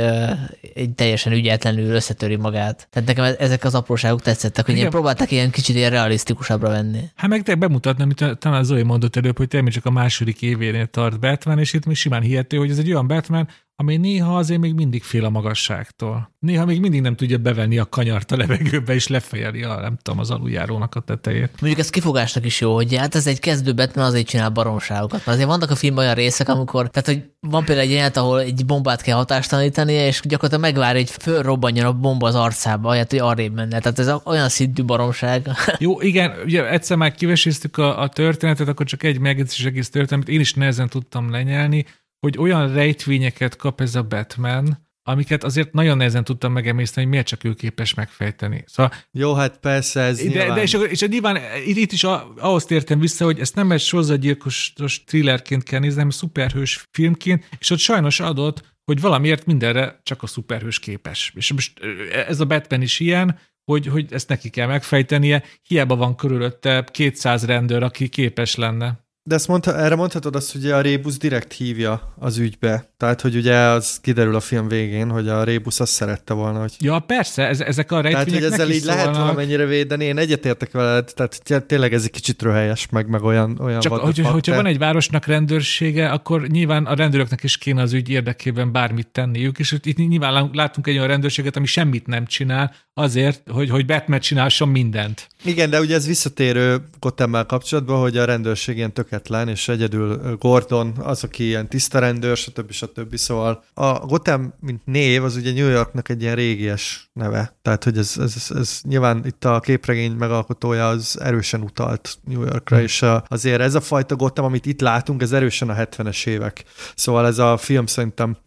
egy teljesen ügyetlenül összetöri magát. Tehát nekem ezek az apróságok tetszettek, hogy ilyen próbálták ilyen kicsit ilyen realisztikusabbra venni. Hát meg te bemutatni, amit talán Zoe mondott előbb, hogy tényleg csak a második événél tart Batman, és itt még simán hihető, hogy ez egy olyan Batman, ami néha azért még mindig fél a magasságtól. Néha még mindig nem tudja bevenni a kanyart a levegőbe, és lefejeli a, nem tudom, az aluljárónak a tetejét. Mondjuk ez kifogásnak is jó, hogy hát ez egy kezdőbet, mert azért csinál baromságokat. Mert azért vannak a filmben olyan részek, amikor, tehát hogy van például egy jelenet, ahol egy bombát kell hatástalanítani, és gyakorlatilag megvárja, hogy fölrobbanjon a bomba az arcába, ahelyett, hogy arrébb menne. Tehát ez olyan szintű baromság. Jó, igen, ugye egyszer már kiveséztük a, a történetet, akkor csak egy megjegyzés egész történet, én is nehezen tudtam lenyelni, hogy olyan rejtvényeket kap ez a Batman, amiket azért nagyon nehezen tudtam megemészteni, hogy miért csak ő képes megfejteni. Szóval, Jó, hát persze, ez de, nyilván... de és, és nyilván itt, itt is a, ahhoz tértem vissza, hogy ezt nem egy sorozatgyilkos thrillerként kell nézni, hanem szuperhős filmként, és ott sajnos adott, hogy valamiért mindenre csak a szuperhős képes. És most ez a Batman is ilyen, hogy, hogy ezt neki kell megfejtenie, hiába van körülötte 200 rendőr, aki képes lenne. De ezt mondta, erre mondhatod azt, hogy a Rébus direkt hívja az ügybe. Tehát, hogy ugye az kiderül a film végén, hogy a Rébus azt szerette volna, hogy... Ja, persze, ez, ezek a rejtvények Tehát, hogy ezzel így szólnak. lehet valamennyire védeni. Én egyetértek veled, tehát tényleg ez egy kicsit röhelyes, meg, meg olyan, olyan Csak hogy, hogyha de... van egy városnak rendőrsége, akkor nyilván a rendőröknek is kéne az ügy érdekében bármit tenniük, és itt nyilván látunk egy olyan rendőrséget, ami semmit nem csinál, azért, hogy, hogy Batman csinálson mindent. Igen, de ugye ez visszatérő Gotham-mel kapcsolatban, hogy a rendőrség ilyen töketlen, és egyedül Gordon az, aki ilyen tiszta rendőr, stb. stb. Szóval a Gotham, mint név, az ugye New Yorknak egy ilyen régies neve. Tehát, hogy ez, ez, ez, ez nyilván itt a képregény megalkotója az erősen utalt New Yorkra, hmm. és azért ez a fajta Gotham, amit itt látunk, ez erősen a 70-es évek. Szóval ez a film szerintem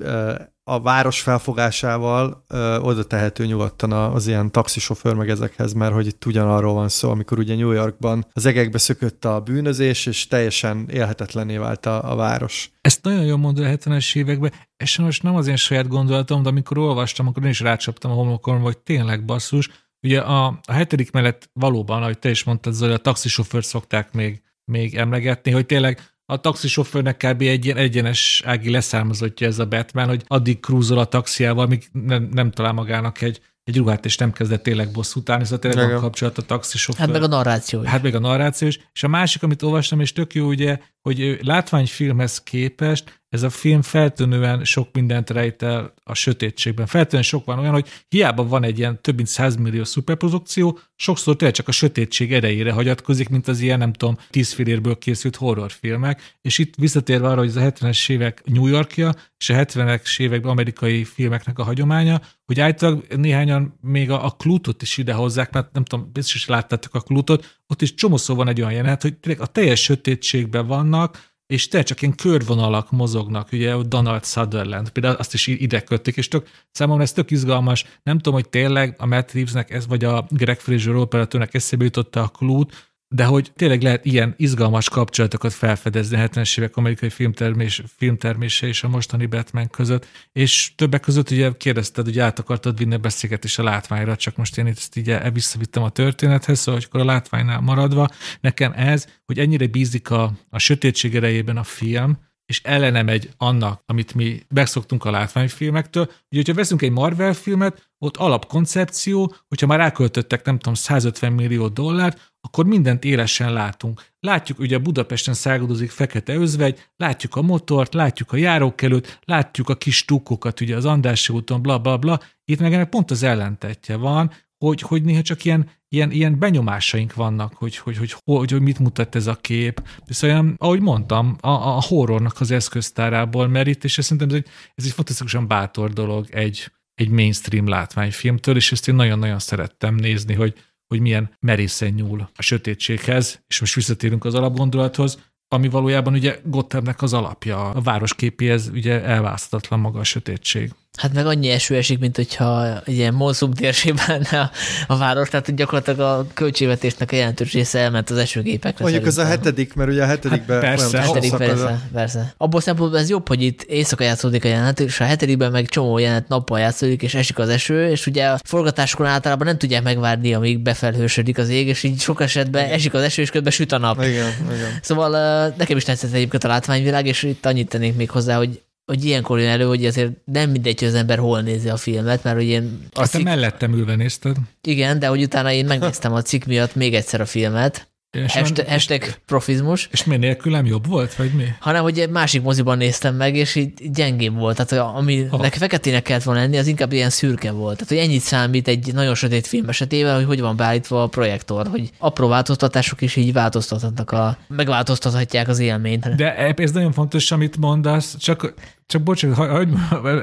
a város felfogásával ö, oda tehető nyugodtan az ilyen taxisofőr meg ezekhez, mert hogy itt ugyanarról van szó, amikor ugye New Yorkban az egekbe szökött a bűnözés, és teljesen élhetetlenné vált a, a város. Ezt nagyon jól mondod a 70-es években, és most nem az én saját gondolatom, de amikor olvastam, akkor én is rácsaptam a homlokon, hogy tényleg basszus. Ugye a, a hetedik mellett valóban, ahogy te is mondtad, Zoli, a taxisofőrt szokták még, még emlegetni, hogy tényleg a taxisofőrnek kb. egy ilyen egyenes ági leszármazottja ez a Batman, hogy addig krúzol a taxiával, míg nem, nem talál magának egy, egy ruhát, és nem kezdett tényleg bosszút állni, szóval tényleg van kapcsolat a taxisofőr. Hát meg a narráció is. Hát meg a narráció is. És a másik, amit olvastam, és tök jó ugye, hogy látványfilmhez képest ez a film feltűnően sok mindent rejtel a sötétségben. Feltűnően sok van olyan, hogy hiába van egy ilyen több mint 100 millió szuperprodukció, sokszor tényleg csak a sötétség erejére hagyatkozik, mint az ilyen, nem tudom, tízfilérből készült horrorfilmek. És itt visszatérve arra, hogy ez a 70-es évek New Yorkja, és a 70-es években amerikai filmeknek a hagyománya, hogy általában néhányan még a, a Klutot is idehozzák, mert nem tudom, biztos is láttátok a Klutot, ott is csomószó van egy olyan jelenet, hogy tényleg a teljes sötétségben vannak, és te csak ilyen körvonalak mozognak, ugye Donald Sutherland, például azt is ide kötték, és tök, számomra ez tök izgalmas, nem tudom, hogy tényleg a Matt Reevesnek ez, vagy a Greg Fraser operatőrnek eszébe jutotta a klút, de hogy tényleg lehet ilyen izgalmas kapcsolatokat felfedezni a 70-es évek amerikai filmtermés, filmtermése és a mostani Batman között, és többek között ugye kérdezted, hogy át akartad vinni a beszélgetés a látványra, csak most én ezt így visszavittem a történethez, szóval akkor a látványnál maradva, nekem ez, hogy ennyire bízik a, a sötétség erejében a film, és ellene megy annak, amit mi megszoktunk a látványfilmektől. Ugye, hogyha veszünk egy Marvel filmet, ott alapkoncepció, hogyha már ráköltöttek, nem tudom, 150 millió dollárt, akkor mindent élesen látunk. Látjuk, ugye Budapesten száguldozik fekete özvegy, látjuk a motort, látjuk a járókelőt, látjuk a kis tukokat, ugye az Andrássy úton, bla bla bla. Itt meg ennek pont az ellentetje van, hogy, hogy néha csak ilyen, ilyen, ilyen benyomásaink vannak, hogy, hogy, hogy, hogy, hogy mit mutat ez a kép. Szóval, ahogy mondtam, a, a horrornak az eszköztárából merít, és szerintem ez egy, ez egy fantasztikusan bátor dolog egy, egy mainstream látványfilmtől, és ezt én nagyon-nagyon szerettem nézni, hogy, hogy milyen merészen nyúl a sötétséghez, és most visszatérünk az alapgondolathoz, ami valójában ugye Gothamnek az alapja. A városképéhez ugye elválaszthatatlan maga a sötétség. Hát meg annyi eső esik, mint hogyha egy ilyen monszum térségben a, a város, tehát gyakorlatilag a költségvetésnek a jelentős része elment az esőgépekre. Mondjuk az a hetedik, mert ugye a hetedikben hát persze, a hetedik, persze, persze. Abból szempontból ez jobb, hogy itt éjszaka játszódik a jelenet, és a hetedikben meg csomó jelenet nappal játszódik, és esik az eső, és ugye a forgatáskor általában nem tudják megvárni, amíg befelhősödik az ég, és így sok esetben igen. esik az eső, és közben süt a nap. Igen, igen. Szóval nekem is tetszett egyébként a látványvilág, és itt annyit tennék még hozzá, hogy hogy ilyenkor jön elő, hogy azért nem mindegy, hogy az ember hol nézi a filmet, mert hogy én... Azt cik... mellettem ülve nézted. Igen, de hogy utána én megnéztem a cikk miatt még egyszer a filmet, és hashtag, profizmus. És mi nélkülem jobb volt, vagy mi? Hanem, hogy egy másik moziban néztem meg, és így gyengébb volt. Tehát ami oh. feketének kellett volna lenni, az inkább ilyen szürke volt. Tehát, hogy ennyit számít egy nagyon sötét film esetében, hogy hogy van beállítva a projektor, hogy apró változtatások is így változtathatnak a, megváltoztathatják az élményt. De ez nagyon fontos, amit mondasz, csak csak bocsánat, hogy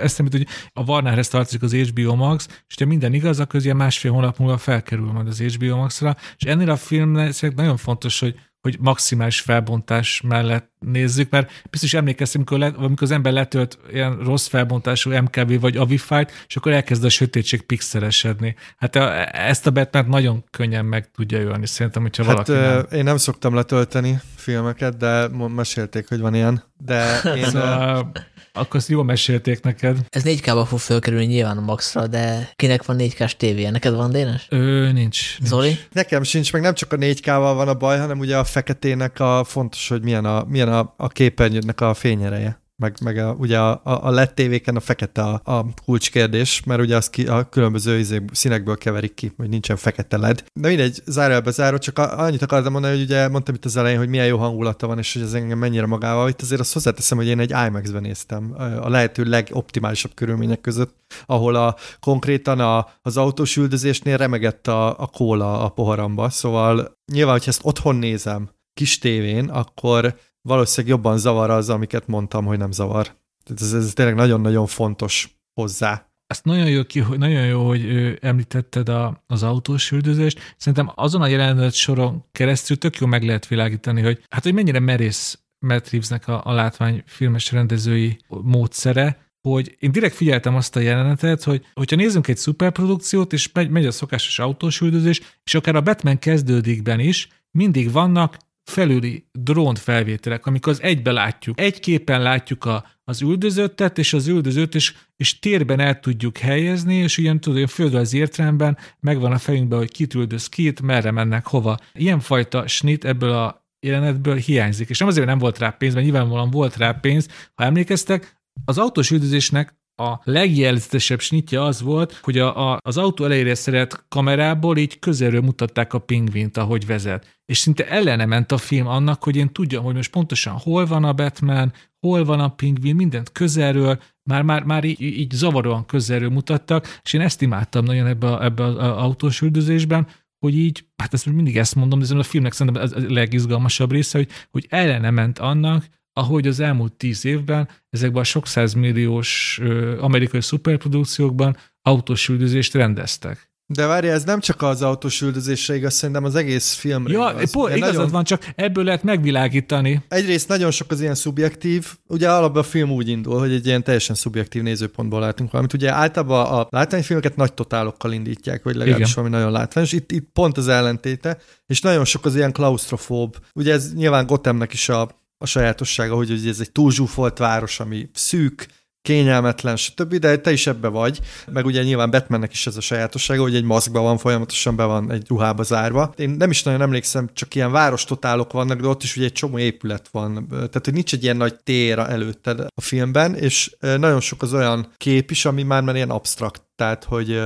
ezt hogy a Warnerhez tartozik az HBO Max, és ha minden igaz, akkor ilyen másfél hónap múlva felkerül majd az HBO Max-ra, és ennél a filmnek nagyon fontos, hogy hogy maximális felbontás mellett nézzük, mert biztos emlékeztem, amikor, le, amikor az ember letölt ilyen rossz felbontású MKV vagy Avify-t, és akkor elkezd a sötétség pixelesedni. Hát a, ezt a batman nagyon könnyen meg tudja jönni, szerintem, hogyha hát, valaki nem. Én nem szoktam letölteni filmeket, de mesélték, hogy van ilyen. De én... Szóval, akkor azt jól mesélték neked. Ez 4K-ba fog fölkerülni nyilván a Maxra, de kinek van 4K-s tévéje? Neked van, Dénes? Ő, nincs. Zoli? Nincs. Nekem sincs, meg nem csak a 4K-val van a baj, hanem ugye a feketének a fontos, hogy milyen a, milyen a, a képernyőnek a fényereje meg, meg a, ugye a, a LED tévéken a fekete a, a kulcskérdés, mert ugye az ki, a különböző izé, színekből keverik ki, hogy nincsen fekete LED. De mindegy, zárjelbe záró, csak annyit akartam mondani, hogy ugye mondtam itt az elején, hogy milyen jó hangulata van, és hogy ez engem mennyire magával. Itt azért azt hozzáteszem, hogy én egy IMAX-ben néztem a lehető legoptimálisabb körülmények között, ahol a konkrétan a, az autós üldözésnél remegett a, a kóla a poharamba, szóval nyilván, hogyha ezt otthon nézem, kis tévén, akkor valószínűleg jobban zavar az, amiket mondtam, hogy nem zavar. Ez, ez tényleg nagyon-nagyon fontos hozzá. Ezt nagyon jó, ki, nagyon jó, hogy említetted a, az autós üldözést. Szerintem azon a jelenet soron keresztül tök jó meg lehet világítani, hogy hát, hogy mennyire merész Matt Reevesnek a, a látvány filmes rendezői módszere, hogy én direkt figyeltem azt a jelenetet, hogy hogyha nézzünk egy szuperprodukciót, és megy, megy a szokásos autós üldözés, és akár a Batman kezdődikben is, mindig vannak felüli drón felvételek, amikor az egybe látjuk. Egy képen látjuk a, az üldözöttet, és az üldözőt, és, és térben el tudjuk helyezni, és ilyen tudod, a földrajzi értelemben megvan a fejünkben, hogy kit üldöz kit, merre mennek, hova. Ilyenfajta snit ebből a jelenetből hiányzik. És nem azért, nem volt rá pénz, mert nyilvánvalóan volt rá pénz. Ha emlékeztek, az autós üldözésnek a legjelzetesebb snitje az volt, hogy a, a, az autó elejére szeret kamerából így közelről mutatták a pingvint, ahogy vezet. És szinte ellene ment a film annak, hogy én tudjam, hogy most pontosan hol van a Batman, hol van a pingvin, mindent közelről, már, már, már így, így zavaróan közelről mutattak, és én ezt imádtam nagyon ebbe, a, ebbe az autós üldözésben, hogy így, hát ezt mindig ezt mondom, de ez a filmnek szerintem a legizgalmasabb része, hogy, hogy ellene ment annak, ahogy az elmúlt tíz évben ezekben a sok százmilliós amerikai szuperprodukciókban autós üldözést rendeztek. De várja, ez nem csak az autós üldözésre igaz, szerintem az egész filmre ja, igaz. Po, igazad nagyon... van, csak ebből lehet megvilágítani. Egyrészt nagyon sok az ilyen szubjektív, ugye alapban a film úgy indul, hogy egy ilyen teljesen szubjektív nézőpontból látunk valamit. Ugye általában a látványfilmeket nagy totálokkal indítják, vagy legalábbis valami nagyon látványos. Itt, itt pont az ellentéte, és nagyon sok az ilyen klaustrofób. Ugye ez nyilván Gothamnek is a a sajátossága, hogy, hogy ez egy túlzsúfolt város, ami szűk, kényelmetlen, stb., de te is ebbe vagy. Meg ugye nyilván Batmannek is ez a sajátossága, hogy egy maszkban van, folyamatosan be van egy ruhába zárva. Én nem is nagyon emlékszem, csak ilyen várostotálok vannak, de ott is ugye egy csomó épület van. Tehát, hogy nincs egy ilyen nagy tér előtted a filmben, és nagyon sok az olyan kép is, ami már, már ilyen absztrakt. Tehát, hogy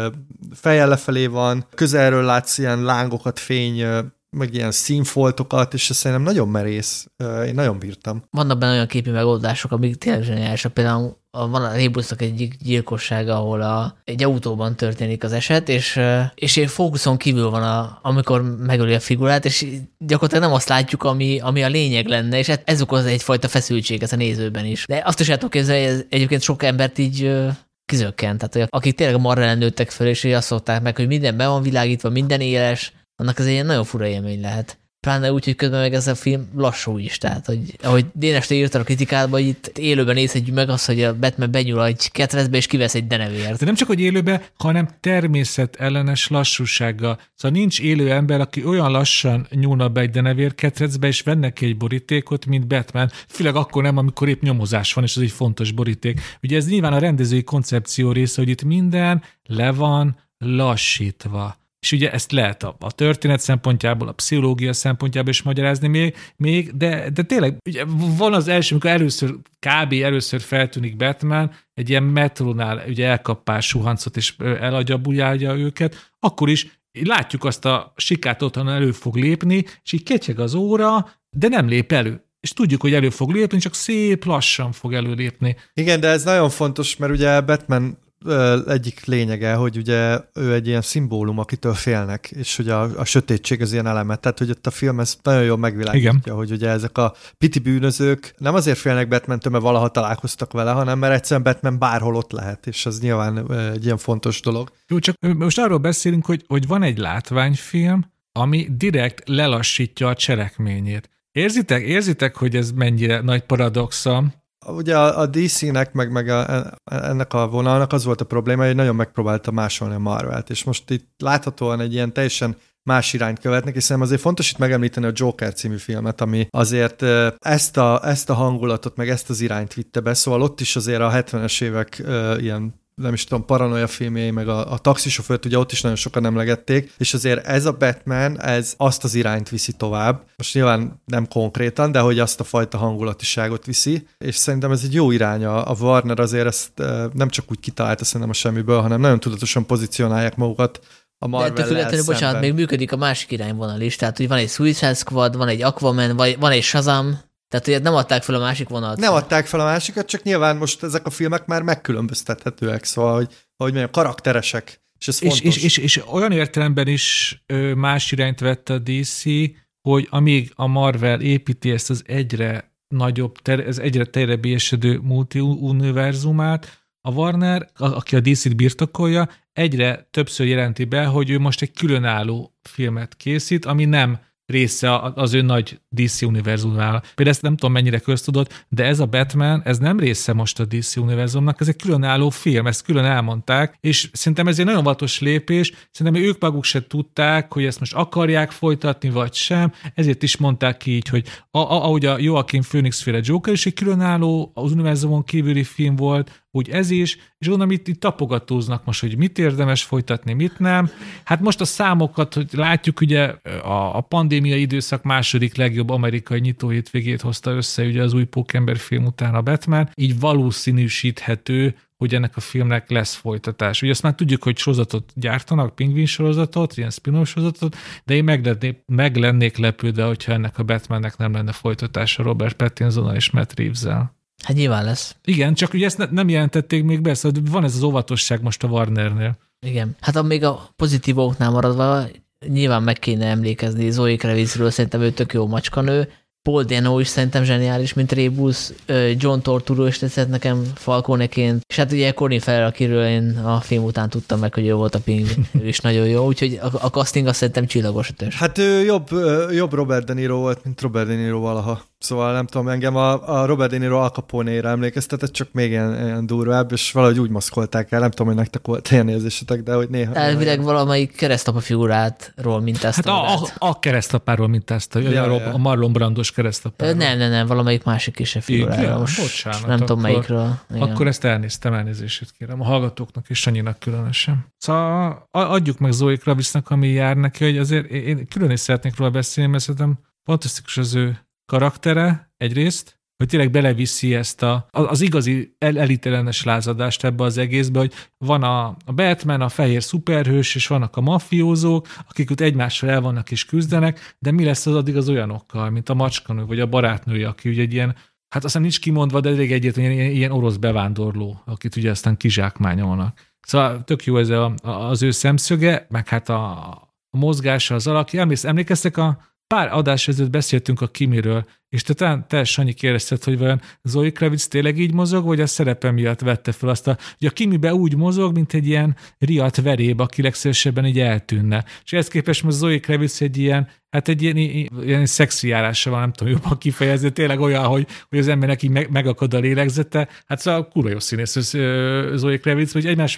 fejjel lefelé van, közelről látsz ilyen lángokat, fény meg ilyen színfoltokat, és ez szerintem nagyon merész. Én nagyon bírtam. Vannak benne olyan képi megoldások, amik tényleg zseniálisak. Például van a Rébusznak egy gyilkossága, ahol a, egy autóban történik az eset, és, és egy fókuszon kívül van, a, amikor megöli a figurát, és gyakorlatilag nem azt látjuk, ami, ami a lényeg lenne, és ez okoz egyfajta feszültséget a nézőben is. De azt is el tudok képzelni, hogy ez egyébként sok embert így kizökkent. Tehát, akik tényleg marra nőttek fel, és azt szokták meg, hogy minden be van világítva, minden éles, annak az egy nagyon fura élmény lehet. Pláne úgy, hogy közben meg ez a film lassú is, tehát, hogy ahogy Dénes te írtad a kritikádba, hogy itt élőben nézhetjük meg azt, hogy a Batman benyúl egy ketrecbe, és kivesz egy denevért. De nem csak, hogy élőben, hanem természet ellenes lassúsággal. Szóval nincs élő ember, aki olyan lassan nyúlna be egy denevér ketrecbe, és venne ki egy borítékot, mint Batman. Főleg akkor nem, amikor épp nyomozás van, és ez egy fontos boríték. Ugye ez nyilván a rendezői koncepció része, hogy itt minden le van lassítva és ugye ezt lehet a, a történet szempontjából, a pszichológia szempontjából is magyarázni még, még de, de tényleg ugye van az első, amikor először, kb. először feltűnik Batman, egy ilyen metrónál ugye elkap pár suhancot, és eladja, bujálja őket, akkor is látjuk azt a sikát otthon elő fog lépni, és így ketyeg az óra, de nem lép elő és tudjuk, hogy elő fog lépni, csak szép lassan fog előlépni. Igen, de ez nagyon fontos, mert ugye Batman egyik lényege, hogy ugye ő egy ilyen szimbólum, akitől félnek, és hogy a, a sötétség az ilyen elemet. Tehát, hogy ott a film ezt nagyon jól megvilágítja, Igen. hogy ugye ezek a piti bűnözők nem azért félnek batman mert valaha találkoztak vele, hanem mert egyszerűen Batman bárhol ott lehet, és ez nyilván egy ilyen fontos dolog. Jó, csak most arról beszélünk, hogy, hogy van egy látványfilm, ami direkt lelassítja a cselekményét. Érzitek, érzitek, hogy ez mennyire nagy paradoxa, Ugye a, a DC-nek, meg, meg a, ennek a vonalnak az volt a probléma, hogy nagyon megpróbálta másolni a Marvelt, és most itt láthatóan egy ilyen teljesen más irányt követnek, hiszen azért fontos itt megemlíteni a Joker című filmet, ami azért ezt a, ezt a hangulatot, meg ezt az irányt vitte be, szóval ott is azért a 70-es évek ilyen nem is tudom, paranoia filmjei, meg a, a taxisofőrt ugye ott is nagyon sokan emlegették, és azért ez a Batman, ez azt az irányt viszi tovább. Most nyilván nem konkrétan, de hogy azt a fajta hangulatiságot viszi, és szerintem ez egy jó irány. A Warner azért ezt nem csak úgy kitalálta szerintem a semmiből, hanem nagyon tudatosan pozícionálják magukat a Marvel De függetlenül, bocsánat, még működik a másik irányvonal is, tehát hogy van egy Suicide Squad, van egy Aquaman, vagy van egy Shazam, tehát ugye nem adták fel a másik vonalat. Nem adták fel a másikat, csak nyilván most ezek a filmek már megkülönböztethetőek, szóval, hogy, hogy mondjam, karakteresek. És, ez és, és, és, és olyan értelemben is más irányt vett a DC, hogy amíg a Marvel építi ezt az egyre nagyobb, ter, ez egyre terjebb esedő multi-univerzumát, a Warner, aki a DC-t birtokolja, egyre többször jelenti be, hogy ő most egy különálló filmet készít, ami nem része az ő nagy DC univerzumával. Például ezt nem tudom mennyire köztudott, de ez a Batman, ez nem része most a DC univerzumnak, ez egy különálló film, ezt külön elmondták, és szerintem ez egy nagyon vatos lépés, szerintem ők maguk se tudták, hogy ezt most akarják folytatni, vagy sem, ezért is mondták ki így, hogy a, a, ahogy a Joaquin Phoenix féle Joker is egy különálló, az univerzumon kívüli film volt, úgy ez is, és onnan itt, itt tapogatóznak most, hogy mit érdemes folytatni, mit nem. Hát most a számokat, hogy látjuk, ugye a, a pandémia időszak második legjobb amerikai nyitó hétvégét hozta össze ugye az új Pókember film után a Batman, így valószínűsíthető, hogy ennek a filmnek lesz folytatás. Ugye azt már tudjuk, hogy sorozatot gyártanak, pingvin sorozatot, ilyen spin sorozatot, de én meg lennék, meg lennék lepődve, hogyha ennek a Batmannek nem lenne folytatása Robert pattinson és Matt Reeves-el. Hát nyilván lesz. Igen, csak ugye ezt ne, nem jelentették még be, szóval van ez az óvatosság most a Warnernél. Igen. Hát a még a pozitívoknál maradva, nyilván meg kéne emlékezni Zoe Kravitzről, szerintem ő tök jó macskanő, Paul Dano is szerintem zseniális, mint Rebus, John Torturo is tetszett nekem Falconeként, és hát ugye Colin Farrell, akiről én a film után tudtam meg, hogy jó volt a pingvin, ő is nagyon jó, úgyhogy a, a casting azt szerintem csillagos ötös. Hát ő jobb, jobb Robert De Niro volt, mint Robert De Niro valaha. Szóval nem tudom, engem a, a Robert De Niro Al Capone-ra emlékeztetett, csak még ilyen, ilyen durvább, és valahogy úgy maszkolták el, nem tudom, hogy nektek volt ilyen érzésetek, de hogy néha... Elvileg néha... valamelyik keresztapa figurátról mintázta. Hát a, a, a keresztapáról mintázta, ja, a, ja. a Marlon Brandos keresztapáról. Nem, nem, nem, valamelyik másik is a figuráról. Most Bocsánat, nem tudom melyikről. Igen. Akkor ezt elnéztem, elnézését kérem a hallgatóknak és Sanyinak különösen. Szóval adjuk meg Zoe Kravitznak, ami jár neki, hogy azért én külön is szeretnék róla beszélni, mert szerintem fantasztikus az ő karaktere egyrészt, hogy tényleg beleviszi ezt a, az igazi el, elitelenes lázadást ebbe az egészbe, hogy van a, a Batman, a fehér szuperhős, és vannak a mafiózók, akik ott egymással el vannak és küzdenek, de mi lesz az addig az olyanokkal, mint a macskanő, vagy a barátnője, aki ugye egy ilyen, hát aztán nincs kimondva, de elég egyértelműen ilyen, ilyen orosz bevándorló, akit ugye aztán kizsákmányolnak. Szóval tök jó ez a, az ő szemszöge, meg hát a, a mozgása, az alakja. Emlékeztek a pár adás ezelőtt beszéltünk a Kimiről, és te, te, te Sanyi kérdezted, hogy vajon Zoe Kravitz tényleg így mozog, vagy a szerepe miatt vette fel azt a, hogy a Kimibe úgy mozog, mint egy ilyen riadt veréb, aki legszívesebben így eltűnne. És ezt képest most Zoe Kravitz egy ilyen, hát egy ilyen, ilyen szexi járása van, nem tudom jobban kifejezni, tényleg olyan, hogy, hogy az embernek így meg, megakad a lélegzete. Hát szóval kurva jó színész Zoe Kravitz, hogy egymás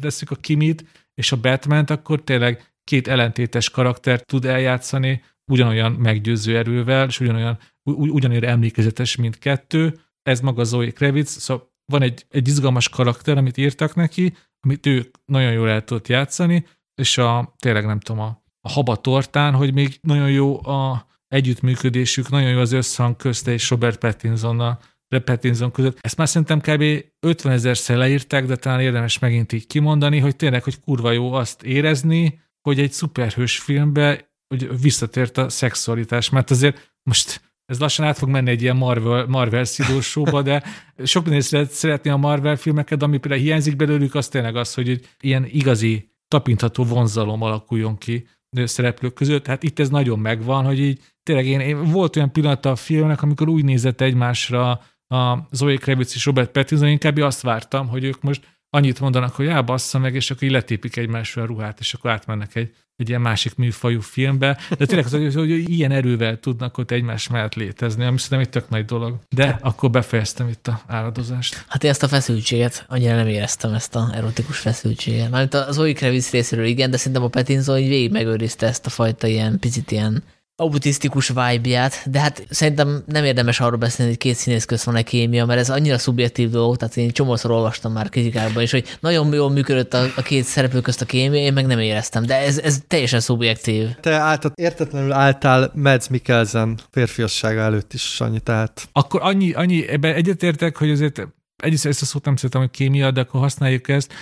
veszük a Kimit és a batman akkor tényleg két ellentétes karakter tud eljátszani, ugyanolyan meggyőző erővel, és ugyanolyan, ugyanolyan emlékezetes, mint kettő. Ez maga Zoe Kravitz, szóval van egy, egy izgalmas karakter, amit írtak neki, amit ő nagyon jól el tudott játszani, és a, tényleg nem tudom, a, a haba tortán, hogy még nagyon jó a együttműködésük, nagyon jó az összhang közte és Robert Pattinsonnal, Pattinson között. Ezt már szerintem kb. 50 ezerszer leírták, de talán érdemes megint így kimondani, hogy tényleg, hogy kurva jó azt érezni, hogy egy szuperhős filmbe hogy visszatért a szexualitás, mert azért most ez lassan át fog menni egy ilyen Marvel, Marvel szidósóba, de sok mindenki szeret, szeretni a Marvel filmeket, ami például hiányzik belőlük, az tényleg az, hogy egy ilyen igazi, tapintható vonzalom alakuljon ki szereplők között. Hát itt ez nagyon megvan, hogy így tényleg én, én volt olyan pillanata a filmnek, amikor úgy nézett egymásra a Zoe Kravitz és Robert Pattinson, inkább azt vártam, hogy ők most annyit mondanak, hogy já, bassza meg, és akkor így letépik egymásra a ruhát, és akkor átmennek egy, egy ilyen másik műfajú filmbe. De tényleg az, hogy, hogy ilyen erővel tudnak ott egymás mellett létezni, ami szerintem egy tök nagy dolog. De akkor befejeztem itt a áradozást. Hát én ezt a feszültséget, annyira nem éreztem ezt a erotikus feszültséget. Mármint az Zoe Kravitz részéről igen, de szerintem a Pattinson így végig megőrizte ezt a fajta ilyen picit ilyen autisztikus vibe-ját, de hát szerintem nem érdemes arról beszélni, hogy két színész közt van egy kémia, mert ez annyira szubjektív dolog, tehát én csomószor olvastam már kritikában is, hogy nagyon jól működött a, a két szereplő közt a kémia, én meg nem éreztem, de ez, ez teljesen szubjektív. Te által, értetlenül álltál Mads Mikkelsen férfiassága előtt is, Sanyi, tehát. Akkor annyi, annyi ebben egyetértek, hogy azért egyrészt ezt a szót nem szeretem, hogy kémia, de akkor használjuk ezt,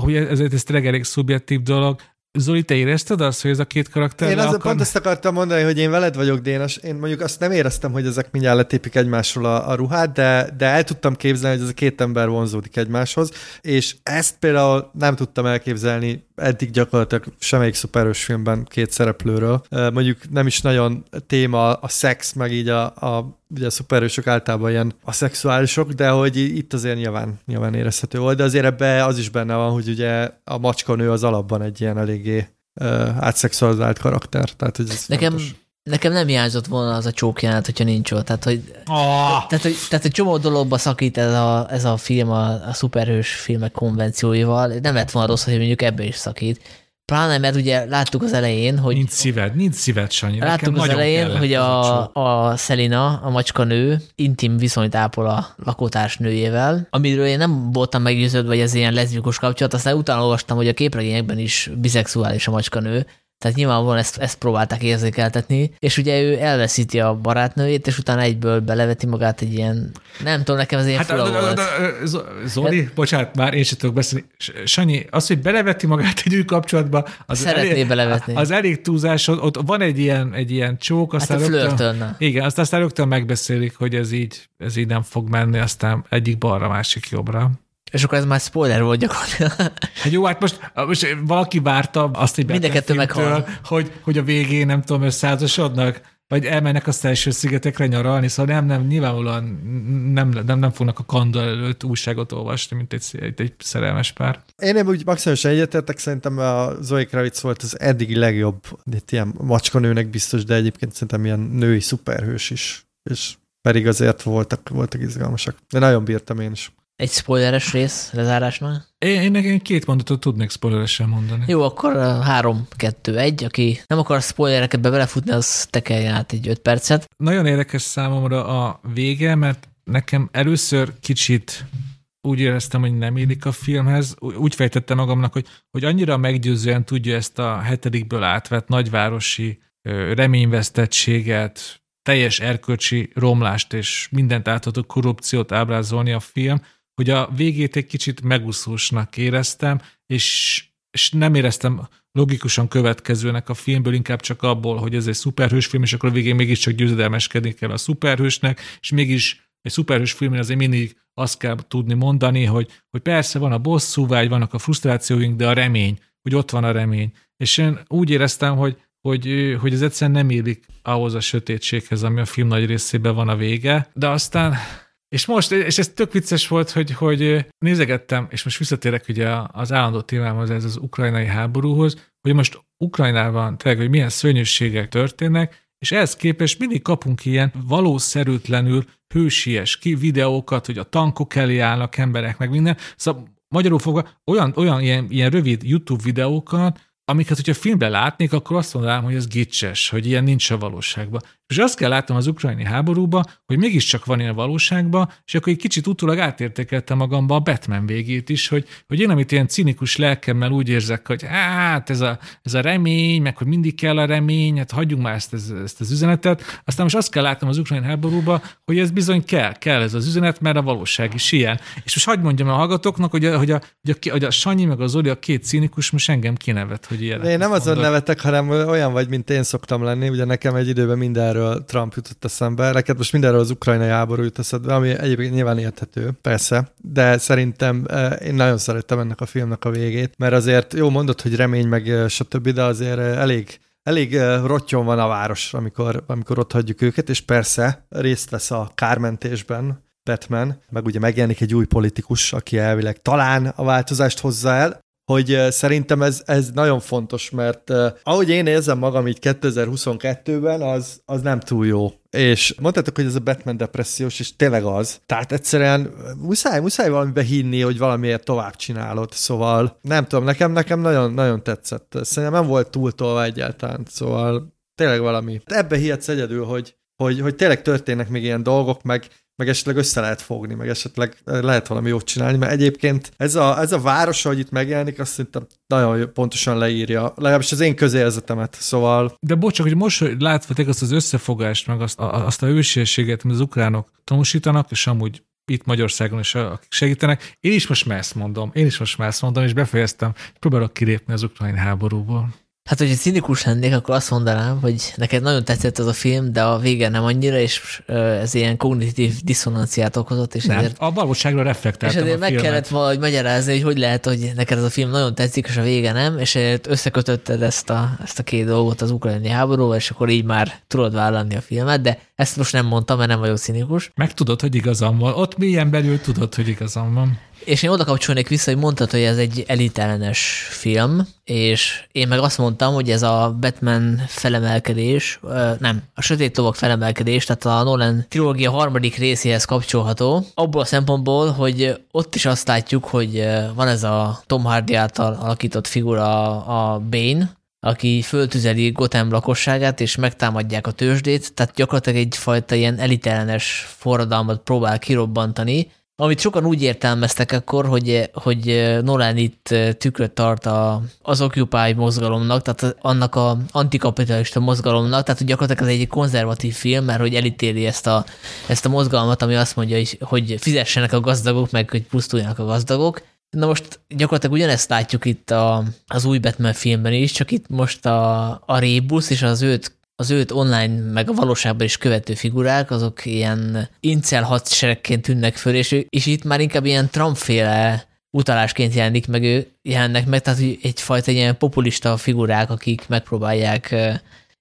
hogy ez, ez tényleg elég szubjektív dolog, Zoli, te érezted azt, hogy ez a két karakter Én azért pont ezt akartam mondani, hogy én veled vagyok, Dénes. Én mondjuk azt nem éreztem, hogy ezek mindjárt letépik egymásról a, a ruhát, de, de el tudtam képzelni, hogy ez a két ember vonzódik egymáshoz, és ezt például nem tudtam elképzelni eddig gyakorlatilag semmelyik szuperős filmben két szereplőről. Mondjuk nem is nagyon téma a szex, meg így a, a ugye a szuperősök általában ilyen a szexuálisok, de hogy itt azért nyilván, nyilván érezhető volt, de azért ebbe az is benne van, hogy ugye a macskanő az alapban egy ilyen eléggé uh, átszexualizált karakter. Tehát, hogy ez Nekem fontos. Nekem nem hiányzott volna az a csókjánat, hogyha nincs ott. Tehát, hogy, oh. tehát, hogy, tehát, hogy csomó dologba szakít ez a, ez a film a, a szuperhős filmek konvencióival. Nem lett volna rossz, hogy mondjuk ebbe is szakít. Pláne, mert ugye láttuk az elején, hogy... Nincs szíved, nincs szíved, Sanyi. Láttuk az elején, hogy a, a Selina, a macska nő intim viszonyt ápol a lakótárs nőjével, amiről én nem voltam meggyőződve, hogy ez ilyen leszbikus kapcsolat, aztán utána olvastam, hogy a képregényekben is biszexuális a macska nő, tehát nyilvánvalóan ezt, ezt próbálták érzékeltetni, és ugye ő elveszíti a barátnőjét, és utána egyből beleveti magát egy ilyen, nem tudom, nekem ez ilyen hát, fura volt. Zoli, hát, bocsánat, már én sem tudok beszélni. Sanyi, az, hogy beleveti magát egy új kapcsolatba, az Szeretné elég, belevetni. Az elég túlzás, ott van egy ilyen, egy ilyen csók, hát aztán hát a rögtön, Igen, aztán, aztán rögtön megbeszélik, hogy ez így, ez így nem fog menni, aztán egyik balra, másik jobbra. És akkor ez már spoiler volt gyakorlatilag. Hát jó, hát most, most valaki várta azt, hogy Mindenkettő meghal. Hogy, hogy a végén nem tudom, összeházasodnak, vagy elmennek a első szigetekre nyaralni, szóval nem, nem, nyilvánvalóan nem, nem, nem fognak a kanda előtt újságot olvasni, mint egy, egy, egy szerelmes pár. Én nem úgy maximálisan egyetértek, szerintem a Zoe Kravitz volt az eddigi legjobb, itt ilyen macskanőnek biztos, de egyébként szerintem ilyen női szuperhős is, és pedig azért voltak, voltak izgalmasak. De nagyon bírtam én is. Egy spoileres rész lezárásnál? Én, én nekem két mondatot tudnék spoileresen mondani. Jó, akkor 3, 2, 1, aki nem akar spoilereket be belefutni, az tekeljen át egy 5 percet. Nagyon érdekes számomra a vége, mert nekem először kicsit úgy éreztem, hogy nem élik a filmhez. Úgy fejtettem magamnak, hogy, hogy annyira meggyőzően tudja ezt a hetedikből átvett nagyvárosi reményvesztettséget, teljes erkölcsi romlást és mindent átadó korrupciót ábrázolni a film, hogy a végét egy kicsit megúszósnak éreztem, és, és nem éreztem logikusan következőnek a filmből, inkább csak abból, hogy ez egy szuperhős film, és akkor a végén mégiscsak győzedelmeskedni kell a szuperhősnek, és mégis egy szuperhős filmben azért mindig azt kell tudni mondani, hogy, hogy persze van a bosszúvágy, vannak a frusztrációink, de a remény, hogy ott van a remény. És én úgy éreztem, hogy, hogy, hogy ez egyszerűen nem élik ahhoz a sötétséghez, ami a film nagy részében van a vége, de aztán és most, és ez tök vicces volt, hogy, hogy nézegettem, és most visszatérek ugye az állandó témámhoz, ez az ukrajnai háborúhoz, hogy most Ukrajnában tényleg, hogy milyen szörnyűségek történnek, és ehhez képest mindig kapunk ilyen valószerűtlenül hősies ki videókat, hogy a tankok elé állnak emberek, meg minden. Szóval magyarul fogva olyan, olyan ilyen, ilyen rövid YouTube videókat, amiket, hogyha filmben látnék, akkor azt mondanám, hogy ez gicses, hogy ilyen nincs a valóságban. És azt kell látnom az ukrajni háborúba, hogy mégiscsak van ilyen a valóságban, és akkor egy kicsit utólag átértékeltem magamba a Batman végét is, hogy, hogy én, amit ilyen cinikus lelkemmel úgy érzek, hogy hát ez a, ez a remény, meg hogy mindig kell a remény, hát hagyjunk már ezt, ezt, ezt az üzenetet. Aztán most azt kell látnom az ukrajni háborúba, hogy ez bizony kell, kell ez az üzenet, mert a valóság is ilyen. És most hagyd mondjam a hallgatóknak, hogy a, hogy a, hogy a, hogy a Sanyi meg a Zoli, a két cinikus most engem kinevet, hogy ilyen. Én nem azon nevetek, hanem olyan vagy, mint én szoktam lenni, ugye nekem egy időben mindenről mindenről Trump jutott eszembe, neked most mindenről az ukrajnai háború jut eszedbe, ami egyébként nyilván érthető, persze, de szerintem eh, én nagyon szerettem ennek a filmnek a végét, mert azért jó mondod, hogy remény meg eh, stb., de azért eh, elég elég rottyon van a város, amikor, amikor ott hagyjuk őket, és persze részt vesz a kármentésben Batman, meg ugye megjelenik egy új politikus, aki elvileg talán a változást hozza el, hogy szerintem ez, ez nagyon fontos, mert uh, ahogy én érzem magam így 2022-ben, az, az nem túl jó. És mondtátok, hogy ez a Batman depressziós, és tényleg az. Tehát egyszerűen muszáj, muszáj valamibe hinni, hogy valamiért tovább csinálod. Szóval nem tudom, nekem, nekem nagyon, nagyon tetszett. Szerintem nem volt túltolva egyáltalán, szóval tényleg valami. Ebbe hihetsz egyedül, hogy, hogy, hogy tényleg történnek még ilyen dolgok, meg meg esetleg össze lehet fogni, meg esetleg lehet valami jót csinálni, mert egyébként ez a, ez a város, ahogy itt megjelenik, azt szerintem nagyon pontosan leírja, legalábbis az én közérzetemet, szóval... De bocs, hogy most hogy látva azt az összefogást, meg azt a, azt a ősiességet, amit az ukránok tanúsítanak, és amúgy itt Magyarországon is, akik segítenek. Én is most már ezt mondom, én is most már ezt mondom, és befejeztem, próbálok kilépni az ukrajn háborúból. Hát, hogyha cinikus lennék, akkor azt mondanám, hogy neked nagyon tetszett az a film, de a vége nem annyira, és ez ilyen kognitív diszonanciát okozott. És nem, ezért, a valóságra reflektáltam És ezért meg filmet. kellett valahogy magyarázni, hogy hogy lehet, hogy neked ez a film nagyon tetszik, és a vége nem, és ezért összekötötted ezt a, ezt a két dolgot az ukrajnai háborúval, és akkor így már tudod vállalni a filmet, de ezt most nem mondtam, mert nem vagyok cinikus. Meg tudod, hogy igazam van. Ott mélyen belül tudod, hogy igazam van. És én oda kapcsolnék vissza, hogy mondtad, hogy ez egy elitellenes film, és én meg azt mondtam, hogy ez a Batman felemelkedés, nem, a Sötét Lovak felemelkedés, tehát a Nolan trilógia harmadik részéhez kapcsolható, abból a szempontból, hogy ott is azt látjuk, hogy van ez a Tom Hardy által alakított figura, a Bane, aki föltüzeli Gotham lakosságát, és megtámadják a tőzsdét, tehát gyakorlatilag egyfajta ilyen elitellenes forradalmat próbál kirobbantani, amit sokan úgy értelmeztek akkor, hogy, hogy Nolan itt tükröt tart az Occupy mozgalomnak, tehát annak a antikapitalista mozgalomnak, tehát hogy gyakorlatilag ez egy konzervatív film, mert hogy elítéli ezt a, ezt a mozgalmat, ami azt mondja, hogy, fizessenek a gazdagok, meg hogy pusztuljanak a gazdagok, Na most gyakorlatilag ugyanezt látjuk itt a, az új Batman filmben is, csak itt most a, a Rebus és az őt, az őt online, meg a valóságban is követő figurák, azok ilyen incel hadseregként tűnnek föl, és, és itt már inkább ilyen Trump-féle utalásként jelenik meg, ő, jelennek meg, tehát egyfajta ilyen populista figurák, akik megpróbálják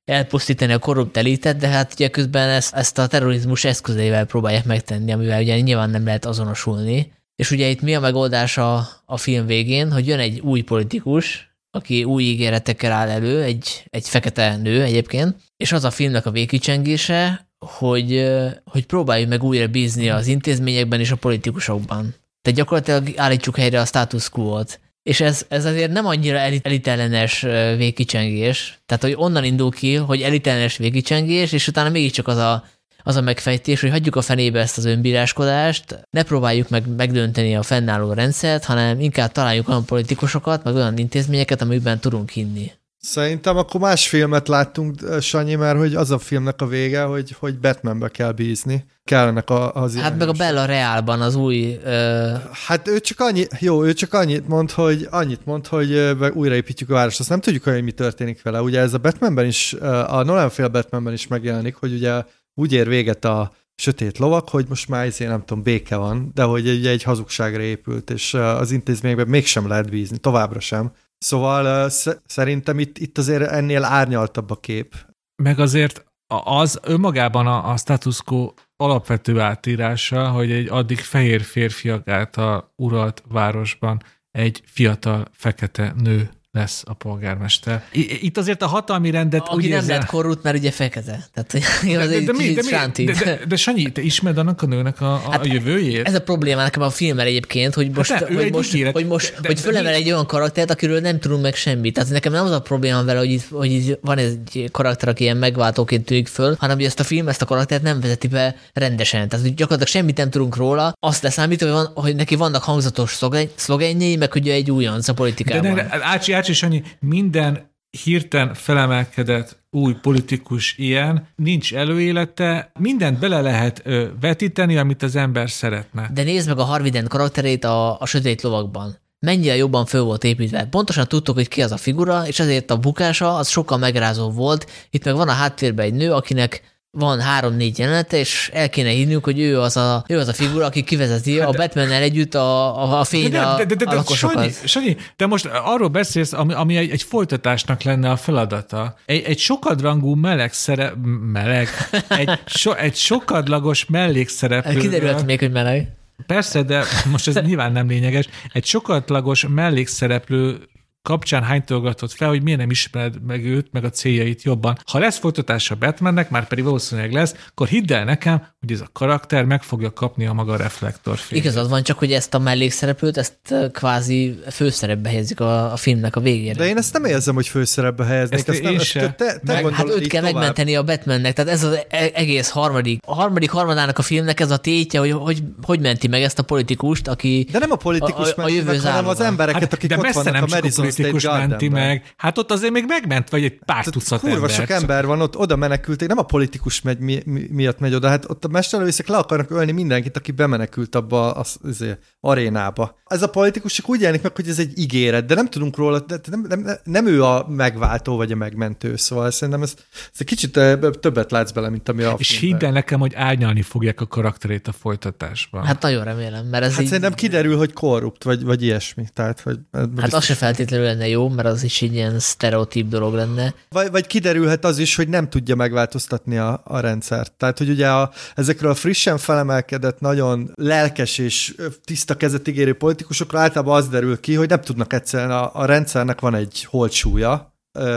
elpusztítani a korrupt elitet, de hát ugye közben ezt, ezt a terrorizmus eszközével próbálják megtenni, amivel ugye nyilván nem lehet azonosulni. És ugye itt mi a megoldás a, a film végén, hogy jön egy új politikus, aki új ígéretekkel áll elő, egy, egy fekete nő egyébként, és az a filmnek a végkicsengése, hogy, hogy próbáljuk meg újra bízni az intézményekben és a politikusokban. Tehát gyakorlatilag állítsuk helyre a status quo-t. És ez, ez azért nem annyira elitellenes végkicsengés, tehát hogy onnan indul ki, hogy elitellenes végkicsengés, és utána mégiscsak az a az a megfejtés, hogy hagyjuk a fenébe ezt az önbíráskodást, ne próbáljuk meg megdönteni a fennálló rendszert, hanem inkább találjuk olyan politikusokat, meg olyan intézményeket, amikben tudunk hinni. Szerintem akkor más filmet láttunk, Sanyi, mert hogy az a filmnek a vége, hogy, hogy Batmanbe kell bízni. Kellenek a, az Hát meg a Bella Realban az új... Uh... Hát ő csak annyi, jó, ő csak annyit mond, hogy annyit mond, hogy újraépítjük a várost. Azt nem tudjuk, hogy mi történik vele. Ugye ez a Batmanben is, a Nolan fél Batmanben is megjelenik, hogy ugye úgy ér véget a sötét lovak, hogy most már ezért nem tudom, béke van, de hogy egy, egy hazugságra épült, és az intézményekben mégsem lehet bízni, továbbra sem. Szóval szerintem itt, itt azért ennél árnyaltabb a kép. Meg azért az önmagában a, a status quo alapvető átírása, hogy egy addig fehér férfiak által uralt városban egy fiatal fekete nő lesz a polgármester. Itt azért a hatalmi rendet Aki úgy nem érzem... lett korrupt, mert ugye fekete. Tehát de, de, de, mi, de, mi, de, de, de, Sanyi, te ismered annak a nőnek a, a hát jövőjét? Ez a probléma nekem a filmmel egyébként, hogy most, hát hogy, most ígéret, hogy most, de, hogy fölemel egy olyan karaktert, akiről nem tudunk meg semmit. Tehát nekem nem az a probléma vele, hogy itt, hogy itt van egy karakter, aki ilyen megváltóként tűnik föl, hanem hogy ezt a film, ezt a karaktert nem vezeti be rendesen. Tehát hogy gyakorlatilag semmit nem tudunk róla. Azt leszámít, hogy, van, hogy neki vannak hangzatos szlogenjei, meg hogy egy újonc a politikában. De, de, Ácsi, Ácsi, Sanyi, minden hirtelen felemelkedett új politikus ilyen, nincs előélete, mindent bele lehet ö, vetíteni, amit az ember szeretne. De nézd meg a Harviden karakterét a, a Sötét Lovakban. Mennyire jobban föl volt építve. Pontosan tudtuk, hogy ki az a figura, és ezért a bukása az sokkal megrázó volt. Itt meg van a háttérben egy nő, akinek van három-négy jelenete, és el kéne hívnunk, hogy ő az a, ő az a figura, aki kivezeti hát, a batman együtt a, a, a fényre de, de, de, de, a lakosokat. Sanyi, Sanyi, te most arról beszélsz, ami, ami egy, egy folytatásnak lenne a feladata. Egy, egy sokadrangú meleg szerep, meleg, egy, so, egy sokadlagos mellékszereplő. Kiderült még, hogy meleg. Persze, de most ez nyilván nem lényeges. Egy sokatlagos mellékszereplő kapcsán hány tolgatott fel, hogy miért nem ismered meg őt, meg a céljait jobban. Ha lesz folytatása Batmannek, már pedig valószínűleg lesz, akkor hidd el nekem, hogy ez a karakter meg fogja kapni a maga reflektorfényt. Igazad van, csak hogy ezt a mellékszereplőt, ezt kvázi főszerepbe helyezik a, a filmnek a végére. De én ezt nem érzem, hogy főszerepbe helyeznék. Ezt, ezt nem, ezt te, te meg, hát őt kell tovább. megmenteni a Batmannek, tehát ez az e- egész harmadik, a harmadik harmadának a filmnek ez a tétje, hogy hogy, hogy menti meg ezt a politikust, aki De nem a politikus a, a, a jövő meg, hanem az embereket, hát, akik ott vannak a Madison politikus menti meg. Hát ott azért még megment, vagy egy pár tucat Kurva ember. sok ember van, ott oda menekülték, nem a politikus megy, mi, mi, miatt megy oda, hát ott a mesterlövészek le akarnak ölni mindenkit, aki bemenekült abba az, az, az arénába. Ez a politikus csak úgy jelenik meg, hogy ez egy ígéret, de nem tudunk róla, de nem, nem, nem ő a megváltó vagy a megmentő, szóval szerintem ez, ez egy kicsit többet látsz bele, mint ami a És hidd el nekem, hogy árnyalni fogják a karakterét a folytatásban. Hát nagyon remélem, mert ez Hát így... szerintem kiderül, hogy korrupt, vagy, vagy ilyesmi. Tehát, hogy hát az se feltétlenül lenne jó, mert az is egy ilyen sztereotíp dolog lenne. Vagy, vagy kiderülhet az is, hogy nem tudja megváltoztatni a, a rendszert. Tehát, hogy ugye a, ezekről a frissen felemelkedett, nagyon lelkes és tiszta kezet ígérő politikusokra általában az derül ki, hogy nem tudnak egyszerűen, a, a rendszernek van egy holtsúlya,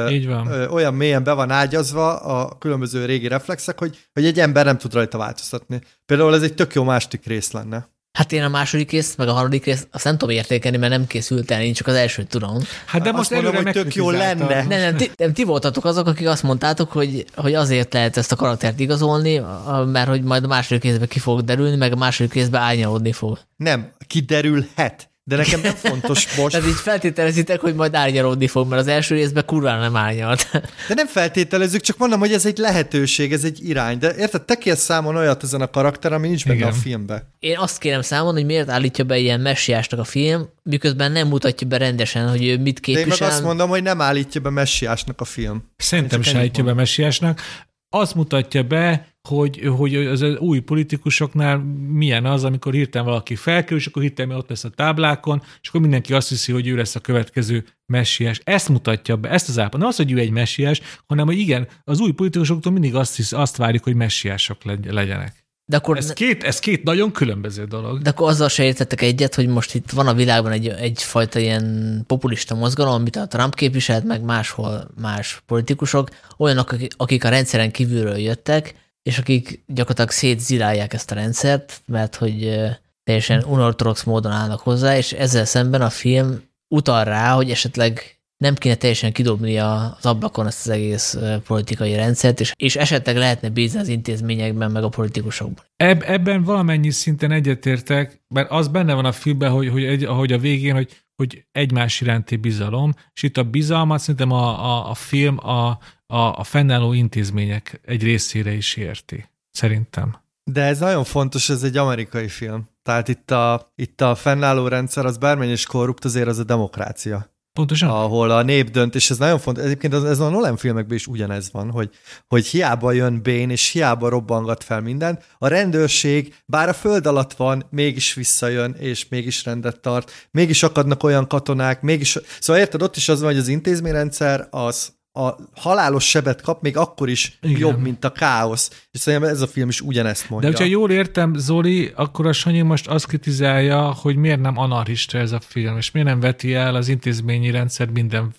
így van. Ö, olyan mélyen be van ágyazva a különböző régi reflexek, hogy, hogy egy ember nem tud rajta változtatni. Például ez egy tök jó második rész lenne. Hát én a második részt, meg a harmadik részt azt nem tudom értékelni, mert nem készült el, én csak az elsőt tudom. Hát de most mondom, hogy tök jó lenne. Nem, nem, ti, nem, ti voltatok azok, akik azt mondtátok, hogy, hogy azért lehet ezt a karaktert igazolni, mert hogy majd a második részben ki fog derülni, meg a második részben árnyalódni fog. Nem, kiderülhet. De nekem nem fontos most. Tehát így feltételezitek, hogy majd árnyalódni fog, mert az első részben kurva nem árnyalt. De nem feltételezzük, csak mondom, hogy ez egy lehetőség, ez egy irány. De érted, te kérsz számon olyat ezen a karakter, ami nincs benne a filmbe. Én azt kérem számon, hogy miért állítja be ilyen messiásnak a film, miközben nem mutatja be rendesen, hogy ő mit képvisel. De én meg azt mondom, hogy nem állítja be messiásnak a film. Szerintem se állítja be messiásnak. Azt mutatja be, hogy, hogy az új politikusoknál milyen az, amikor hirtelen valaki felkerül, és akkor hirtelen ott lesz a táblákon, és akkor mindenki azt hiszi, hogy ő lesz a következő messiás. Ezt mutatja be, ezt az állapot. Nem az, hogy ő egy messiás, hanem hogy igen, az új politikusoktól mindig azt, hisz, azt várjuk, hogy messiások legyenek. De akkor ez, két, ez két nagyon különböző dolog. De akkor azzal se értettek egyet, hogy most itt van a világban egy, egyfajta ilyen populista mozgalom, amit a Trump képviselt, meg máshol más politikusok, olyanok, akik a rendszeren kívülről jöttek, és akik gyakorlatilag szétzilálják ezt a rendszert, mert hogy teljesen unortodox módon állnak hozzá, és ezzel szemben a film utal rá, hogy esetleg nem kéne teljesen kidobni az ablakon ezt az egész politikai rendszert, és, és esetleg lehetne bízni az intézményekben, meg a politikusokban. Eb, ebben valamennyi szinten egyetértek, mert az benne van a filmben, hogy, hogy egy, ahogy a végén, hogy, hogy egymás iránti bizalom, és itt a bizalmat szerintem a, a, a film a, a, a fennálló intézmények egy részére is érti, szerintem. De ez nagyon fontos, ez egy amerikai film. Tehát itt a, itt a fennálló rendszer, az bármennyi is korrupt, azért az a demokrácia. Pontosan. Ahol a nép dönt, és ez nagyon fontos. Egyébként ez, ez a Nolan filmekben is ugyanez van, hogy, hogy hiába jön Bén, és hiába robbangat fel mindent, a rendőrség, bár a föld alatt van, mégis visszajön, és mégis rendet tart, mégis akadnak olyan katonák, mégis... Szóval érted, ott is az van, hogy az intézményrendszer az a halálos sebet kap, még akkor is Igen. jobb, mint a káosz. És szerintem ez a film is ugyanezt mondja. De hogyha jól értem, Zoli, akkor a Sanyi most azt kritizálja, hogy miért nem anarchista ez a film, és miért nem veti el az intézményi rendszer minden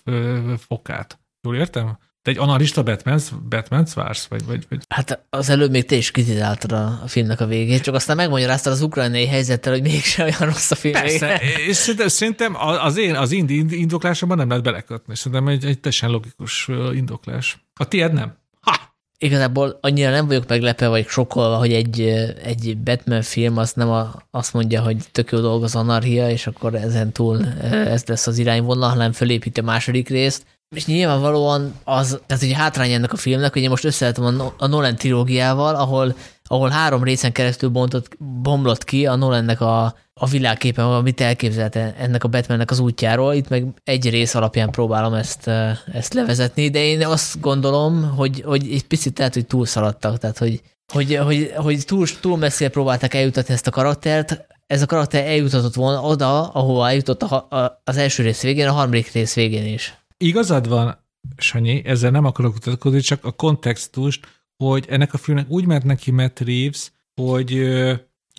fokát. Jól értem? Te egy analista Batman, Batman vársz? Vagy, vagy, vagy? Hát az előbb még te is kritizáltad a, a filmnek a végét, csak aztán megmagyaráztad az ukrajnai helyzettel, hogy mégse olyan rossz a film. Persze, és szerintem, szerintem az én az indi indoklásomban nem lehet belekötni. Szerintem egy, egy teljesen logikus indoklás. A tiéd nem? Ha! Igazából annyira nem vagyok meglepve, vagy sokkolva, hogy egy, egy Batman film az nem a, azt mondja, hogy tök jó dolog az anarchia, és akkor ezen túl ez lesz az irányvonal, hanem fölépíti a második részt és nyilvánvalóan az, tehát hogy hátrány ennek a filmnek, hogy én most összehetem a, a Nolan trilógiával, ahol, ahol három részen keresztül bontott, bomlott ki a Nolannek a, a világképe, amit elképzelt ennek a Batmannek az útjáról. Itt meg egy rész alapján próbálom ezt, ezt levezetni, de én azt gondolom, hogy, hogy egy picit lehet, hogy túlszaladtak, tehát hogy, hogy, hogy, hogy túl, túl messzire próbálták eljutatni ezt a karaktert, ez a karakter eljutatott volna oda, ahova eljutott a, a, az első rész végén, a harmadik rész végén is. Igazad van, Sanyi, ezzel nem akarok mutatkozni, csak a kontextust, hogy ennek a filmnek úgy ment neki Matt Reeves, hogy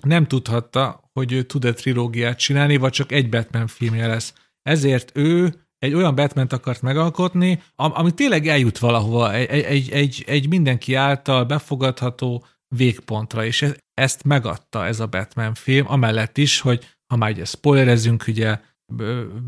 nem tudhatta, hogy ő tud-e trilógiát csinálni, vagy csak egy Batman filmje lesz. Ezért ő egy olyan batman akart megalkotni, ami tényleg eljut valahova, egy, egy, egy, egy mindenki által befogadható végpontra, és e, ezt megadta ez a Batman film, amellett is, hogy ha már ugye spoilerezünk, ugye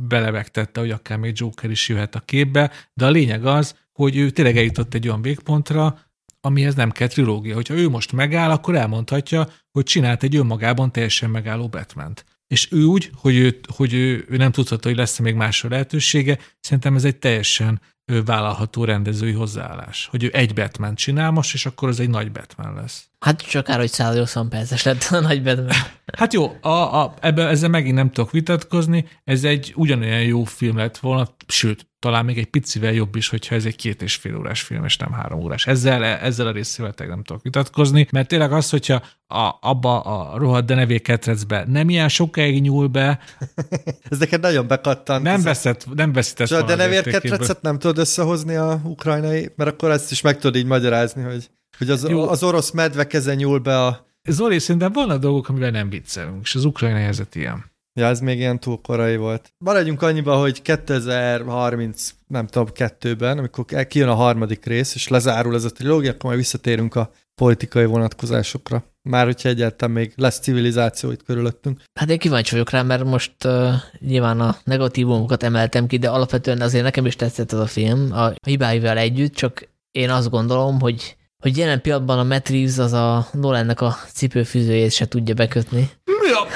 belevegtette, hogy akár még Joker is jöhet a képbe, de a lényeg az, hogy ő tényleg eljutott egy olyan végpontra, amihez nem kell trilógia. Hogyha ő most megáll, akkor elmondhatja, hogy csinált egy önmagában teljesen megálló batman. És ő úgy, hogy, ő, hogy ő, ő nem tudhatta, hogy lesz még másra lehetősége, szerintem ez egy teljesen vállalható rendezői hozzáállás. Hogy ő egy Batman csinál most, és akkor az egy nagy Batman lesz. Hát csak akár, hogy 180 perces lett a nagy Batman. Hát jó, a, a, ebben, ezzel megint nem tudok vitatkozni, ez egy ugyanolyan jó film lett volna, sőt, talán még egy picivel jobb is, hogyha ez egy két és fél órás film, és nem három órás. Ezzel, ezzel a részével nem tudok vitatkozni, mert tényleg az, hogyha a, abba a rohadt denevé ketrecbe nem ilyen sokáig nyúl be. ez neked nagyon bekattant. Nem, veszett, nem veszített És a denevér ketrecet nem tudod összehozni a ukrajnai, mert akkor ezt is meg tudod így magyarázni, hogy, hogy az, az orosz medve keze nyúl be a... Zoli, szerintem vannak dolgok, amivel nem viccelünk, és az ukrajnai helyzet ilyen. Ja, ez még ilyen túl korai volt. Maradjunk annyiba, hogy 2030, nem tudom, kettőben, amikor kijön a harmadik rész, és lezárul ez a trilógia, akkor majd visszatérünk a politikai vonatkozásokra. Már hogyha egyáltalán még lesz civilizáció itt körülöttünk. Hát én kíváncsi vagyok rá, mert most uh, nyilván a negatívumokat emeltem ki, de alapvetően azért nekem is tetszett ez a film, a hibáival együtt, csak én azt gondolom, hogy hogy jelen pillanatban a Matt Reeves az a Nolannek a cipőfűzőjét se tudja bekötni. Ja.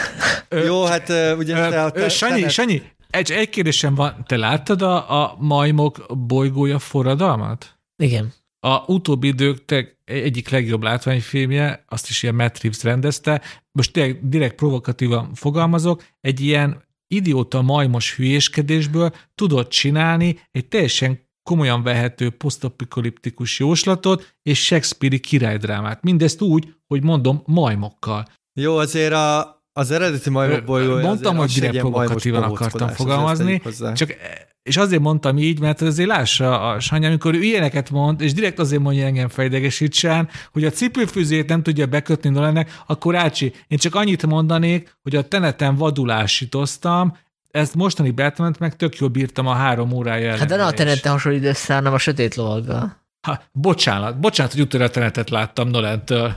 Jó, hát ugye te a te, Sanyi, te, Sanyi, egy, egy kérdésem van. Te láttad a, a majmok bolygója forradalmat? Igen. A utóbbi idők te egyik legjobb látványfilmje, azt is ilyen Matt Reeves rendezte, most direkt, direkt provokatívan fogalmazok, egy ilyen idióta majmos hülyéskedésből tudott csinálni egy teljesen komolyan vehető posztapokaliptikus jóslatot és Shakespeare-i királydrámát. Mindezt úgy, hogy mondom, majmokkal. Jó, azért a, az eredeti majmok bolygója Mondtam, hogy direkt provokatívan akartam fogalmazni, csak és azért mondtam így, mert azért lássa a Sanya, amikor ő ilyeneket mond, és direkt azért mondja engem fejdegesítsen, hogy a cipőfűzét nem tudja bekötni Nolannek, akkor Ácsi, én csak annyit mondanék, hogy a teneten vadulásítoztam, ezt mostani batman meg tök jól bírtam a három órája Hát de ne a tenete hasonlít össze, hanem a sötét lovaggal. Ha, bocsánat, bocsánat, hogy utoljára a tenetet láttam Nolentől.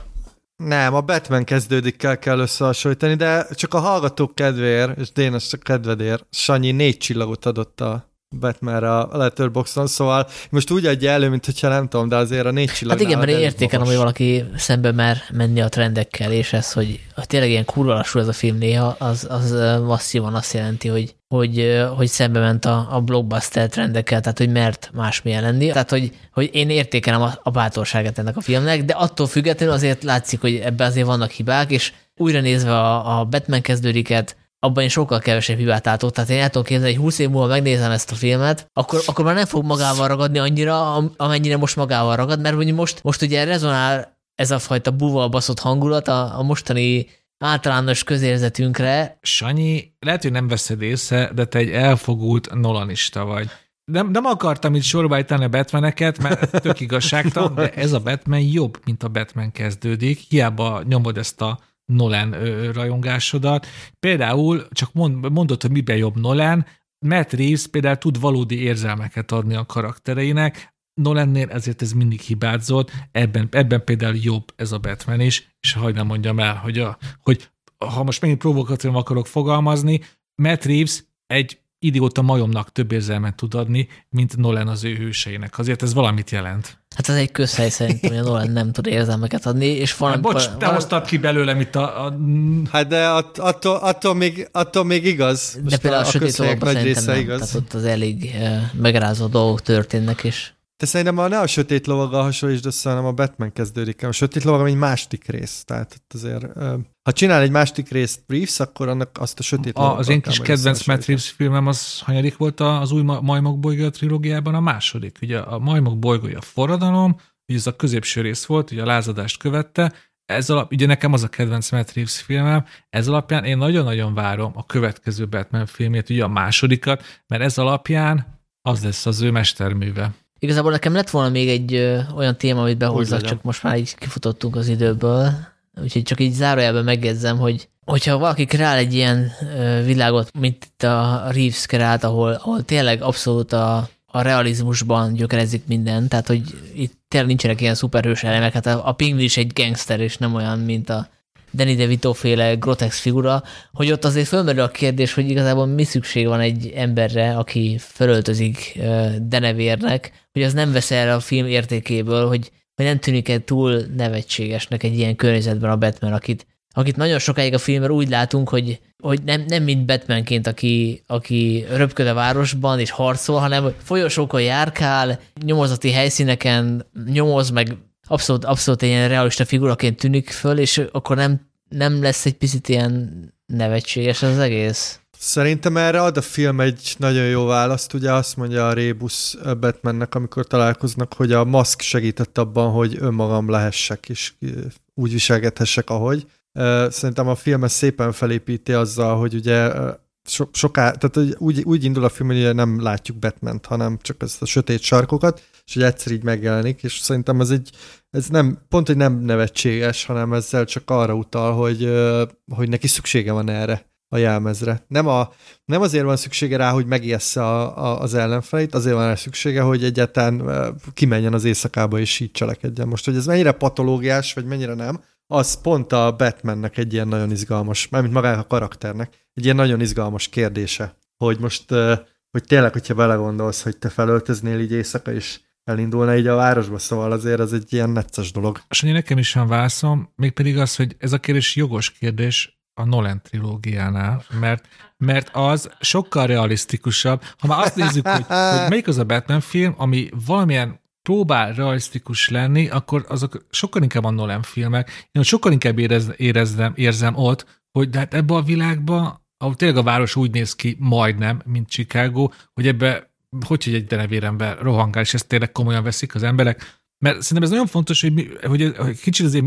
Nem, a Batman kezdődik kell, kell összehasonlítani, de csak a hallgatók kedvéért, és Dénes csak kedvedért, Sanyi négy csillagot adott a batman a Letterboxdon, szóval most úgy adja elő, mint hogyha nem tudom, de azért a négy csillag. Hát igen, mert értékelem, hogy valaki szembe mer menni a trendekkel, és ez, hogy tényleg ilyen kurva lassú ez a film néha, az, az masszívan azt jelenti, hogy, hogy, hogy szembe ment a, a blockbuster trendekkel, tehát hogy mert másmilyen lenni. Tehát, hogy, hogy én értékelem a, a bátorságát ennek a filmnek, de attól függetlenül azért látszik, hogy ebben azért vannak hibák, és újra nézve a, a Batman kezdődiket, abban én sokkal kevesebb hibát látok. Tehát én el tudom képzelni, hogy 20 év múlva megnézem ezt a filmet, akkor, akkor már nem fog magával ragadni annyira, amennyire most magával ragad, mert hogy most, most ugye rezonál ez a fajta buval baszott hangulat a, a mostani általános közérzetünkre. Sanyi, lehet, hogy nem veszed észre, de te egy elfogult nolanista vagy. Nem, nem akartam itt sorba a Batmaneket, mert tök igazságtalan, de ez a Batman jobb, mint a Batman kezdődik. Hiába nyomod ezt a Nolan rajongásodat. Például, csak mond, mondod, hogy miben jobb Nolan, Matt Reeves például tud valódi érzelmeket adni a karaktereinek, Nolannél ezért ez mindig hibázott, ebben, ebben például jobb ez a Batman is, és hagyd mondjam el, hogy, a, hogy ha most megint provokatívan akarok fogalmazni, Matt Reeves egy idióta majomnak több érzelmet tud adni, mint Nolan az ő hőseinek. Azért ez valamit jelent. Hát ez egy közhely szerintem, hogy a Nolan nem tud érzelmeket adni, és van... Hát, bocs, te hoztad ki belőlem itt a... a... Hát de att, attól, attól, még, attól még igaz. Most de például a, a sötét nagy része nem. igaz. Tehát ott az elég uh, megrázó dolgok történnek, és de szerintem a, ne a sötét lovaggal hasonlítsd össze, hanem a Batman kezdődik. A sötét lovag egy második rész. Tehát azért, ha csinál egy második részt Reeves, akkor annak azt a sötét a, Az én kis kedvenc Matt Reeves filmem az hanyadik volt az új Majmok bolygója trilógiában a második. Ugye a Majmok bolygója forradalom, ugye ez a középső rész volt, ugye a lázadást követte, ez alap, ugye nekem az a kedvenc Matt Reeves filmem, ez alapján én nagyon-nagyon várom a következő Batman filmét, ugye a másodikat, mert ez alapján az lesz az ő mesterműve. Igazából nekem lett volna még egy ö, olyan téma, amit behozzak, csak most már így kifutottunk az időből, úgyhogy csak így zárójelben megjegyzem, hogy hogyha valaki kreál egy ilyen ö, világot, mint itt a Reeves kreált, ahol, ahol tényleg abszolút a, a realizmusban gyökerezik minden, tehát hogy itt tényleg nincsenek ilyen szuperhős elemek, hát a, a Pingvin is egy gangster, és nem olyan, mint a Danny DeVito féle grotex figura, hogy ott azért fölmerül a kérdés, hogy igazából mi szükség van egy emberre, aki fölöltözik denevérnek, hogy az nem vesz el a film értékéből, hogy, hogy nem tűnik egy túl nevetségesnek egy ilyen környezetben a Batman, akit, akit nagyon sokáig a filmben úgy látunk, hogy, hogy nem, nem mint Batmanként, aki, aki röpköd a városban és harcol, hanem folyosókon járkál, nyomozati helyszíneken nyomoz, meg abszolút, abszolút egy ilyen realista figuraként tűnik föl, és akkor nem, nem lesz egy picit ilyen nevetséges az egész? Szerintem erre ad a film egy nagyon jó választ, ugye azt mondja a Rébus Batmannek, amikor találkoznak, hogy a maszk segített abban, hogy önmagam lehessek, és úgy viselgethessek, ahogy. Szerintem a film ezt szépen felépíti azzal, hogy ugye so, soká, tehát úgy, úgy indul a film, hogy nem látjuk batman hanem csak ezt a sötét sarkokat, és hogy egyszer így megjelenik, és szerintem ez egy, ez nem, pont, hogy nem nevetséges, hanem ezzel csak arra utal, hogy, hogy neki szüksége van erre a jelmezre. Nem, a, nem azért van szüksége rá, hogy megijessze a, a, az ellenfeleit, azért van rá szüksége, hogy egyáltalán kimenjen az éjszakába és így cselekedjen. Most, hogy ez mennyire patológiás, vagy mennyire nem, az pont a Batmannek egy ilyen nagyon izgalmas, mármint magának a karakternek, egy ilyen nagyon izgalmas kérdése, hogy most, hogy tényleg, hogyha belegondolsz, hogy te felöltöznél így éjszaka, és elindulna így a városba, szóval azért ez egy ilyen necces dolog. És nekem is van válaszom, mégpedig az, hogy ez a kérdés jogos kérdés, a Nolan trilógiánál, mert, mert az sokkal realisztikusabb. Ha már azt nézzük, hogy, hogy melyik az a Batman film, ami valamilyen próbál realisztikus lenni, akkor azok sokkal inkább a Nolan filmek. Én sokkal inkább érez, érezzem, érzem ott, hogy de hát ebbe a világba, ahol tényleg a város úgy néz ki majdnem, mint Chicago, hogy ebbe hogy, hogy egy denevérember rohangál, és ezt tényleg komolyan veszik az emberek, mert szerintem ez nagyon fontos, hogy, hogy, hogy kicsit azért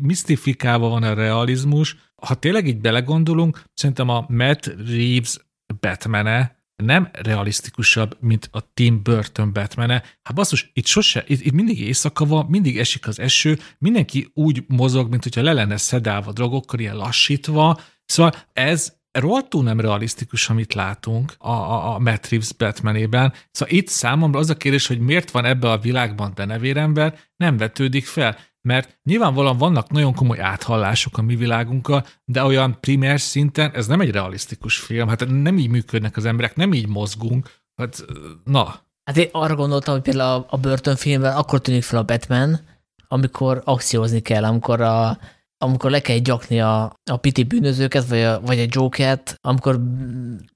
misztifikálva van a realizmus. Ha tényleg így belegondolunk, szerintem a Matt Reeves batman nem realisztikusabb, mint a Tim Burton batman -e. Hát basszus, itt sose, itt, itt mindig éjszaka van, mindig esik az eső, mindenki úgy mozog, mint hogyha le lenne szedálva drogokkal, ilyen lassítva. Szóval ez rohadtul nem realisztikus, amit látunk a, a, a Matt Reeves Batmanében. Szóval itt számomra az a kérdés, hogy miért van ebbe a világban denevérember, nem vetődik fel. Mert nyilvánvalóan vannak nagyon komoly áthallások a mi világunkkal, de olyan primer szinten ez nem egy realisztikus film. Hát nem így működnek az emberek, nem így mozgunk. Hát, na. Hát én arra gondoltam, hogy például a, a börtönfilmben akkor tűnik fel a Batman, amikor akciózni kell, amikor a, amikor le kell gyakni a, a piti bűnözőket, vagy a, vagy a Jokert, amikor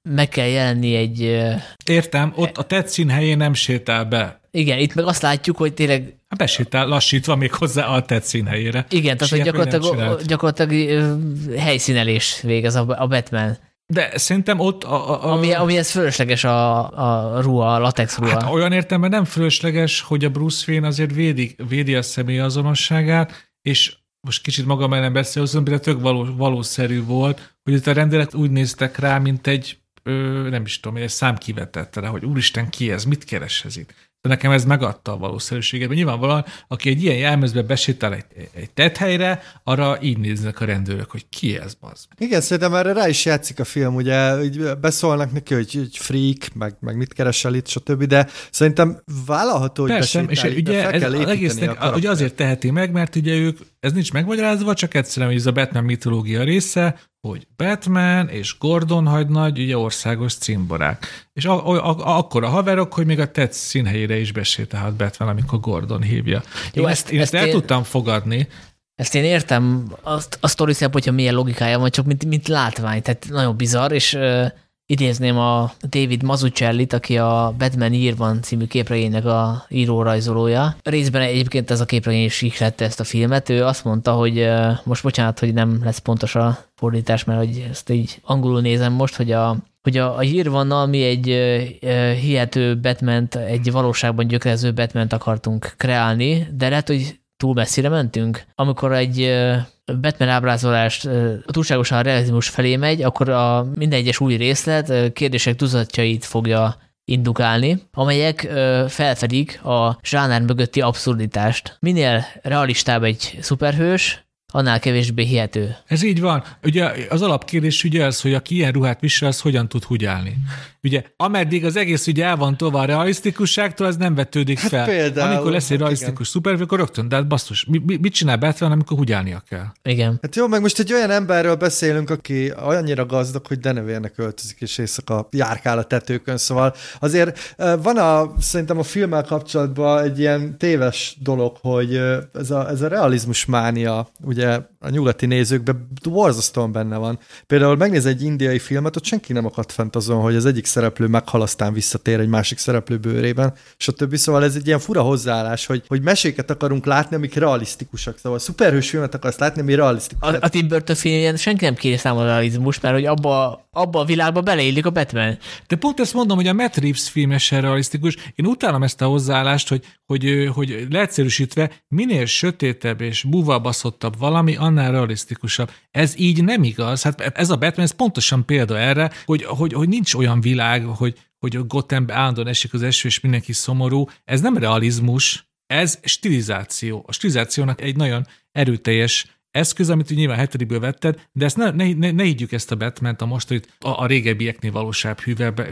meg kell jelenni egy... Értem, ott a tetszín helyén nem sétál be. Igen, itt meg azt látjuk, hogy tényleg... Hát besétál lassítva még hozzá a tetszín helyére. Igen, tehát hogy gyakorlatilag, gyakorlatilag helyszínelés végez a, Batman. De szerintem ott... A, a, a... Ami, ami ez fölösleges a, a ruha, a latex ruha. Hát olyan értelemben nem fölösleges, hogy a Bruce Wayne azért védi, védi a személyazonosságát, és most kicsit magam ellen beszélőzöm, de tök való, valószerű volt, hogy itt a rendelet úgy néztek rá, mint egy, ö, nem is tudom, egy szám kivetette rá, hogy úristen, ki ez, mit keres ez itt? De nekem ez megadta a valószerűséget. Mert nyilvánvalóan, aki egy ilyen jelmezbe besétál egy, egy tethelyre, arra így néznek a rendőrök, hogy ki ez az. Igen, szerintem erre rá is játszik a film, ugye beszólnak neki, hogy, hogy freak, meg, meg mit keresel itt, stb., de szerintem vállalható, hogy Persze, és ugye ez az egésznek, ugye azért teheti meg, mert ugye ők, ez nincs megmagyarázva, csak egyszerűen, hogy ez a Batman mitológia része, hogy Batman és Gordon hagynagy ugye országos cimborák. És a, a, a, akkor a haverok, hogy még a tetsz színhelyére is besétálhat Batman, amikor Gordon hívja. Jó, én ezt, ezt, ezt el én, tudtam fogadni. Ezt én értem, azt, a sztori hogyha milyen logikája van, csak mint, mint látvány, tehát nagyon bizarr, és idézném a David Mazzucchellit, aki a Batman írvan című képregénynek a író-rajzolója. Részben egyébként ez a képregény is ihlette ezt a filmet. Ő azt mondta, hogy most bocsánat, hogy nem lesz pontos a fordítás, mert hogy ezt így angolul nézem most, hogy a hogy a, a Hírvannal mi egy uh, hihető batman egy valóságban gyökerező batman akartunk kreálni, de lehet, hogy túl messzire mentünk. Amikor egy Batman ábrázolást túlságosan a realizmus felé megy, akkor a minden egyes új részlet kérdések tuzatjait fogja indukálni, amelyek ö, felfedik a zsánár mögötti abszurditást. Minél realistább egy szuperhős, annál kevésbé hihető. Ez így van. Ugye az alapkérdés ugye az, hogy aki ilyen ruhát visel, az hogyan tud húgyálni. Ugye, ameddig az egész ugye el van tovább realisztikusságtól, az nem vetődik hát fel. Például, amikor lesz egy hát realisztikus szuper, akkor rögtön, de hát basszus, mi, mi, mit csinál Batman, amikor húgyálnia kell? Igen. Hát jó, meg most egy olyan emberről beszélünk, aki annyira gazdag, hogy denevérnek öltözik, és éjszaka járkál a tetőkön, szóval azért van a, szerintem a filmmel kapcsolatban egy ilyen téves dolog, hogy ez a, ez a realizmus mánia, ugye a nyugati nézőkben borzasztóan benne van. Például megnéz egy indiai filmet, ott senki nem akadt fent azon, hogy az egyik szereplő meghal, aztán visszatér egy másik szereplő bőrében, és a többi. Szóval ez egy ilyen fura hozzáállás, hogy, hogy meséket akarunk látni, amik realisztikusak. Szóval szuperhős filmet akarsz látni, ami realisztikus. A, a Tim Burton filmjen senki nem kéri számol a realizmus, mert hogy abba, abba a világba beleillik a Batman. De pont ezt mondom, hogy a Matt Reeves filme sem realisztikus. Én utálom ezt a hozzáállást, hogy, hogy, hogy leegyszerűsítve minél sötétebb és búvalbaszottabb valami, annál realisztikusabb. Ez így nem igaz. Hát ez a Batman, ez pontosan példa erre, hogy, hogy, hogy nincs olyan világ, hogy, hogy a állandóan esik az eső, és mindenki szomorú. Ez nem realizmus, ez stilizáció. A stilizációnak egy nagyon erőteljes eszköz, amit nyilván hetedikből vetted, de ezt ne, ne, ne, higgyük ezt a batman a mostanit a, a régebbieknél valósább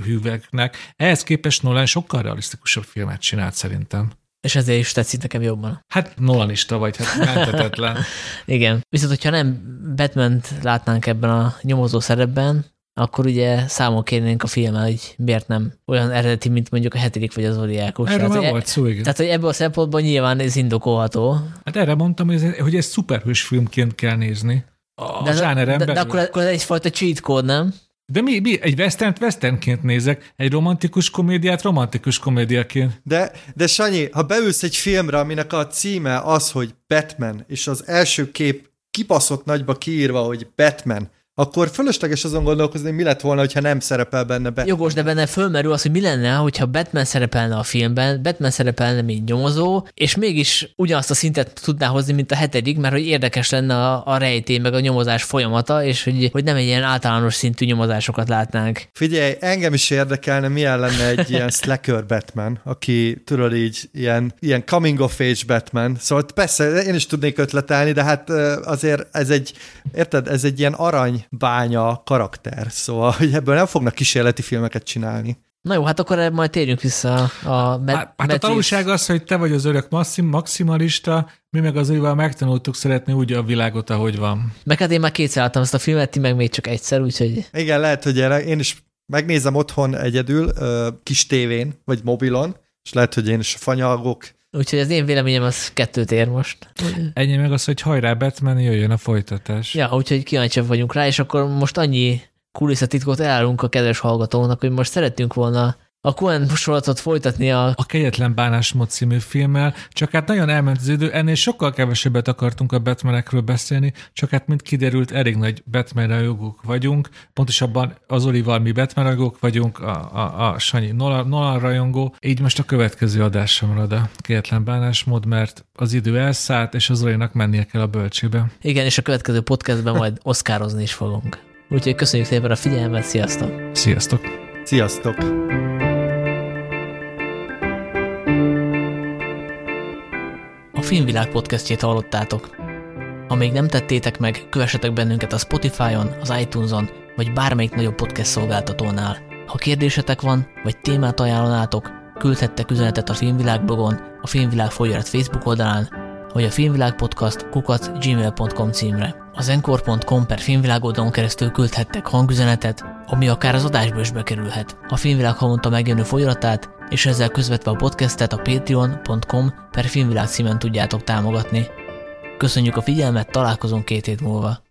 hűveknek. Ehhez képest Nolan sokkal realisztikusabb filmet csinált szerintem. És ezért is tetszik nekem jobban. Hát Nolanista vagy, hát mentetetlen. Igen. Viszont, hogyha nem batman látnánk ebben a nyomozó szerepben, akkor ugye számon kérnénk a filmmel, hogy miért nem olyan eredeti, mint mondjuk a hetedik vagy az Zodiákos. Erre már volt szó, igen. Tehát, hogy ebből a szempontból nyilván ez indokolható. Hát erre mondtam, hogy ez, hogy ez szuperhős filmként kell nézni. A de, de, de, de akkor, akkor ez egyfajta cheat code, nem? De mi, mi egy western westernként nézek, egy romantikus komédiát romantikus komédiaként. De, de Sanyi, ha beülsz egy filmre, aminek a címe az, hogy Batman, és az első kép kibaszott nagyba kiírva, hogy Batman, akkor fölösleges azon gondolkozni, mi lett volna, ha nem szerepel benne Batman. Jogos, de benne fölmerül az, hogy mi lenne, hogyha Batman szerepelne a filmben, Batman szerepelne, mint nyomozó, és mégis ugyanazt a szintet tudná hozni, mint a hetedik, mert hogy érdekes lenne a, a rejtély, meg a nyomozás folyamata, és hogy, hogy nem egy ilyen általános szintű nyomozásokat látnánk. Figyelj, engem is érdekelne, milyen lenne egy ilyen slacker Batman, aki tudod így ilyen, ilyen coming of age Batman. Szóval persze én is tudnék ötletelni, de hát azért ez egy, érted, ez egy ilyen arany bánya karakter, szóval hogy ebből nem fognak kísérleti filmeket csinálni. Na jó, hát akkor majd térjünk vissza a med- Hát, hát a tanulság az, hogy te vagy az örök maxim, maximalista, mi meg az ővel megtanultuk szeretni úgy a világot, ahogy van. Meg hát én már kétszer láttam ezt a filmet, ti meg még csak egyszer, úgyhogy... Igen, lehet, hogy én is megnézem otthon egyedül, kis tévén, vagy mobilon, és lehet, hogy én is fanyalgok, Úgyhogy az én véleményem az kettőt ér most. Ennyi meg az, hogy hajrá Batman, jöjjön a folytatás. Ja, úgyhogy kíváncsiak vagyunk rá, és akkor most annyi kulisszatitkot elárulunk a kedves hallgatónak, hogy most szerettünk volna a Coen sorozatot folytatni a... A Kegyetlen Bánásmód című filmmel, csak hát nagyon elment az idő, ennél sokkal kevesebbet akartunk a Batmanekről beszélni, csak hát mint kiderült, elég nagy Batman rajongók vagyunk, pontosabban az Olival mi Batman rajongók vagyunk, a, a, a Sanyi Nolan, Nolan rajongó, így most a következő adásra marad a Kegyetlen Bánásmód, mert az idő elszállt, és az Olinak mennie kell a bölcsébe. Igen, és a következő podcastben majd oszkározni is fogunk. Úgyhogy köszönjük szépen a figyelmet, sziasztok! Sziasztok! Sziasztok! Filmvilág podcastjét hallottátok. Ha még nem tettétek meg, kövessetek bennünket a Spotify-on, az iTunes-on, vagy bármelyik nagyobb podcast szolgáltatónál. Ha kérdésetek van, vagy témát ajánlanátok, küldhettek üzenetet a Filmvilág blogon, a Filmvilág folyarat Facebook oldalán, vagy a Filmvilág Podcast kukat gmail.com címre. Az encore.com per filmvilág oldalon keresztül küldhettek hangüzenetet, ami akár az adásba is bekerülhet. A Filmvilág havonta megjelenő folyaratát és ezzel közvetve a podcastet a patreon.com per filmvilág címen tudjátok támogatni. Köszönjük a figyelmet, találkozunk két hét múlva.